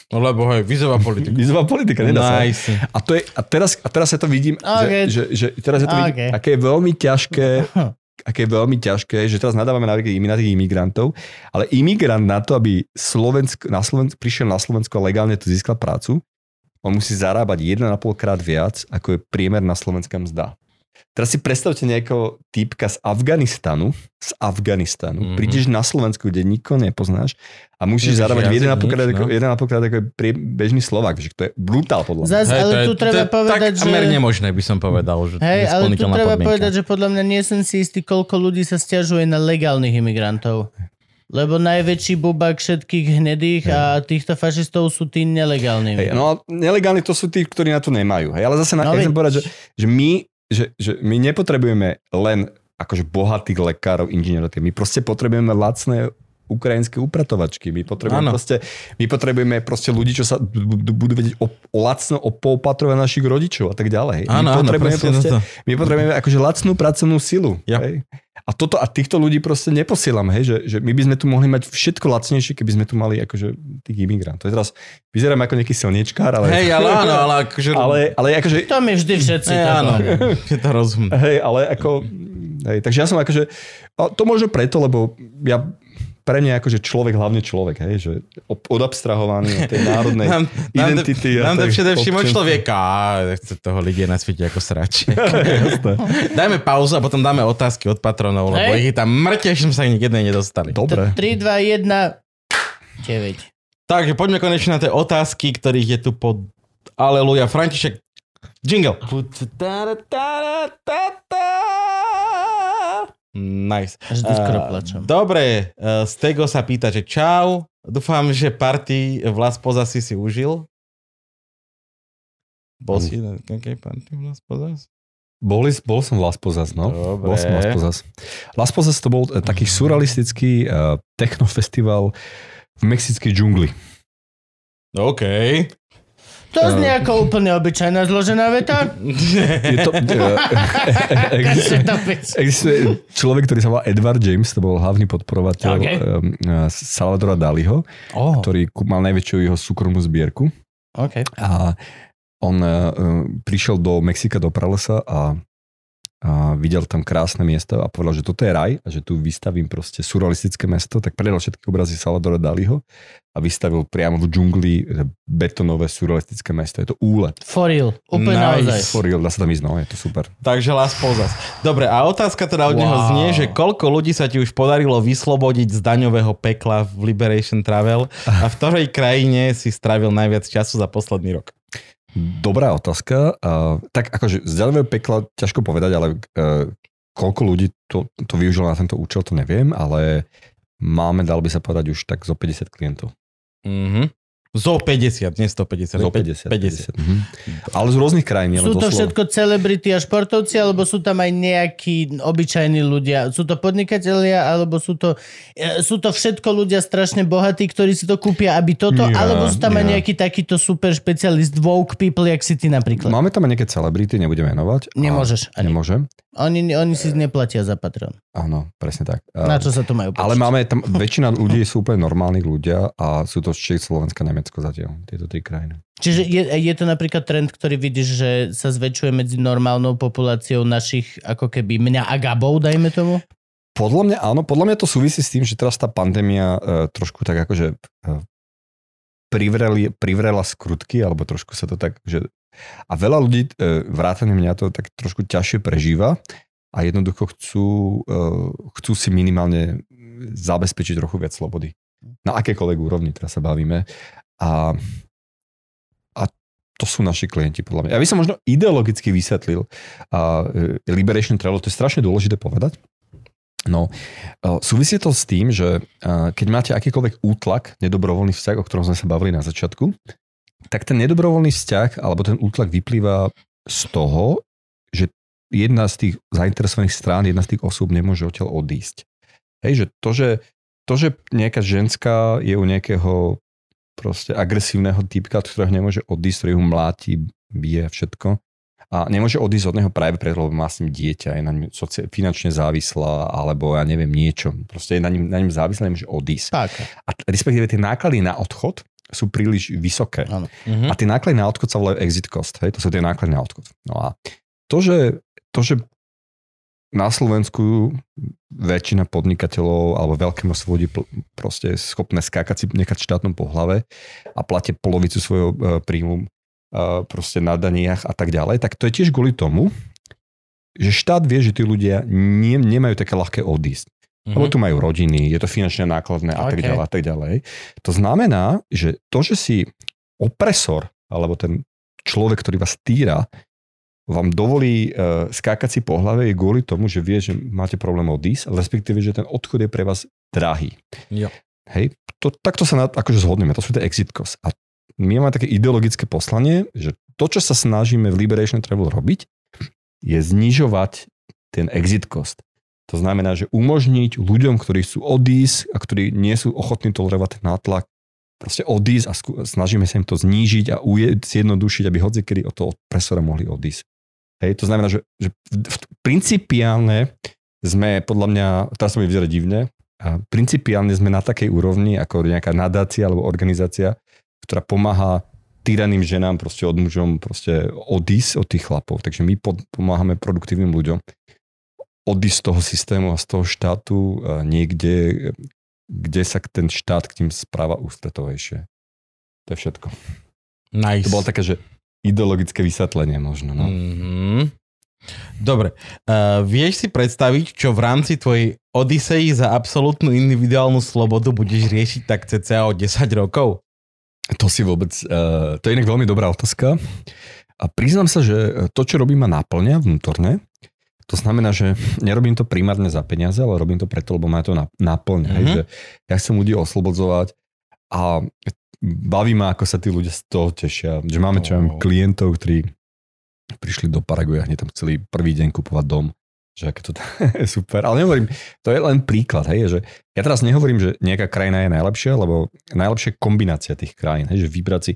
No lebo hej, vizová politika. <laughs> Vízová politika, nedá sa. Nice. A, to je, a, teraz, a teraz sa to vidím, Okay. že, že, že, teraz ja to vidím, Okay. aké je veľmi ťažké, <laughs> aké je veľmi ťažké, že teraz nadávame na, na tých imigrantov, ale imigrant na to, aby Slovensk, na Slovensk, prišiel na Slovensko a legálne tu získal prácu, on musí zarábať 1,5 krát viac, ako je priemer na slovenská mzda. Teraz si predstavte nejakého týpka z Afganistanu, z Afganistanu, Mhm. mm-hmm. prídeš na Slovensku, kde nikoho nepoznáš a musíš Nevieš zarábať jazyk, 1,5 nič, krát, no. ako, 1,5 krát ako prie- bežný Slovák, že to je brutál podľa mňa. Zas, Hej, ale to je, tu treba to povedať, tak že... nemožné, by som povedal. Že Hej, ale tu treba podmienka. povedať, že podľa mňa nie som si istý, koľko ľudí sa stiažuje na legálnych imigrantov. Lebo najväčší bubak všetkých hnedých a týchto fašistov sú tí nelegálni. Hej, no a nelegálni to sú tí, ktorí na to nemajú. Hej, ale zase na, No, no, chcem povedať, že, že, my, že, že my nepotrebujeme len akože bohatých lekárov, inžinierov. My proste potrebujeme lacné ukrajinské upratovačky. My potrebujeme, Áno. proste, my potrebujeme proste ľudí, čo sa bu- bu- budú vedieť o, o lacno opoopatrovať našich rodičov a tak ďalej. Áno, my, áno, potrebujeme presne proste, toto. my potrebujeme akože lacnú pracovnú silu. Ja. Hej? A, toto, a týchto ľudí proste neposielame, hej, že, že my by sme tu mohli mať všetko lacnejšie, keby sme tu mali akože tých imigrantov. Teraz vyzerám ako nejaký silniečkár, ale... Hej, ale áno, ale akože... Ale, ale akože, To my vždy všetci. Hej, áno, je to rozum. hej, ale ako, hej, takže ja som akože, to možno preto, lebo ja, pre mňa akože človek hlavne človek, hej, že odabstrahovaný od tej národnej Nám, <laughs> identity. Nám, nám to především od človeka. Chce toho ľudia na svete ako srač. <laughs> Jasné. Dajme pauzu a potom dáme otázky od patronov, lebo Hej. ich je tam mŕte, že sme sa ani jednej nedostali. Dobre. 3, 2, 1, 9. Takže poďme konečne na tie otázky, ktorých je tu pod... Aleluja, František, jingle. Nice. Vždy skoro Eh, plačem. Dobre, uh, Stego sa pýta, že čau. Dúfam, že party Vlas Poza si si užil. Bol si na nejakej party Vlas Poza? Bol, bol som v Las Pozas, no. Dobre. Bol som v Las Pozas. Las Pozas to bol eh, taký surrealistický uh, technofestival v mexickej džungli. OK. To znie ako úplne obyčajná zložená veta. <laughs> Je to, <laughs> existuje, existuje človek, ktorý sa volá Edward James, to bol hlavný podporovateľ OK. okay. uh, Salvadora Daliho, Oh, ktorý mal najväčšiu jeho súkromnú zbierku. okay. A on uh, prišiel do Mexika, do pralesa a, a videl tam krásne miesto a povedal, že toto je raj a že tu vystavím proste surrealistické mesto, tak predal všetky obrazy Salvadora Daliho a vystavil priamo v džungli betonové surrealistické mesto. Je to úlet. For real. Úplne Nice. naozaj. For real, dá sa tam ísť, no, je to super. Takže Las Pozas. Dobre, a otázka teda od neho Wow. znie, že koľko ľudí sa ti už podarilo vyslobodiť z daňového pekla v Liberation Travel a v ktorej krajine si strávil najviac času za posledný rok? Dobrá otázka. Uh, tak akože z ďalého pekla ťažko povedať, ale uh, koľko ľudí to, to využilo na tento účel, to neviem, ale máme, dal by sa povedať, už tak zo 50 klientov. Mhm. Zo 50, nie 150. Zo Pe- 50. 50. 50. Mhm. Ale z rôznych krajín. Sú to zo Sloven- všetko celebrity a športovci, alebo sú tam aj nejakí obyčajní ľudia? Sú to podnikatelia, alebo sú to, e, sú to všetko ľudia strašne bohatí, ktorí si to kúpia, aby toto, Nie, alebo sú tam aj nie. nejaký takýto super špecialist woke people, jak si ty napríklad? Máme tam aj nejaké celebrity, nebudem menovať. Nemôžeš ani. Nemôžem. Oni, oni si neplatia za Patreon. Áno, presne tak. Na čo sa to majú Ale počuť? máme tam, <laughs> väčšina ľudí sú úplne normálni ľudia a sú to Čech, Slovenska, Nemecko zatiaľ, tieto tri krajiny. Čiže je, je to napríklad trend, ktorý vidíš, že sa zväčšuje medzi normálnou populáciou našich, ako keby mňa a Gabov, dajme tomu? Podľa mňa áno, podľa mňa to súvisí s tým, že teraz tá pandémia e, trošku tak akože e, privreli, privrela skrutky, alebo trošku sa to tak, že a veľa ľudí, e, vrátane mňa to tak trošku ťažšie prežíva a jednoducho chcú, e, chcú si minimálne zabezpečiť trochu viac slobody. Na akékoľvek úrovni teraz sa bavíme. A, a to sú naši klienti, podľa mňa. Ja by som možno ideologicky vysvetlil a e, Liberation Travel, to je strašne dôležité povedať. No, súvisí to s tým, že keď máte akýkoľvek útlak, nedobrovoľný vzťah, o ktorom sme sa bavili na začiatku, tak ten nedobrovoľný vzťah alebo ten útlak vyplýva z toho, že jedna z tých zainteresovaných strán, jedna z tých osôb nemôže odtiaľ odísť. Hej, že to, že, to, že nejaká ženská je u nejakého proste agresívneho typka, od ktorého nemôže odísť, ktorý ju mláti, bije a všetko. A nemôže odísť od neho práve preto, lebo má s ním dieťa, je na ňom soci- finančne závislá, alebo ja neviem, niečo. Proste je na ním, na ňom závislá, nemôže odísť. Páka. A respektíve tie náklady na odchod sú príliš vysoké. Áno. Mhm. A tie náklady na odchod sa volajú exit cost. Hej? To sú tie náklady na odchod. No a to, že, to, že na Slovensku väčšina podnikateľov alebo veľké množstvo ľudí pl- proste je schopné skákať si nechať štátnom po hlave a platia polovicu svojho e, príjmu e, proste na daniach a tak ďalej, tak to je tiež kvôli tomu, že štát vie, že tí ľudia nie, nemajú také ľahké odísť. Mhm. Lebo tu majú rodiny, je to finančne nákladné a tak ďalej a tak ďalej. To znamená, že to, že si opresor, alebo ten človek, ktorý vás týra, vám dovolí uh, skákať si po hlave je kvôli tomu, že vie, že máte problém odísť, respektíve, že ten odchod je pre vás drahý. Jo. Hej, to, takto sa na, akože zhodneme, to sú tie exit costs. A my máme také ideologické poslanie, že to, čo sa snažíme v Liberation Travel robiť, je znižovať ten exit cost. To znamená, že umožniť ľuďom, ktorí chcú odísť a ktorí nie sú ochotní tolerovať nátlak, proste odísť a snažíme sa im to znížiť a uje- zjednodušiť, aby hoci kedy od toho presora mohli odísť. Hej, to znamená, že, že principiálne sme podľa mňa, teraz to mi vyzerá divne, a principiálne sme na takej úrovni ako nejaká nadácia alebo organizácia, ktorá pomáha tyraným ženám, proste od mužom proste odísť od tých chlapov. Takže my pod, pomáhame produktívnym ľuďom odísť z toho systému a z toho štátu a niekde, kde sa ten štát k tým správa ústretovejšie. To je všetko. Nice. To bolo také, že ideologické vysvetlenie možno. No. Mhm. Dobre, uh, vieš si predstaviť, čo v rámci tvojej Odisei za absolútnu individuálnu slobodu budeš riešiť tak cca o 10 rokov? To si vôbec, uh, to je inak veľmi dobrá otázka. A priznám sa, že to, čo robím, ma náplňa vnútorne. To znamená, že nerobím to primárne za peniaze, ale robím to preto, lebo ma to na- náplňa. Mm-hmm. Mhm. Že ja chcem ľudí oslobodzovať a baví ma, ako sa tí ľudia z toho tešia. Že máme čo oh. klientov, ktorí prišli do Paraguja, hneď tam chceli prvý deň kupovať dom, že aké to je <laughs> super. Ale nehovorím, to je len príklad, hej, že ja teraz nehovorím, že nejaká krajina je najlepšia, lebo najlepšia kombinácia tých krajín, hej, že vybrať si,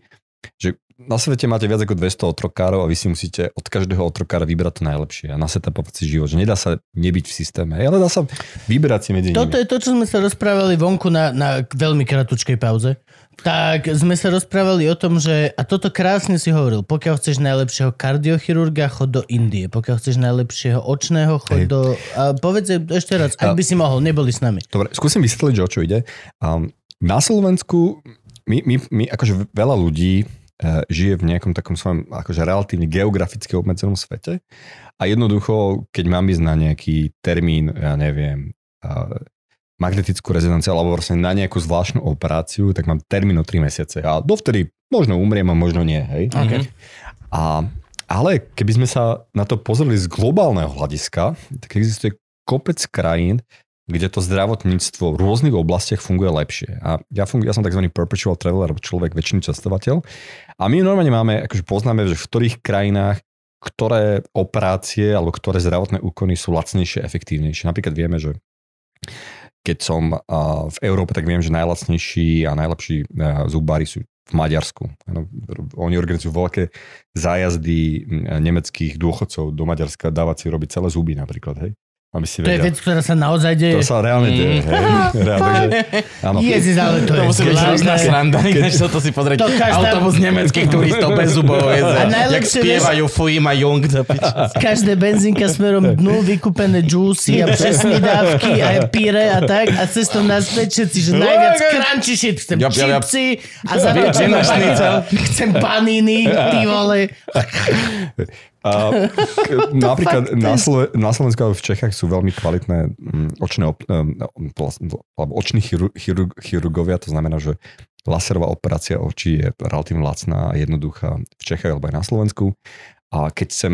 že na svete máte viac ako 200 otrokárov a vy si musíte od každého otrokára vybrať to najlepšie a nasetupovať si život. Že nedá sa nebyť v systéme, ale dá sa vyberať si medzi Toto nimi. je to, čo sme sa rozprávali vonku na, na veľmi kratučkej pauze. Tak sme sa rozprávali o tom, že, a toto krásne si hovoril, pokiaľ chceš najlepšieho kardiochirurga, chod do Indie. Pokiaľ chceš najlepšieho očného, chod Hej. do... A povedz ešte raz, ak A- by si mohol, neboli s nami. Dobre, skúsim vysvetliť, že o čo ide. Um, na Slovensku my, my, my akože veľa ľudí uh, žije v nejakom takom svojom akože relatívne geograficky obmedzenom svete a jednoducho, keď mám ísť na nejaký termín, ja neviem, uh, magnetickú rezonanciu alebo vlastne na nejakú zvláštnu operáciu, tak mám termín o 3 mesiace a dovtedy možno umriem a možno nie, hej. Okay. A, ale keby sme sa na to pozreli z globálneho hľadiska, tak existuje kopec krajín, kde to zdravotníctvo v rôznych oblastiach funguje lepšie. A ja, fungu, ja som tzv. perpetual traveler, človek, väčšiny cestovateľ. A my normálne máme, akože poznáme, že v ktorých krajinách ktoré operácie alebo ktoré zdravotné úkony sú lacnejšie, efektívnejšie. Napríklad vieme, že keď som v Európe, tak viem, že najlacnejší a najlepší a, zubári sú v Maďarsku. Oni organizujú veľké zájazdy nemeckých dôchodcov do Maďarska dávať si robiť celé zuby napríklad, hej? Aby si To je vedel. vec, ktorá sa naozaj deje. To sa reálne deje, hej? <laughs> Reálne, <laughs> takže, áno. Ale to, To je musí byť hrozná sranda, ináč toto si pozrieť. To každá- Autobus nemeckých turistov bez zubov, je, A jak spievajú Fuima Jung. <laughs> Každé benzínka smerom dnu, vykúpené juicy a presné dávky a píre a tak a cestou naspäť všetci, že najviac crunchy shit. Chcem Jop, jop, jop. čipsy a za to chcem paniny, ty vole. A, <laughs> napríklad na, Slo- na Slovensku alebo v Čechách sú veľmi kvalitné mm, očné, op- alebo oční chiru- chiru- chirurgovia, to znamená, že laserová operácia očí je relatívne lacná a jednoduchá v Čechách alebo aj na Slovensku. A keď chcem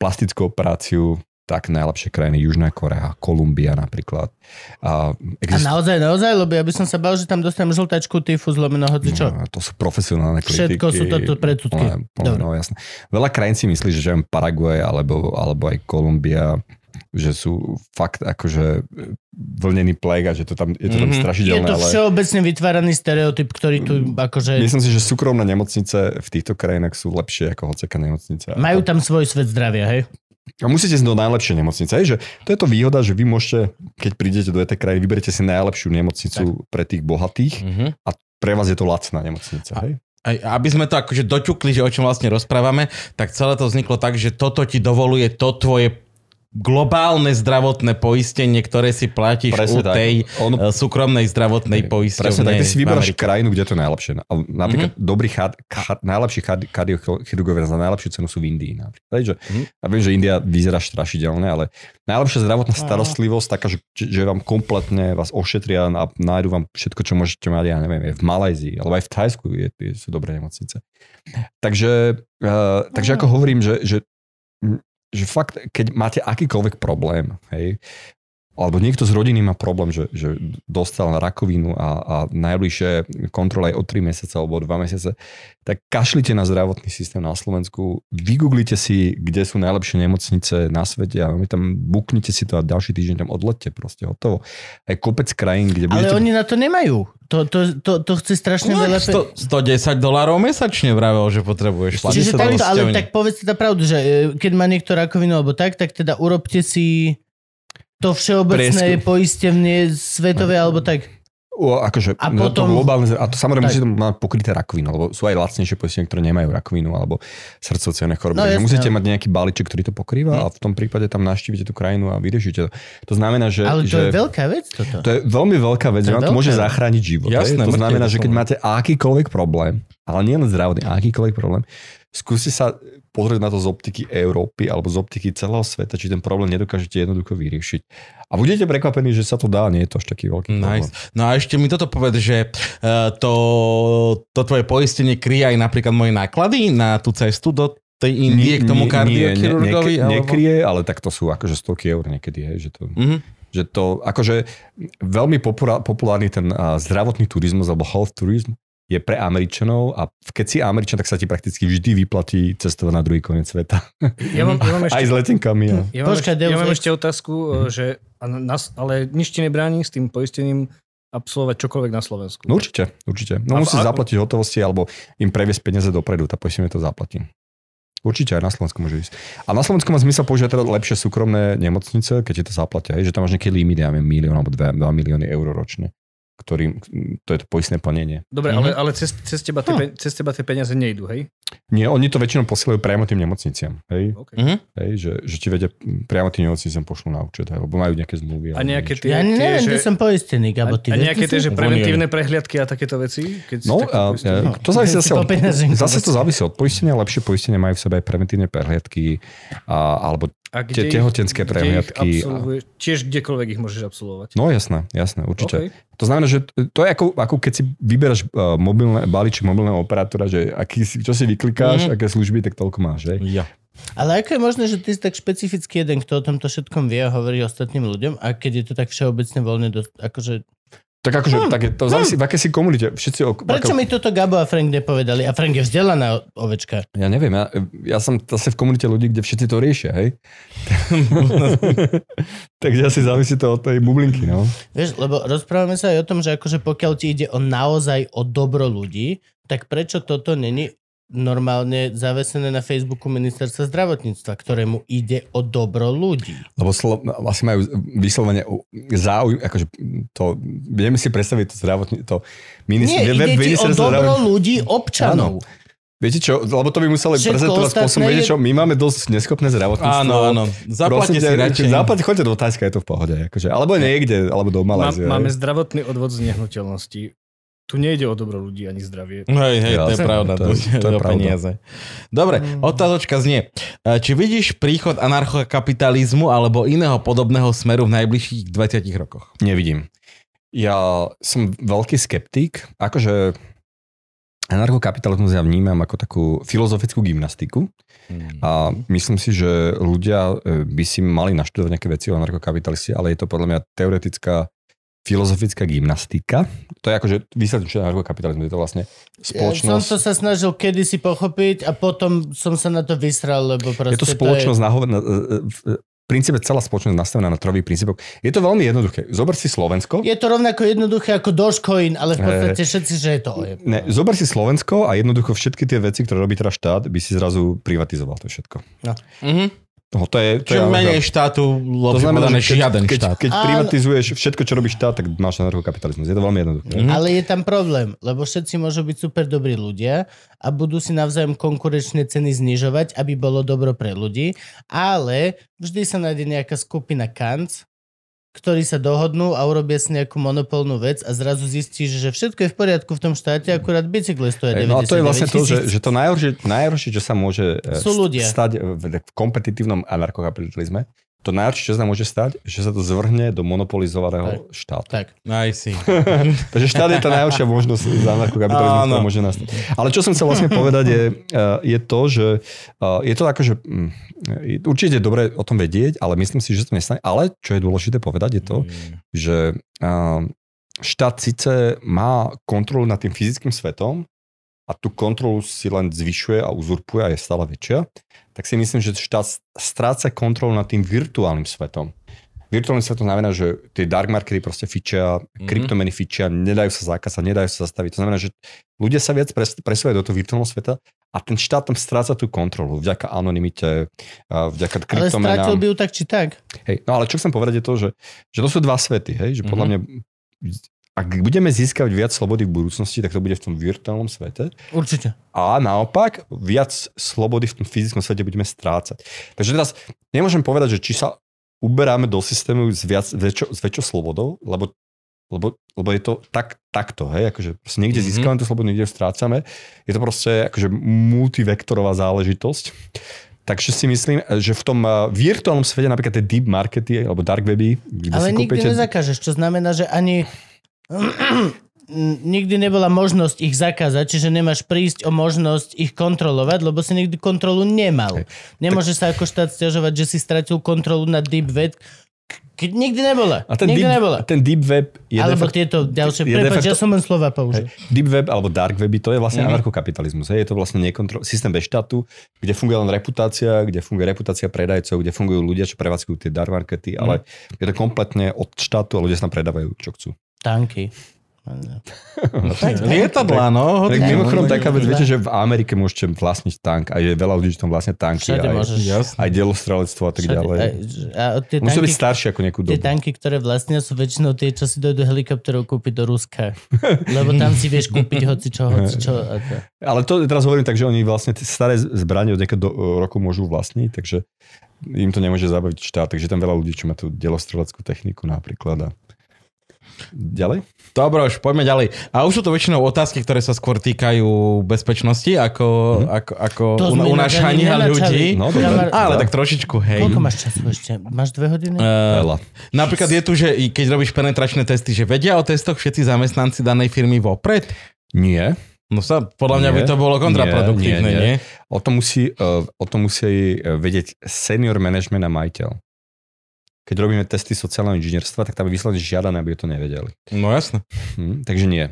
plastickú operáciu, tak najlepšie krajiny Južná Korea, Kolumbia napríklad. A, A exist- naozaj, naozaj, lebo ja by som sa bal, že tam dostanem žltačku, tyfus, lomeno, hoci čo. No, to sú profesionálne kliniky. Všetko sú toto predsudky. No, Dobre. no, jasné. Veľa krajín si myslí, že aj Paraguay alebo, alebo aj Kolumbia že sú fakt akože vlnený plek a že to tam, je to tam Mhm. Je strašidelné, to ale všeobecne vytváraný stereotyp, ktorý tu akože... myslím si, že súkromné nemocnice v týchto krajinách sú lepšie ako hoceká nemocnica. Majú tam svoj svet zdravia, hej? A musíte ísť do najlepšej nemocnice. Hej, že to je to výhoda, že vy môžete, keď prídete do tej krajiny, vyberete si najlepšiu nemocnicu pre tých bohatých Mhm. a pre vás je to lacná nemocnica. Hej? Aj, aby sme to akože doťukli, že o čom vlastne rozprávame, tak celé to vzniklo tak, že toto ti dovoluje to tvoje globálne zdravotné poistenie, ktoré si platíš Presne u tak. tej Ono- eh, súkromnej zdravotnej poisťovne. Presne tak, ty si v vyberáš krajinu, kde je to najlepšie. A Napríklad Mhm. mm-hmm. dobrý char, char, najlepší char- kardiochirurgovia za najlepšiu cenu sú v Indii. Napríklad. Že, Mhm. Ja viem, že India vyzerá strašidelne, ale najlepšia zdravotná starostlivosť, taká, že, že vám kompletne vás ošetria a nájdu vám všetko, čo môžete mať, ja neviem, je v Malajzii, alebo aj v Thajsku je, je, sú dobré nemocnice. Takže, uh, takže ako hovorím, že, že že fakt, keď máte akýkoľvek problém, hej, alebo niekto z rodiny má problém, že, že dostal na rakovinu a, a najbližšie kontrola je o 3 mesiace alebo o 2 mesiace, tak kašlite na zdravotný systém na Slovensku, vygooglite si, kde sú najlepšie nemocnice na svete a my tam buknite si to a ďalší týždeň tam odlete proste hotovo. Aj kopec krajín, kde Ale budete... oni na to nemajú. To, to, to, to chce strašne veľa... pe- 100, 110 dolárov mesačne vravel, že potrebuješ platiť. Čiže takto, ale tak povedzte tá pravdu, že e, keď má niekto rakovinu alebo tak, tak teda urobte si to všeobecné Prieskum. poistevne svetové alebo tak. O, akože, A no, potom- to globálne, a to samozrejme Tak. musíte mať pokryté rakovinu, lebo sú aj lacnejšie poistenia, ktoré nemajú rakovinu alebo srdcovcievne choroby. No, No, jasné, musíte no. mať nejaký balíček, ktorý to pokrýva Hm. a v tom prípade tam naštívite tú krajinu a vyriešite to. To znamená, že... Ale to že... je veľká vec toto. To je veľmi veľká vec, To že vám to môže zachrániť život. Jasné, to znamená, že keď máte akýkoľvek problém, ale nie len zdravotný, akýkoľvek problém, skúste sa pozrieť na to z optiky Európy alebo z optiky celého sveta, či ten problém nedokážete jednoducho vyriešiť. A budete prekvapení, že sa to dá, nie je to až taký veľký problém. Nice. No a ešte mi toto povedz, že uh, to, to tvoje poistenie kryje aj napríklad moje náklady na tú cestu do tej Indie k tomu kardiochirurgovi? Nie, alebo- nekryje, ale tak to sú akože stovky eur niekedy, hej, že to, Mhm. že to akože veľmi populárny ten zdravotný turizmus alebo health tourism je pre Američanov a keď si Američan, tak sa ti prakticky vždy vyplatí cestovať na druhý koniec sveta. Ja mám, ja mám <laughs> ešte, Aj s letenkami. A... ja mám, Počkaj, ešte, ja mám ešte otázku, Mhm. mm. že nás, ale nič ti nebráni s tým poistením absolvovať čokoľvek na Slovensku. No určite, určite. No a- zaplatiť hotovosti alebo im previesť peniaze dopredu, tá poistenie to zaplatí. Určite aj na Slovensku môže ísť. A na Slovensku má zmysel používať teda lepšie súkromné nemocnice, keď ti to zaplatia, hej, že tam máš nejaký limit, ja neviem, milión alebo 2, 2 milióny eur ročne, ktorým, to je to poistné plnenie. Dobre, Mhm. ale, ale cez, cez, teba tie, pe- cez teba tie peniaze nejdú, hej? Nie, oni to väčšinou posielajú priamo tým nemocniciam, hej, Okay. Mhm. hej že, že ti vedia priamo tým nemocniciam pošlú na účet, hej, lebo majú nejaké zmluvy. A nejaké tie, Ja neviem, že, som poistený, Gabo, ty a nejaké tie, že preventívne prehliadky a takéto veci? Keď No, a, a, to závisí zase od, zase to závisí od poistenia. Lepšie poistenie majú v sebe aj preventívne prehliadky a, alebo a tie tehotenské prehliadky. A... absolvuješ? Tiež kdekoľvek ich môžeš absolvovať. No jasné, jasné, určite. Okay. To znamená, že to je ako, ako keď si vyberáš uh, mobilné, balíček mobilného operátora, že aký si, čo si vyklikáš, mm-hmm. aké služby, tak toľko máš. Že? Ja. Ale ako je možné, že ty si tak špecificky jeden, kto o tomto všetkom vie a hovorí ostatným ľuďom a keď je to tak všeobecne voľne, akože... Tak akože, Hm, tak je, to závisí, v akej si komunite. Všetci, ok- Prečo ako, mi toto Gabo a Frank nepovedali? A Frank je vzdelaná ovečka. Ja neviem, ja, ja som zase v komunite ľudí, kde všetci to riešia, hej? <laughs> Takže asi závisí to od tej bublinky, no. Vieš, lebo rozprávame sa aj o tom, že akože pokiaľ ti ide o naozaj o dobro ľudí, tak prečo toto není normálne zavesené na Facebooku ministerstva zdravotníctva, ktorému ide o dobro ľudí. Lebo slo, asi majú vyslovene záujem, akože to, vieme si predstaviť to zdravotní, to minister, Nie, web ide ti o dobro zdravotní- ľudí, občanov. Viete čo, lebo to by museli Všetko prezentovať spôsobom, viete čo, my máme dosť neschopné zdravotníctvo. Áno, áno. Zaplatte si radšej. Zaplatte, choďte do Tajska, je to v pohode. Akože, alebo niekde, alebo do Má, Malázie. máme zdravotný odvod z nehnuteľnosti. Tu nejde o dobro ľudí ani zdravie. Hej, hej, to je pravda. to To, je- to je pravda. peniaze. Dobre, otázočka znie. E, Či vidíš príchod anarchokapitalizmu alebo iného podobného smeru v najbližších 20 rokoch? Nevidím. Ja som veľký skeptik. Akože anarchokapitalizmus ja vnímam ako takú filozofickú gymnastiku a myslím si, že ľudia e, by si mali naštudovať nejaké veci o anarchokapitalisti, ale je to podľa mňa teoretická filozofická gymnastika. To je akože výsledný čo je. Je to vlastne Ja spoločnosť... som to sa snažil kedysi pochopiť a potom som sa na to vysral, lebo proste je to spoločnosť na, na, v princípe celá spoločnosť nastavená na trových princípoch. Je to veľmi jednoduché. Zober si Slovensko. Je to rovnako jednoduché ako Dogecoin, ale v podstate všetci, že je to. Ne, zober si Slovensko a jednoducho všetky tie veci, ktoré robí teraz štát, by si zrazu privatizoval to všetko. Mhm. No, to je, to je Čiže menej štátu, to znamená, že keď, žiaden keď, štát. keď Áno. privatizuješ všetko, čo robí štát, tak máš anarchokapitalizmus. Je to veľmi jednoduché. Mhm. Ale je tam problém, lebo všetci môžu byť super dobrí ľudia a budú si navzájom konkurenčné ceny znižovať, aby bolo dobro pre ľudí, ale vždy sa nájde nejaká skupina kanc, ktorí sa dohodnú a urobia si nejakú monopolnú vec a zrazu zistíš, že všetko je v poriadku v tom štáte, akurát bicykle stojí Hej, No a to je vlastne to, že, 99 že to najhoršie, najhoršie, čo sa môže e, Sú ľudia. stať v, v kompetitívnom anarchokapitalizme, to najhoršie, čo sa môže stať, že sa to zvrhne do monopolizovaného štátu. Tak. Aj si. <laughs> Takže štát je tá najhoršia možnosť za anarchokapitalizmu, Áno. ktorá môže nastať. Ale čo som chcel vlastne <laughs> povedať je, eh, je to, že eh, je to ako, že mm, určite je dobre o tom vedieť, ale myslím si, že to nestane. Ale čo je dôležité povedať je to, že eh, štát síce má kontrolu nad tým fyzickým svetom a tú kontrolu si len zvyšuje a uzurpuje a je stále väčšia, tak si myslím, že štát stráca kontrolu nad tým virtuálnym svetom. Virtuálny svet to znamená, že tie dark markety proste fičia, mm-hmm. kryptomeny fičia, nedajú sa zakázať, nedajú sa zastaviť. To znamená, že ľudia sa viac pres- presúvajú do toho virtuálneho sveta a ten štát tam stráca tú kontrolu vďaka anonimite, vďaka Ale kryptomenám. strátil by ju tak či tak. Hej, no ale čo chcem povedať je to, že, že to sú dva svety, hej, že podľa Mhm. mňa ak budeme získavať viac slobody v budúcnosti, tak to bude v tom virtuálnom svete Určite. a naopak viac slobody v tom fyzickom svete budeme strácať. Takže teraz nemôžem povedať, že či sa uberáme do systému s, viac, väčšou, s väčšou slobodou, lebo, lebo, lebo je to tak, takto, hej, akože proste niekde Mhm. mm-hmm. získame tú slobodu, niekde ju strácame. Je to proste akože multivektorová záležitosť. Takže si myslím, že v tom uh, virtuálnom svete, napríklad tie deep markety alebo dark weby, kde Ale si nikdy kúpete... nezakážeš, čo znamená, že ani <clears throat> nikdy nebola možnosť ich zakázať, čiže nemáš prísť o možnosť ich kontrolovať, lebo si nikdy kontrolu nemal. Hej. Nemôže sa ako štát stiažovať, že si stratil kontrolu na deep web, Keď nikdy nebola. A ten nikdy deep, nebola. ten deep web je de Alebo facto, tieto ďalšie. de facto- ja som len slova použil. deep web alebo dark weby, to je vlastne Mhm. mm-hmm. anarchokapitalizmus. Hej. Je to vlastne nekontro- systém bez štátu, kde funguje len reputácia, kde funguje reputácia predajcov, kde fungujú ľudia, čo prevádzkujú tie dark markety, ale je to kompletne od štátu a ľudia sa tam predávajú, čo chcú. Tanky. Lietadla, no. Tak <laughs> mimochodom no, taká vec, viete, že v Amerike môžete vlastniť tank a je veľa ľudí, čo tam vlastne tanky, Všade aj, môžeš. Aj delostrelectvo a tak Všade- ďalej. A tie Musí byť starší ako nejakú tie dobu. tanky, ktoré vlastnia, sú väčšinou tie, čo si dojdu helikopterov kúpiť do Ruska. <laughs> Lebo tam si vieš kúpiť hoci čo, hoci čo. Ale to teraz hovorím tak, že oni vlastne tie staré zbranie od nejakého do, roku môžu vlastniť, takže im to nemôže zabaviť štát, takže tam veľa ľudí, čo má tú delostreleckú techniku napríklad. A... Ďalej? Dobre, už poďme ďalej. A už sú to väčšinou otázky, ktoré sa skôr týkajú bezpečnosti, ako, Mhm. ako, ako To un- unášania ľudí. No, Ja mar- Ale tak trošičku, hej. Koľko máš času ešte? Máš dve hodiny? Uh, napríklad je tu, že i keď robíš penetračné testy, že vedia o testoch všetci zamestnanci danej firmy vopred? Nie. No sa, podľa mňa Nie. by to bolo kontraproduktívne, Nie, nie? nie, O tom musí, uh, o tom musí uh, vedieť senior management a majiteľ. Keď robíme testy sociálneho inžinierstva, tak tam je vyslovene žiadané, aby to nevedeli. No jasné. Hm, takže nie.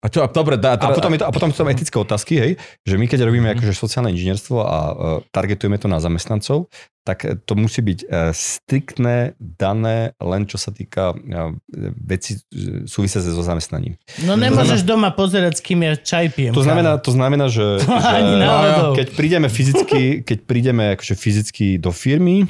A čo, a dobre, dá, A potom, je to, a potom sú tam etické otázky, hej, že my keď robíme Mhm. akože sociálne inžinierstvo a uh, targetujeme to na zamestnancov, tak eh, to musí byť uh, striktné, dané, len čo sa týka uh, veci súvisia so zamestnaním. No nemôžeš doma pozerať, s kým ja čaj pijem. To znamená, to znamená že, Ani že náhodou. keď prídeme fyzicky, keď prídeme akože fyzicky do firmy,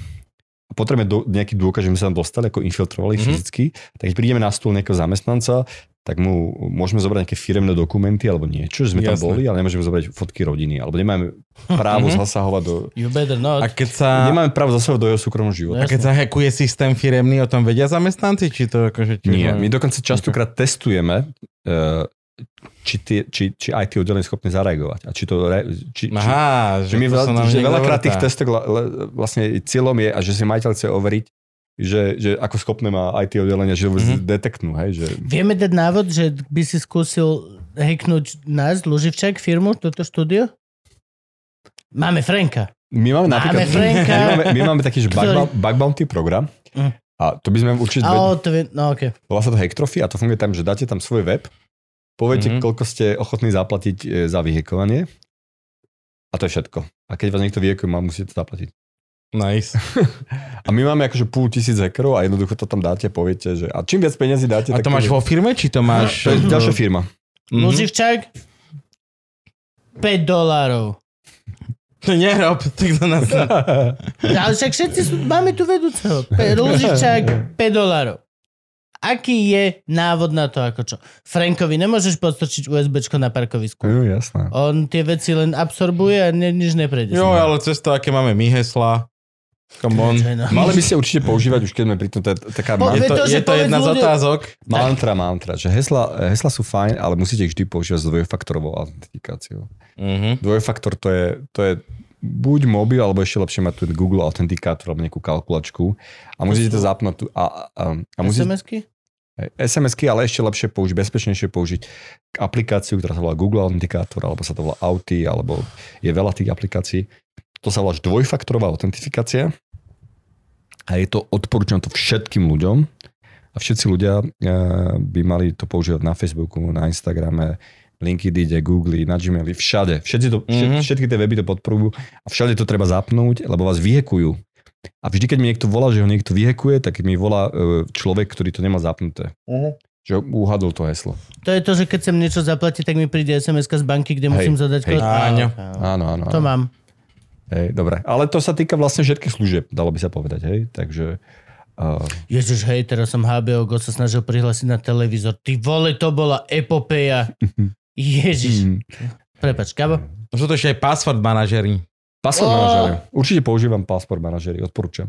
a potrebujeme do, nejaký dôkaz, že my sa tam dostali, ako infiltrovali Mhm. mm-hmm. fyzicky, tak keď prídeme na stôl nejakého zamestnanca, tak mu môžeme zobrať nejaké firemné dokumenty alebo niečo, že sme tam Jasné. boli, ale nemôžeme zobrať fotky rodiny, alebo nemáme právo Mhm. zasahovať do... You better not. A keď sa, Nemáme právo zasahovať do jeho súkromného života. a keď sa hackuje systém firemný, o tom vedia zamestnanci? Či to akože... Či Nie, my dokonca častokrát testujeme, eh, či, tie, či, či IT oddelenie je schopné zareagovať. A či to... Re, či, či, Aha, Že my to veľa, že veľakrát tých testov vlastne cieľom je, a že si majiteľ chce overiť, že, že ako schopné má IT oddelenie, že Mhm. detektnú, hej, že Vieme dať návod, že by si skúsil hacknúť nás, Luživčak, firmu, toto štúdio? Máme Franka. my máme napríklad, Franka. my máme, my máme taký, že bug, Ktorý- bug bounty program Mm. a to by sme určite, A vedeli, o, to vie, no okej. volá sa to Hacktrophy a to funguje tam, že dáte tam svoj web, poviete, Mhm. mm-hmm. koľko ste ochotní zaplatiť e, za vyhekovanie a to je všetko. A keď vás niekto vyhekuje, musíte to zaplatiť. Nice. <laughs> A my máme akože púl tisíc hackerov a jednoducho to tam dáte, poviete, že a čím viac peniazy dáte, A tak to máš je- vo firme, či to máš... To je ďalšia firma. Mhm. Luživčak, 5 dolárov. To nerob, tak to nás... <laughs> Ale však všetci sú, máme tu vedúceho. Pe- Luživčak, 5 dolárov. Aký je návod na to, ako čo? Frankovi nemôžeš podstrčiť USBčko na parkovisku. Jo, jasné. On tie veci len absorbuje a ne, nič neprejde. Jo, ale cez to, aké máme my hesla. Come on. Mali by ste určite používať, už keď sme pri tom, to je taká Po- Je to, je to jedna z otázok. mantra, mantra, že hesla, hesla sú fajn, ale musíte ich vždy používať s dvojfaktorovou autentifikáciou. Mhm. Dvojfaktor to je, to je buď mobil, alebo ešte lepšie mať tu Google autentikátor alebo nejakú kalkulačku a musíte to zapnúť tu a, a, a musíte, SMS-ky? SMS-ky, ale ešte lepšie použiť, bezpečnejšie použiť aplikáciu, ktorá sa volá Google Authenticator, alebo sa to volá Auty, alebo je veľa tých aplikácií. To sa volá dvojfaktorová autentifikácia a je to, odporúčam to všetkým ľuďom a všetci ľudia eh, by mali to používať na Facebooku, na Instagrame, LinkedIn, Google, na Gmaili, všade. Všetci to, Mhm. mm-hmm. Všetky tie weby to podporujú a všade to treba zapnúť, lebo vás vyhekujú. A vždy, keď mi niekto volá, že ho niekto vyhekuje, tak mi volá e, človek, ktorý to nemá zapnuté. Že uhadol to heslo. To je to, že keď chcem niečo zaplatiť, tak mi príde sms z banky, kde Hej, musím zadať hej. kód. Áno. Áno, áno. To áno. mám. Hej, dobre. Ale to sa týka vlastne všetkých služieb, dalo by sa povedať. Hej? Takže uh, Ježiš, hej, teraz som HBO Go sa snažil prihlásiť na televízor. Ty vole, to bola epopeja. <laughs> Ježiš. mm, Prepač, Gabo? Sú to ešte aj password manažery. password Ó. manažery. Určite používam password manažery, odporúčam.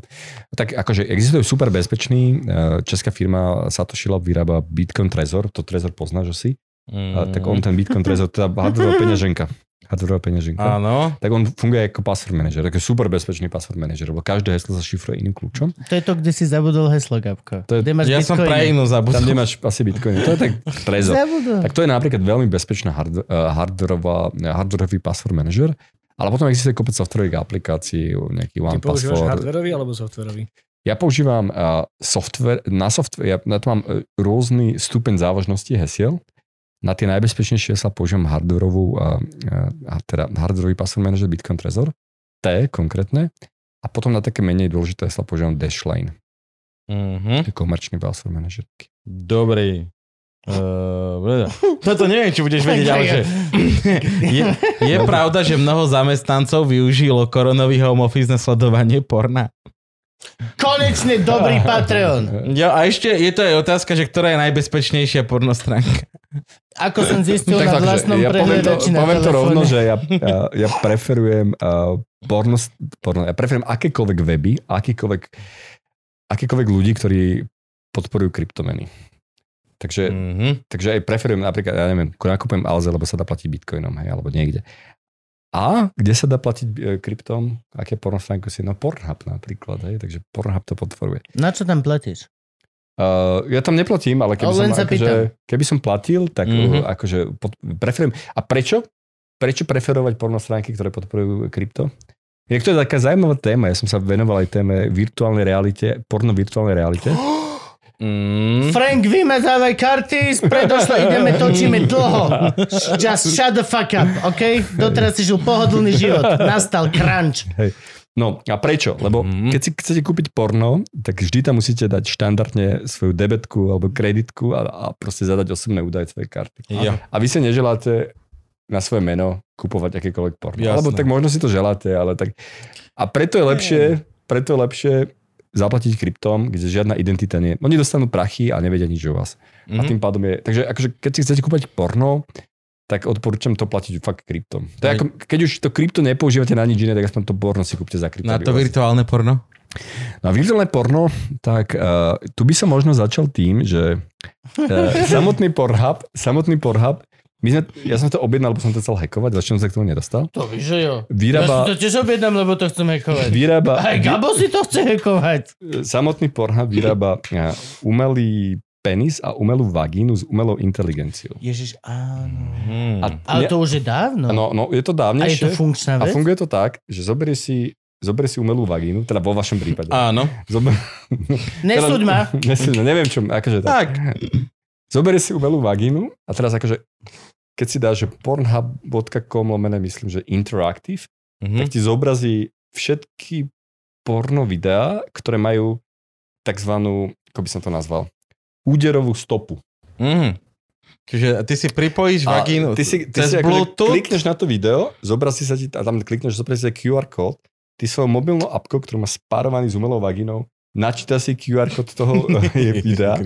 Tak akože existuje super bezpečný, uh, česká firma Satoshi Lab vyrába Bitcoin Trezor, to Trezor poznáš asi. Mm. A, tak on ten Bitcoin Trezor, teda hardwareová peňaženka. Hardwareová peňaženka. Áno. tak on funguje ako password manager, ako super bezpečný password manager, lebo každé heslo sa šifruje iným kľúčom. To je to, kde si zabudol heslo, Gabko. To je- kde máš Ja som bitcoiny. pre inú Tam, zabudol. kde máš asi bitcoin. To je tak trezor. Zabudol. Tak to je napríklad veľmi bezpečná hard, hardwareová, hardwareový password manager, ale potom existuje kopec softwarových aplikácií, nejaký Ty One používaš Password. hardwareový alebo softwarový? Ja používam uh, software, na software, ja na to mám uh, rôzny stupeň závažnosti hesiel. Na tie najbezpečnejšie sa používam hardwareovú, uh, uh, teda hardwareový password manager Bitcoin Trezor, T konkrétne. A potom na také menej dôležité sa používam Dashlane, Mhm. komerčný password manager. Dobrý. Uh, toto neviem, či budeš vedieť, ale že <laughs> je, je pravda, že mnoho zamestnancov využilo koronový home office na sledovanie porna. Konečne dobrý Patreon. Jo, a ešte je to aj otázka, že ktorá je najbezpečnejšia porno stránka. Ako som zistil na takže, vlastnom ja poviem to, na poviem to rovno, že ja, ja, ja preferujem uh, porno, porno, ja preferujem akékoľvek weby, akýkoľvek, akýkoľvek ľudí, ktorí podporujú kryptomeny. Takže, Mm-hmm. takže aj preferujem napríklad, ja neviem, nakupujem Alze, lebo sa dá platiť bitcoinom, hej, alebo niekde. A kde sa dá platiť e, kryptom? Aké porno stránku si? No Pornhub napríklad, hej, takže Pornhub to podporuje. Na čo tam platíš? Uh, ja tam neplatím, ale keby, som, sa akože, keby som platil, tak Mhm. mm-hmm. akože pod, preferujem. A prečo? Prečo preferovať porno stránky, ktoré podporujú krypto? Je to je taká zaujímavá téma. Ja som sa venoval aj téme virtuálnej realite, porno virtuálnej realite. <gasps> Mm. Frank, vymazávaj karty, predošlo ideme, točíme dlho. Just shut the fuck up, OK? Doteraz si žil pohodlný život. Nastal crunch. No a prečo? Lebo Mhm. keď si chcete kúpiť porno, tak vždy tam musíte dať štandardne svoju debetku alebo kreditku a, a proste zadať osobné údaje svojej karty. Jo. A vy si neželáte na svoje meno kupovať akékoľvek porno. Jasné. Alebo tak možno si to želáte, ale tak... A preto je lepšie, preto je lepšie zaplatiť kryptom, kde žiadna identita nie. Oni dostanú prachy a nevedia nič o vás. Mm-hmm. A Mhm. tým pádom je... Takže akože keď si chcete kúpať porno, tak odporúčam to platiť fakt kryptom. To je ako, keď už to krypto nepoužívate na nič iné, tak aspoň to porno si kúpte za krypto. Na to virtuálne porno? Na virtuálne porno, tak uh, tu by som možno začal tým, že uh, <laughs> samotný Pornhub, samotný Pornhub, my sme, ja som to objednal, lebo som to chcel hackovať, začal som sa k tomu nedostal. To víš, že jo. Vyrába- Ja si to tiež objednám, lebo to chcem hackovať. Vyrába, Aj Gabo si to chce hackovať. samotný Pornhub vyrába uh, umelý penis a umelú vagínu s umelou inteligenciou. Ježiš, áno. Hmm. A, Ale to už je dávno. no, no, je to A je dávnejšie. to funkčná A vec? funguje to tak, že zoberie si, zoberie si umelú vagínu, teda vo vašom prípade. Áno. Zober... Nesúď ma. <laughs> Nesúď ma, neviem čo, akože tak. Tak. Zoberie si umelú vagínu a teraz akože, keď si dáš, že pornhub.com lomené, myslím, že interactive, Mhm. tak ti zobrazí všetky porno videá, ktoré majú takzvanú, ako by som to nazval, úderovú stopu. Mhm. Čiže ty si pripojíš A vagínu ty si, ty cez si akože Bluetooth? klikneš na to video, zobrazí sa ti, a tam klikneš, zobrazí sa QR kód, ty svojou mobilnou apkou, ktorú má spárovaný s umelou vagínou, načíta si QR kód toho je <laughs> videa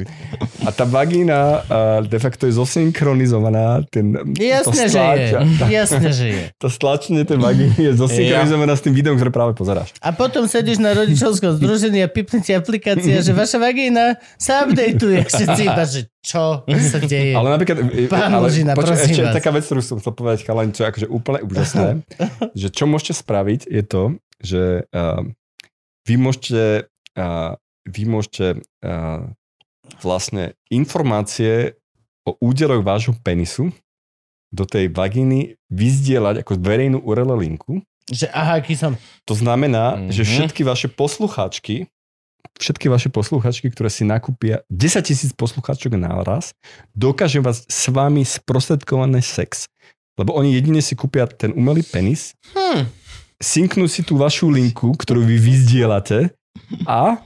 a tá vagína uh, de facto je zosynchronizovaná. Ten, Jasne, že je. <laughs> Jasne, že je. To stlačenie tej vagíny je zosynchronizovaná s tým videom, ktoré práve pozeráš. A potom sedíš na rodičovskom združení a pipne ti aplikácia, že vaša vagína sa updateuje. <laughs> Všetci iba, že čo sa deje. Ale napríklad, e, Pán ale, Lužina, prosím ešte vás. taká vec, ktorú som chcel povedať, chalani, čo je akože úplne úžasné, že čo môžete spraviť je to, že uh, vy môžete, vy môžete vlastne informácie o údeloch vášho penisu do tej vagíny vyzdieľať ako verejnú URL linku. Že aha, aký som... To znamená, mm-hmm. že Mhm. všetky vaše poslucháčky, všetky vaše posluchačky, ktoré si nakúpia 10 tisíc poslucháčok naraz, dokážu vás s vami sprostredkovaný sex. Lebo oni jedine si kúpia ten umelý penis, Hm. synknú si tú vašu linku, ktorú vy vyzdielate a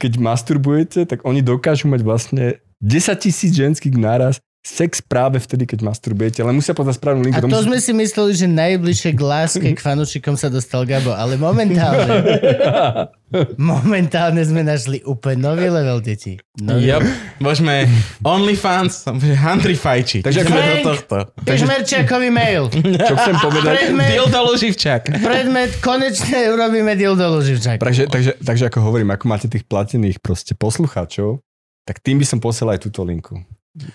keď masturbujete, tak oni dokážu mať vlastne 10 tisíc ženských naraz sex práve vtedy, keď masturbujete, ale musia podať správnu linku. A to musí- sme si mysleli, že najbližšie k láske k fanúšikom sa dostal Gabo, ale momentálne, <laughs> momentálne sme našli úplne nový level detí. Nový Yep. Môžeme OnlyFans, Handry Fajči. Takže Frank! do tohto. Kežmerčiakový mail. <laughs> Čo chcem povedať? Predmet, Dildo predmet, konečne urobíme dildo Luživčák. Takže, takže, takže ako hovorím, ako máte tých platených proste poslucháčov, tak tým by som posielal aj túto linku.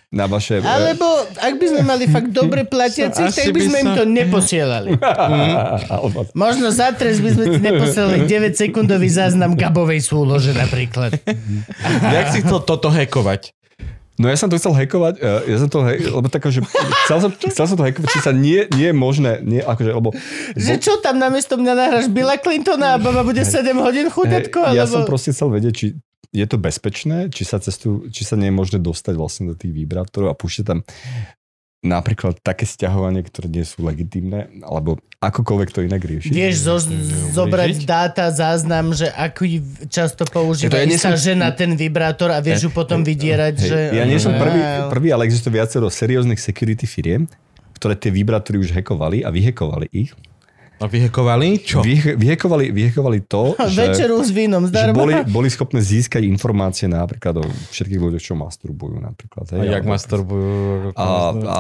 Na vaše... Alebo ak by sme mali fakt dobre <laughs> platiacich, tak by by sme im to neposielali. Alebo- <laughs> Možno za trest by sme si neposlali 9 sekundový záznam Gabovej súlože napríklad. <laughs> Jak si chcel toto hackovať? No ja som to chcel hackovať, eh, ja som to, hej, lebo tak, že chcel som, chcel som to hackovať, či sa nie, nie je možné, nie, akože, lebo... Že čo tam namiesto mňa nahráš Billa Clintona a baba bude 7 hodín chuďatko? Hej, ja alebo... som proste chcel vedieť, či je to bezpečné, či sa, cestu, či sa nie je možné dostať vlastne do tých vibrátorov a púšťať tam napríklad také stiahovanie, ktoré nie sú legitimné, alebo akokoľvek to inak rieši. Vieš zo, zobrať dáta, záznam, že aký často používa Ja to ja nie istá som- žena ten vibrátor a vieš ju potom vydierať, Hej, že... Ja nie som prvý, prvý, ale existuje viacero serióznych security firiem, ktoré tie vibrátory už hackovali a vyhekovali ich. A vyhekovali? Čo? Vyhe, vyhekovali, vyhekovali to, <laughs> že, Večeru s vínom že boli, boli schopné získať informácie napríklad o všetkých ľuďoch, čo masturbujú napríklad. A Hej, jak alebo- masturbujú? A, a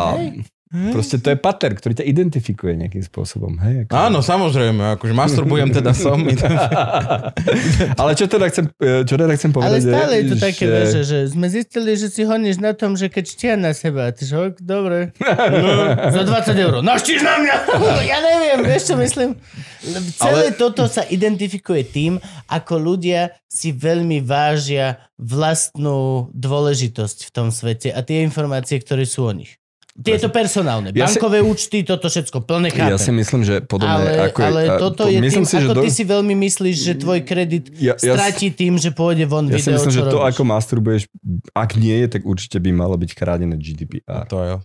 proste to je pattern, ktorý ťa identifikuje nejakým spôsobom. Hej, ako... Áno, samozrejme, akože masturbujem teda som. <laughs> <laughs> Ale čo teda chcem, čo teda chcem Ale povedať, stále je to že- také, že, že sme zistili, že si honíš na tom, že keď štia na seba, ty že, ok, dobre, no, za 20 eur, naštíš na mňa! <laughs> ja neviem, vieš čo myslím? Celé Ale... toto sa identifikuje tým, ako ľudia si veľmi vážia vlastnú dôležitosť v tom svete a tie informácie, ktoré sú o nich. Tieto personálne, Ja si- bankové účty, toto všetko, plne chápem. Ja si myslím, že podobne ale, ako je, ale toto to- je myslím tým, si, že ako do- ty si veľmi myslíš, že tvoj kredit Ja- ja- stratí tým, že pôjde von Ja si video, myslím, čo že to, robíš. ako masturbuješ, ak nie je, tak určite by malo byť chránené GDPR. To jo.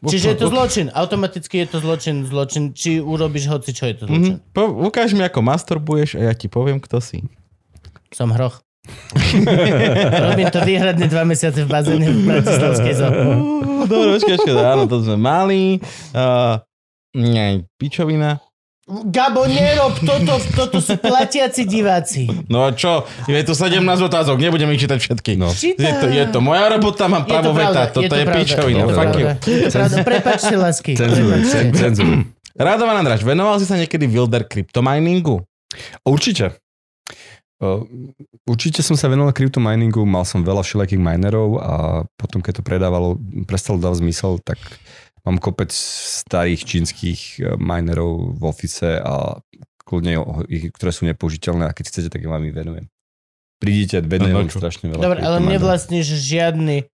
Čiže je to zločin. Automaticky je to zločin, zločin. Či urobíš hoci, čo je to zločin. Mhm. Po, ukáž mi, ako masturbuješ a ja ti poviem, kto si. Som hroch. <laughs> Robím to výhradne dva mesiace v bazéne v Bratislavskej zoo. Dobre, počkaj, počkaj, áno, to sme mali. Uh, nie, pičovina. Gabo, nerob toto, toto sú platiaci diváci. No a čo? Je tu 17 otázok, nebudem ich čítať všetky. No. Je to, je to moja robota, mám to právo pravda, veta. Toto je, to pičovina. je to Fuck you. to pravda. Prepačte, lásky. Cenzuruj. Radovan Andráš, venoval si sa niekedy Wilder kryptominingu? Určite. Uh, určite som sa venoval kryptominingu, mal som veľa všelijakých minerov a potom, keď to predávalo, prestalo dávať zmysel, tak mám kopec starých čínskych eh, minerov v office a kľudne ich, ktoré sú nepoužiteľné a keď chcete, tak vám ich venujem. Prídite, venujem No, no, strašne veľa. Dobre, ale nevlastníš žiadny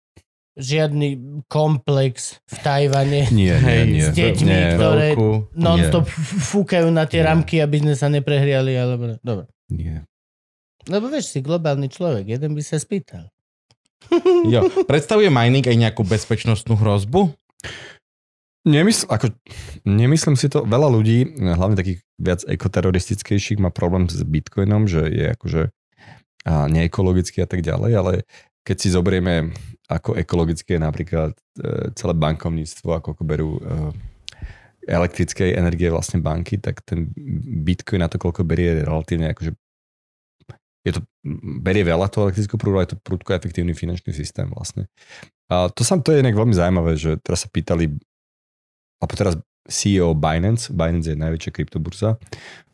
žiadny komplex v Tajvane Nie, nie, nie. s deťmi, nie, ktoré Veľkú. non-stop f- fúkajú na tie Nie. ramky, aby sme sa neprehriali, alebo... Dobre. nie. Lebo vieš, si globálny človek, jeden by sa spýtal. <laughs> Jo. Predstavuje mining aj nejakú bezpečnostnú hrozbu? Nemysl, ako, nemyslím si to, veľa ľudí, hlavne takých viac ekoteroristickejších, má problém s Bitcoinom, že je akože a neekologický a tak ďalej, ale keď si zoberieme, ako ekologické je napríklad e, celé bankovníctvo, ako berú e, elektrickej energie vlastne banky, tak ten Bitcoin na to, koľko berie, je relatívne akože je to, berie veľa toho elektrického prúdu, ale je to prúdko efektívny finančný systém vlastne. A to sam, to je inak veľmi zaujímavé, že teraz sa pýtali alebo teraz CEO Binance, Binance je najväčšia kryptoburza,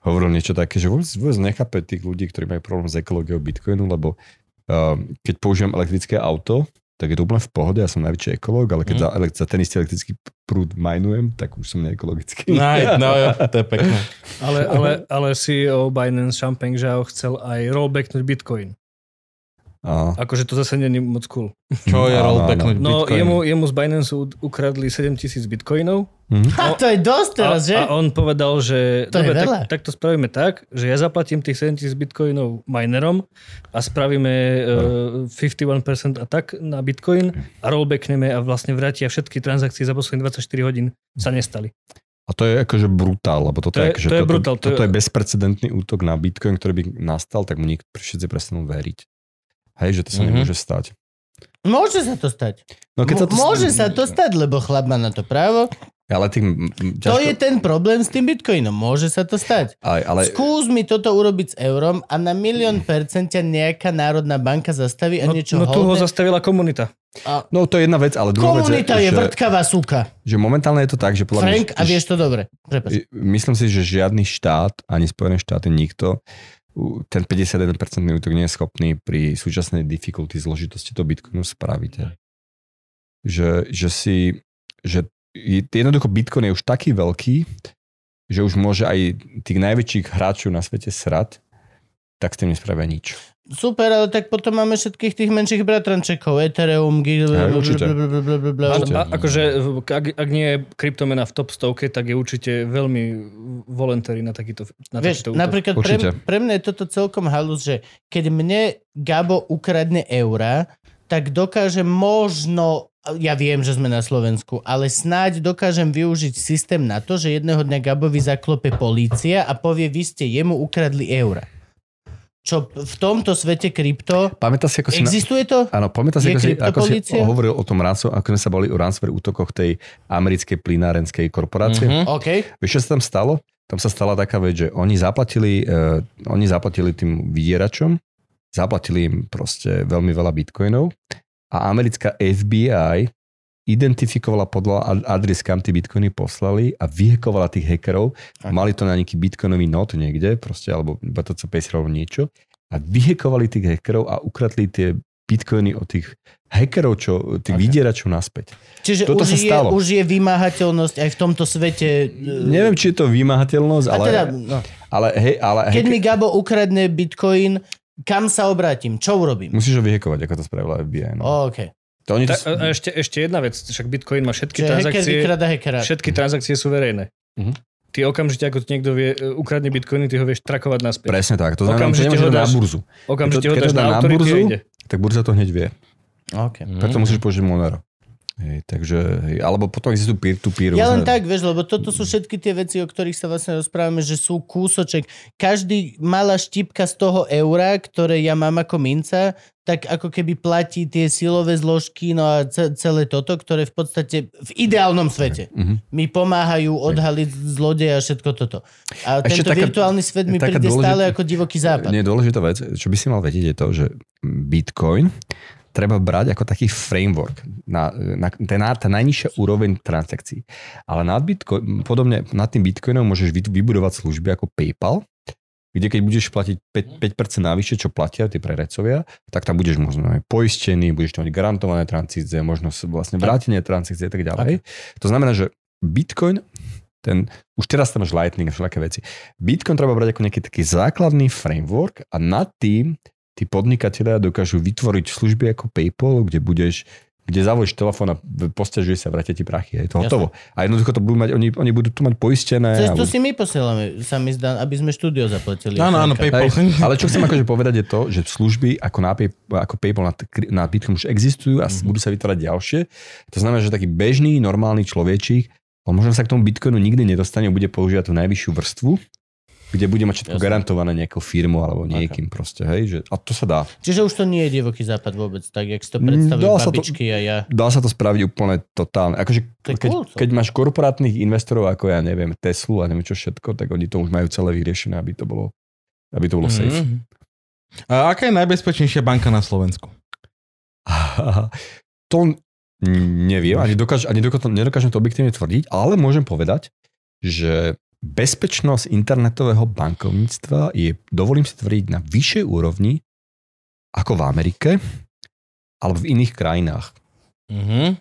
hovoril niečo také, že vôbec, vôbec nechápe tých ľudí, ktorí majú problém s ekológiou Bitcoinu, lebo uh, keď používam elektrické auto, tak je to úplne v pohode, ja som najväčší ekológ, ale keď Mhm. za, za ten istý elektrický prúd majnujem, tak už som neekologický. No, no jo, to je pekné. Ale, <laughs> ale, ale CEO Binance Champagne Zhao chcel aj rollbacknúť Bitcoin. A, Akože to zase není moc cool. Čo je rollbacknúť No Bitcoin? jemu, jemu z Binance ukradli 7000 bitcoinov mhm. A to je dosť teraz, že? a, on povedal, že To je dobre, tak, tak to spravíme tak, že ja zaplatím tých 7000 bitcoinov minerom a spravíme uh, 51% a tak na bitcoin a rollbackneme a vlastne vrátia všetky transakcie za posledných 24 hodín sa nestali. A to je akože brutál, lebo toto To je, je- akože to je toto, brutál, to toto je- je bezprecedentný útok na Bitcoin, ktorý by nastal, tak mu nikto všetci prestanú veriť. Hej, že to sa Mhm. nemôže stať. Môže sa to stať. No, Mo- Môže sa to stať, lebo chlap má na to právo. Ale tým, m, To ťažko, je ten problém s tým bitcoinom. Môže sa to stať. ale, ale, Skús mi toto urobiť s eurom a na milión percent ťa nejaká národná banka zastaví a No, niečo no tu ho zastavila komunita. A no to je jedna vec, ale druhá vec komunita je, je že, vrtkavá súka. že momentálne je to tak, že podľa Frank, mňa, a vieš to dobre. Prepač. myslím si, že žiadny štát, ani Spojené štáty, nikto, ten 51% útok nie je schopný pri súčasnej difficulty zložitosti toho Bitcoinu spraviť. Že, že si, že je- jednoducho Bitcoin je už taký veľký, že už môže aj tých najväčších hráčov na svete srať tak s tým nespravia nič. Super, ale tak potom máme všetkých tých menších bratrančekov, Ethereum, Gil, Hej, určite. Akože, ak, ak nie je kryptomena v top stovke, tak je určite veľmi voluntary na takýto, na Vieš, takýto napríklad pre, Určite. pre mňa je toto celkom halus, že keď mne Gabo ukradne eura, tak dokážem možno, ja viem, že sme na Slovensku, ale snáď dokážem využiť systém na to, že jedného dňa Gabovi zaklope polícia a povie, vy ste jemu ukradli eura. Čo v tomto svete krypto, Pamätáš si, ako si... Na... existuje to? Áno, pamätáš si, ako si, ako si hovoril o tom ransom, ako sme sa boli o ransomware útokoch tej americkej plinárenskej korporácie. Mhm. OK. Vieš, čo sa tam stalo? Tam sa stala taká vec, že oni zaplatili, uh, oni zaplatili tým vydieračom, zaplatili im proste veľmi veľa bitcoinov a americká FBI identifikovala podľa ad- adres, kam tí bitcoiny poslali a vyhekovala tých hackerov. Aha. Mali to na nejaký bitcoinový not niekde, proste, alebo BTC alebo niečo a vyhekovali tých hackerov a ukradli tie bitcoiny od tých hackerov, čo, tých Ok. vydieračov naspäť. Čiže Toto už sa je, stalo. už je vymáhateľnosť aj v tomto svete. e, Neviem, či je to vymahateľnosť, a ale, teda, no, ale, hej, ale keď hacker- mi Gabo ukradne bitcoin, kam sa obrátim? Čo urobím? Musíš ho vyhekovať, ako to spravila FBI. No. O, OK. To oni to, Ta, a ešte, ešte jedna vec, však Bitcoin má všetky Čiže hacker transakcie, hackera. všetky transakcie sú verejné. Mhm. Ty okamžite, ako ti niekto vie, e, ukradne bitcoiny, ty ho vieš trakovať naspäť. presne tak. To znamená, Okamžite ho dať na dáš- burzu. Okamžite Keď ho to- keď dáš to dá na na autority burzu, ide. Tak burza to hneď vie. OK. Preto musíš použiť Monero. Hej, takže, hej, alebo potom existujú peer-to-peer. Ja len tak, vieš, lebo toto sú všetky tie veci, o ktorých sa vlastne rozprávame, že sú kúsoček. Každý malá štipka z toho eura, ktoré ja mám ako minca, tak ako keby platí tie silové zložky, no a ce- celé toto, ktoré v podstate v ideálnom svete Mhm. mi pomáhajú odhaliť zlodeja a všetko toto. A Ešte tento taká- virtuálny svet mi príde dôležitá- stále ako divoký západ. Nie, dôležitá vec, čo by si mal vedieť je to, že Bitcoin treba brať ako taký framework, na, na, ten, tá najnižšia úroveň transakcií. Ale nad Bitcoin, podobne nad tým Bitcoinom môžeš vy- vybudovať služby ako PayPal, kde keď budeš platiť 5%, 5% navyše, čo platia tí prerecovia, tak tam budeš možno aj poistený, budeš tam mať garantované transakcie, možno vlastne vrátenie transakcie a tak ďalej. To znamená, že Bitcoin, ten, už teraz tam máš Lightning a všelijaké veci. Bitcoin treba brať ako nejaký taký základný framework a nad tým tí podnikatelia dokážu vytvoriť služby ako PayPal, kde budeš kde zavojíš telefón a postiažuje sa, vrátia ti prachy. Je to hotovo. A jednoducho to budú mať, oni, oni budú to mať poistené. Cez to budú- si my posielame, sa mi zdá, aby sme štúdio zaplatili. Áno, áno. PayPal. Hej, ale čo chcem akože povedať je to, že služby ako, na ako PayPal na, na Bitcoin už existujú a mm-hmm. budú sa vytvárať ďalšie. To znamená, že taký bežný, normálny človečík, on možno sa k tomu Bitcoinu nikdy nedostane, bude používať tú najvyššiu vrstvu, kde bude mať všetko Jasné. garantované nejakou firmou alebo niekým proste. Hej, že, a to sa dá. Čiže už to nie je divoký západ vôbec, tak jak si to Mm, predstavujú dá sa to- babičky a ja. Dá sa to spraviť úplne totálne. Akože, keď, cool, keď máš korporátnych investorov ako ja neviem, Teslu a neviem čo všetko, tak oni to už majú celé vyriešené, aby to bolo, aby to bolo safe. Mhm. A aká je najbezpečnejšia banka na Slovensku? <laughs> to neviem, ani, dokáž, ani dokážem, nedokážem to objektívne tvrdiť, ale môžem povedať, že bezpečnosť internetového bankovníctva je, dovolím si tvrdiť, na vyššej úrovni ako v Amerike alebo v iných krajinách. Mhm.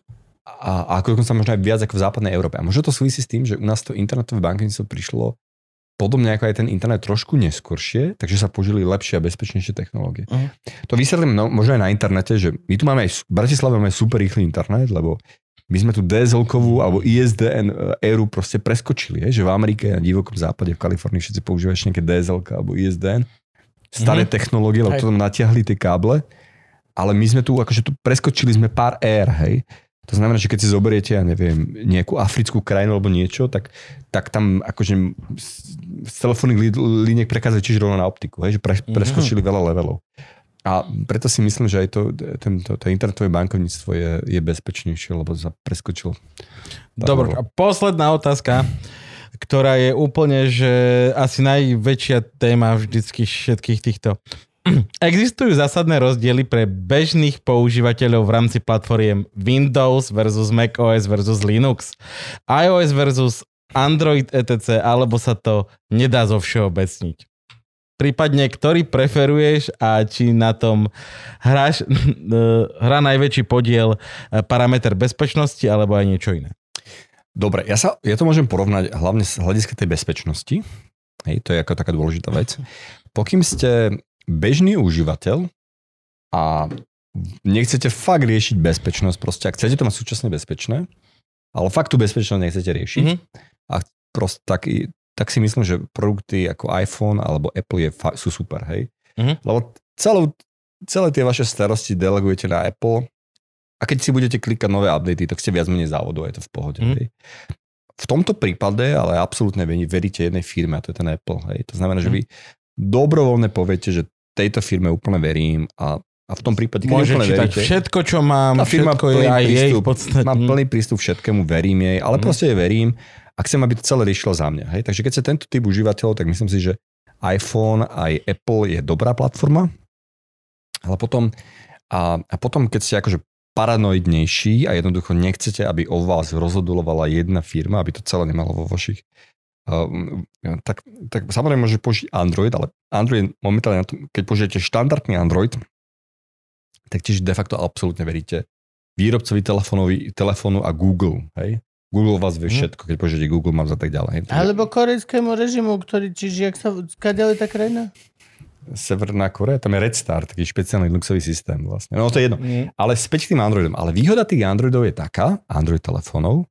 A, a ako dokonca možno aj viac ako v západnej Európe. A možno to súvisí s tým, že u nás to internetové bankovníctvo prišlo podobne ako aj ten internet trošku neskôršie, takže sa použili lepšie a bezpečnejšie technológie. Mhm. To vysvetlím no, možno aj na internete, že my tu máme aj, v Bratislave máme super rýchly internet, lebo my sme tu DSL-kovú alebo ISDN éru proste preskočili, je, že v Amerike na divokom západe v Kalifornii všetci používajú ešte nejaké DSL alebo ISDN. Staré Mhm. technológie, lebo to tam natiahli tie káble, ale my sme tu, akože tu preskočili sme pár ér, hej. To znamená, že keď si zoberiete, ja neviem, nejakú africkú krajinu alebo niečo, tak, tak tam akože z, telefónnych líniek prekázali čiže rovno na optiku, hej, že pre, Mhm. preskočili veľa levelov. A preto si myslím, že aj to, tento, to internetové bankovníctvo je, je bezpečnejšie, lebo sa preskočilo. Dobre, a posledná otázka, ktorá je úplne, že asi najväčšia téma vždycky všetkých týchto. <clears throat> Existujú zásadné rozdiely pre bežných používateľov v rámci platformiem Windows versus Mac OS versus Linux, iOS versus Android etc., alebo sa to nedá zo všeobecniť. Prípadne, ktorý preferuješ a či na tom hráš, <laughs> hrá najväčší podiel eh, parameter bezpečnosti alebo aj niečo iné. Dobre, ja, sa, ja to môžem porovnať hlavne z hľadiska tej bezpečnosti. Hej, to je ako taká dôležitá vec. Pokým ste bežný užívateľ a nechcete fakt riešiť bezpečnosť, proste ak chcete to mať súčasne bezpečné, ale fakt tú bezpečnosť nechcete riešiť, Mhm. a proste tak, tak si myslím, že produkty ako iPhone alebo Apple je, sú super, hej. Mhm. Lebo celú, celé tie vaše starosti delegujete na Apple a keď si budete klikať nové updaty, tak ste viac menej závodu, je to v pohode. Mhm. Hej. V tomto prípade ale absolútne veríte jednej firme a to je ten Apple. Hej. To znamená, že Mhm. vy dobrovoľne poviete, že tejto firme úplne verím a, a v tom prípade, keď Môže úplne čítať veríte, všetko, čo mám, Tá firma všetko je plný aj jej v prístup, podstate. mám plný prístup všetkému, verím jej, ale Mhm. proste jej verím a chcem, aby to celé riešilo za mňa. Hej? Takže keď sa tento typ užívateľov, tak myslím si, že iPhone aj Apple je dobrá platforma, ale potom, a, a potom keď ste akože paranoidnejší a jednoducho nechcete, aby o vás rozhodovala jedna firma, aby to celé nemalo vo vašich Um, tak, tak samozrejme môže použiť Android, ale Android momentálne, keď použijete štandardný Android, tak tiež de facto absolútne veríte výrobcovi telefónu a Google. Hej? Google vás vie Mhm. všetko, keď použijete Google Maps a tak ďalej. Alebo korejskému režimu, ktorý, čiže jak sa, skadiaľ je tá krajina? Severná Korea, tam je Red Star, taký špeciálny Linuxový systém vlastne. No to je jedno. Mm. Ale späť k tým Androidom. Ale výhoda tých Androidov je taká, Android telefónov,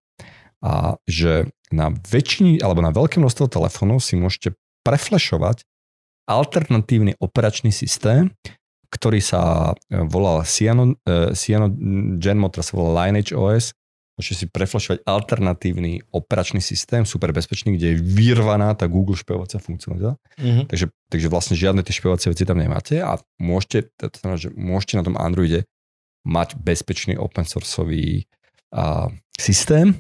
a že na väčšini alebo na veľké množstvo telefónov si môžete preflešovať alternatívny operačný systém, ktorý sa e, volal Cyano, uh, Cyano Genmo, teraz sa volá Lineage OS. Môžete si preflešovať alternatívny operačný systém, super bezpečný, kde je vyrvaná tá Google špehovacia funkcionalita. Mhm. Takže, takže vlastne žiadne tie špehovacie veci tam nemáte a môžete, to znamená, že môžete na tom Androide mať bezpečný open sourceový a, systém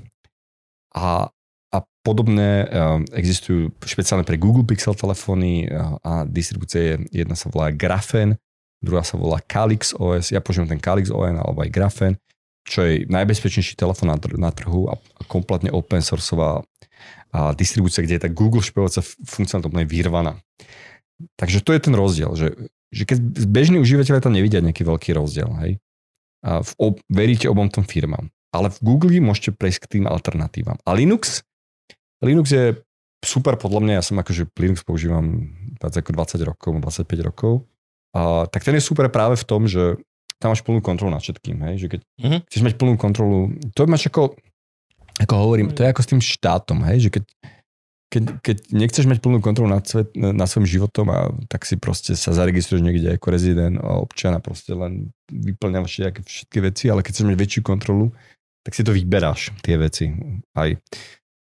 a, a podobné a, existujú špeciálne pre Google Pixel telefóny a, a distribúcie je, jedna sa volá Graphene, druhá sa volá Calix OS, ja používam ten Calix OS alebo aj Graphene, čo je najbezpečnejší telefón na, tr- na trhu a, kompletne open sourceová distribúcia, kde je tá Google špehovacia funkcionalita úplne vyrvaná. Takže to je ten rozdiel, že, že keď bežní užívateľe tam nevidia nejaký veľký rozdiel, hej, a v ob, veríte obom tom firmám. Ale v Google môžete prejsť k tým alternatívam. A Linux? Linux je super podľa mňa, ja som akože Linux používam viac ako 20 rokov, 25 rokov. A, tak ten je super práve v tom, že tam máš plnú kontrolu nad všetkým, hej? že keď Mhm. chceš mať plnú kontrolu, to máš ako, ako hovorím, to je ako s tým štátom, hej? že keď, keď, keď nechceš mať plnú kontrolu nad, svet, nad svojim životom a tak si proste sa zaregistruješ niekde ako rezident a občan a proste len vyplňaš všetky, všetky veci, ale keď chceš mať väčšiu kontrolu, tak si to vyberáš, tie veci. Aj.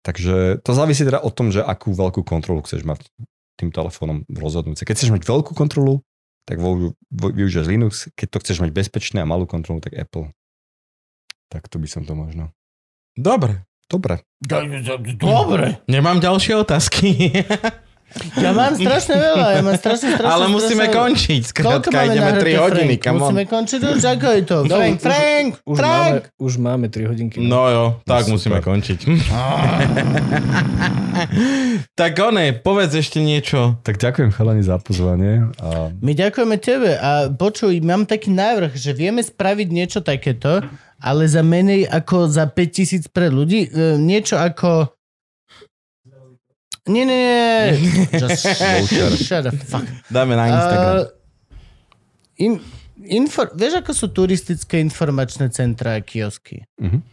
Takže to závisí teda o tom, že akú veľkú kontrolu chceš mať tým telefónom rozhodnúť. Keď chceš mať veľkú kontrolu, tak využívaš Linux. Keď to chceš mať bezpečné a malú kontrolu, tak Apple. Tak to by som to možno. Dobre. Dobre. Dobre. Nemám ďalšie otázky. <laughs> Ja mám strašne veľa, ja mám strašne, strašne, Ale musíme strašne... končiť. Skrátka, máme ideme nahraté, 3 hodiny. On. Musíme končiť už, ako je to? No, Frank, už- Frank, Už Frank! máme, už máme 3 hodinky. No jo, tak super. musíme končiť. <laughs> tak one, povedz ešte niečo. Tak ďakujem chalani za pozvanie. A My ďakujeme tebe a počuj, mám taký návrh, že vieme spraviť niečo takéto, ale za menej ako za 5000 pre ľudí. E, niečo ako... Nie, nie, nie. <laughs> Just Voucher. shut the fuck. Dáme na Instagram. Uh, in, infor, vieš, ako sú turistické informačné centrá a kiosky? mhm.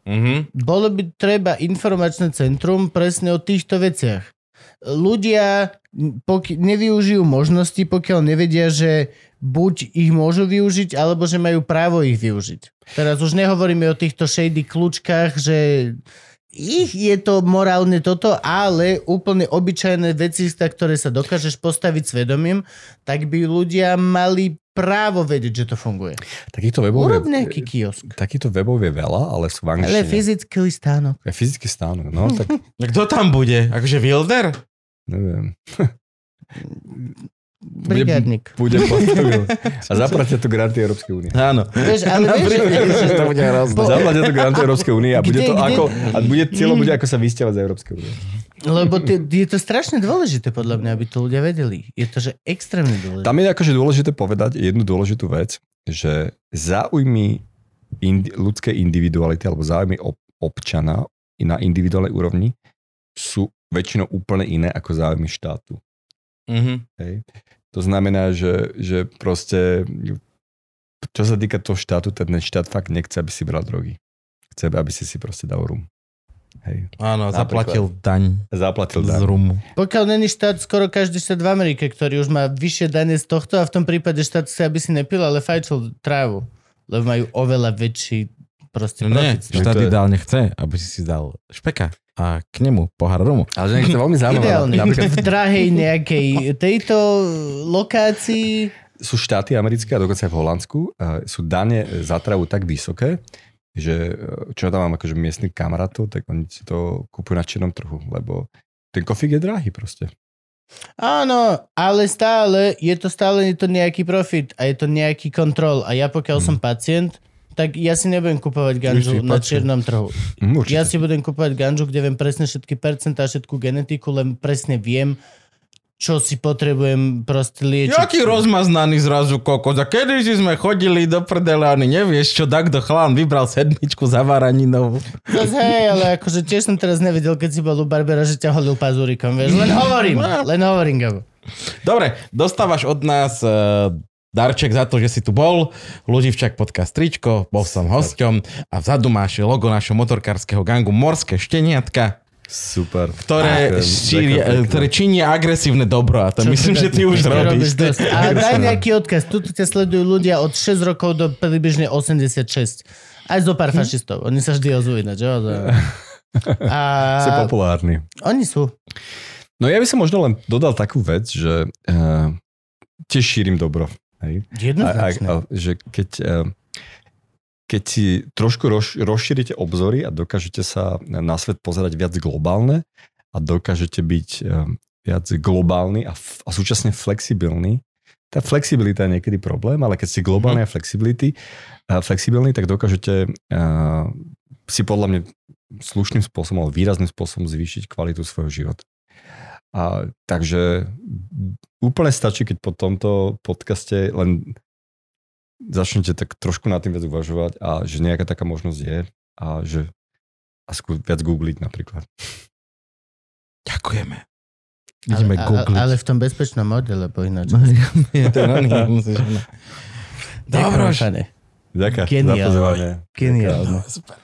Mhm. Bolo by treba informačné centrum presne o týchto veciach. Ľudia poki- nevyužijú možnosti, pokiaľ nevedia, že buď ich môžu využiť, alebo že majú právo ich využiť. Teraz už nehovoríme o týchto shady kľúčkach, že ich je to morálne toto, ale úplne obyčajné veci, za ktoré sa dokážeš postaviť svedomím, tak by ľudia mali právo vedieť, že to funguje. Takýchto webov, Urob je, nejaký kiosk. takýchto webov je veľa, ale sú v Ale angličtine. fyzický stánok. Ja fyzicky stánok, no tak <laughs> Kto tam bude? Akože Wilder? neviem. <laughs> Brigádnik. Budem postavil. <laughs> A zaplatia to granty Európskej únie. Áno. Vieš, ale vieš, Že to bude hrozné. Po- Zaplatia to granty Európskej únie a bude Kde- to kde- ako, a bude, cieľo bude ako sa vysťahovať z Európskej únie. lebo ty, je to strašne dôležité podľa mňa, aby to ľudia vedeli. Je to, že extrémne dôležité. Tam je akože dôležité povedať jednu dôležitú vec, že záujmy indi- ľudskej individuality alebo záujmy ob- občana i na individuálnej úrovni sú väčšinou úplne iné ako záujmy štátu. Mhm. Hej. To znamená, že, že proste, čo sa týka toho štátu, ten štát fakt nechce, aby si bral drogy. Chce, aby si si proste dal rum. Hej. Áno, Napríklad. zaplatil daň Zaplatil z daň. rumu. Pokiaľ není štát, skoro každý štát v Amerike, ktorý už má vyššie dane z tohto a v tom prípade štát chce, aby si nepil, ale fajčil trávu. Lebo majú oveľa väčší proste nie, profit. z štát ideálne chce, aby si si dal špeka a k nemu pohár rumu. Ale že nech to veľmi zaujímavé. Ideálne. Napríklad V drahej nejakej tejto lokácii sú štáty americké a dokonca aj v Holandsku, sú dane za trávu tak vysoké, že e, čo tam mám akože miestnych kamarátov, tak oni si to kúpujú na čiernom trhu, lebo ten kofík je drahý proste. Áno, ale stále je to stále je to nejaký profit a je to nejaký kontrol. A ja pokiaľ Hmm. som pacient, tak ja si nebudem kupovať ganžu na pacient. čiernom trhu. Hm, určite. Ja si budem kupovať ganžu, kde viem presne všetky percentá, všetku genetiku, len presne viem, čo si potrebujem proste liečiť. Jaký rozmaznaný zrazu kokos. A kedy si sme chodili do prdele a ani nevieš, čo takto chlán vybral sedmičku za varaninou. Zas, hej, ale akože tiež som teraz nevedel, keď si bol u Barbera, že ťa holil pazúrikom, vieš. Len hovorím, len hovorím, Gabo. Dobre, dostávaš od nás uh, darček za to, že si tu bol. Luživčak podcast tričko, bol som hosťom a vzadu máš logo našho motorkárskeho gangu Morské šteniatka, Super. ktoré, Ďakujem, šíria, ďakujem ktoré činia agresívne dobro a to Čo myslím, teda- že ty už robíš. <laughs> A daj nejaký odkaz. Tuto ťa sledujú ľudia od 6 rokov do približne 86. Aj zo pár fašistov. Oni sa vždy ozvú ináč. <laughs> A Si populárny. oni sú. No ja by som možno len dodal takú vec, že uh, tiež šírim dobro. Hej? A, a, a, že keď, uh, keď si trošku roz, rozšírite obzory a dokážete sa na svet pozerať viac globálne a dokážete byť uh, viac globálny a, f- a súčasne flexibilný, tá flexibilita je niekedy problém, ale keď ste globálni a flexibility, uh, flexibilní, tak dokážete uh, si podľa mňa slušným spôsobom, ale výrazným spôsobom zvýšiť kvalitu svojho života. A, takže úplne stačí, keď po tomto podcaste len začnete tak trošku nad tým viac uvažovať a že nejaká taká možnosť je a že a skú, viac googliť napríklad. Ďakujeme. Ideme ale, ale, googliť. ale v tom bezpečnom modele, bo ináč. Na <laughs> <laughs> musíš- Dobre, Ďakujem, Geniálne. pozvanie. Geniálne. Super.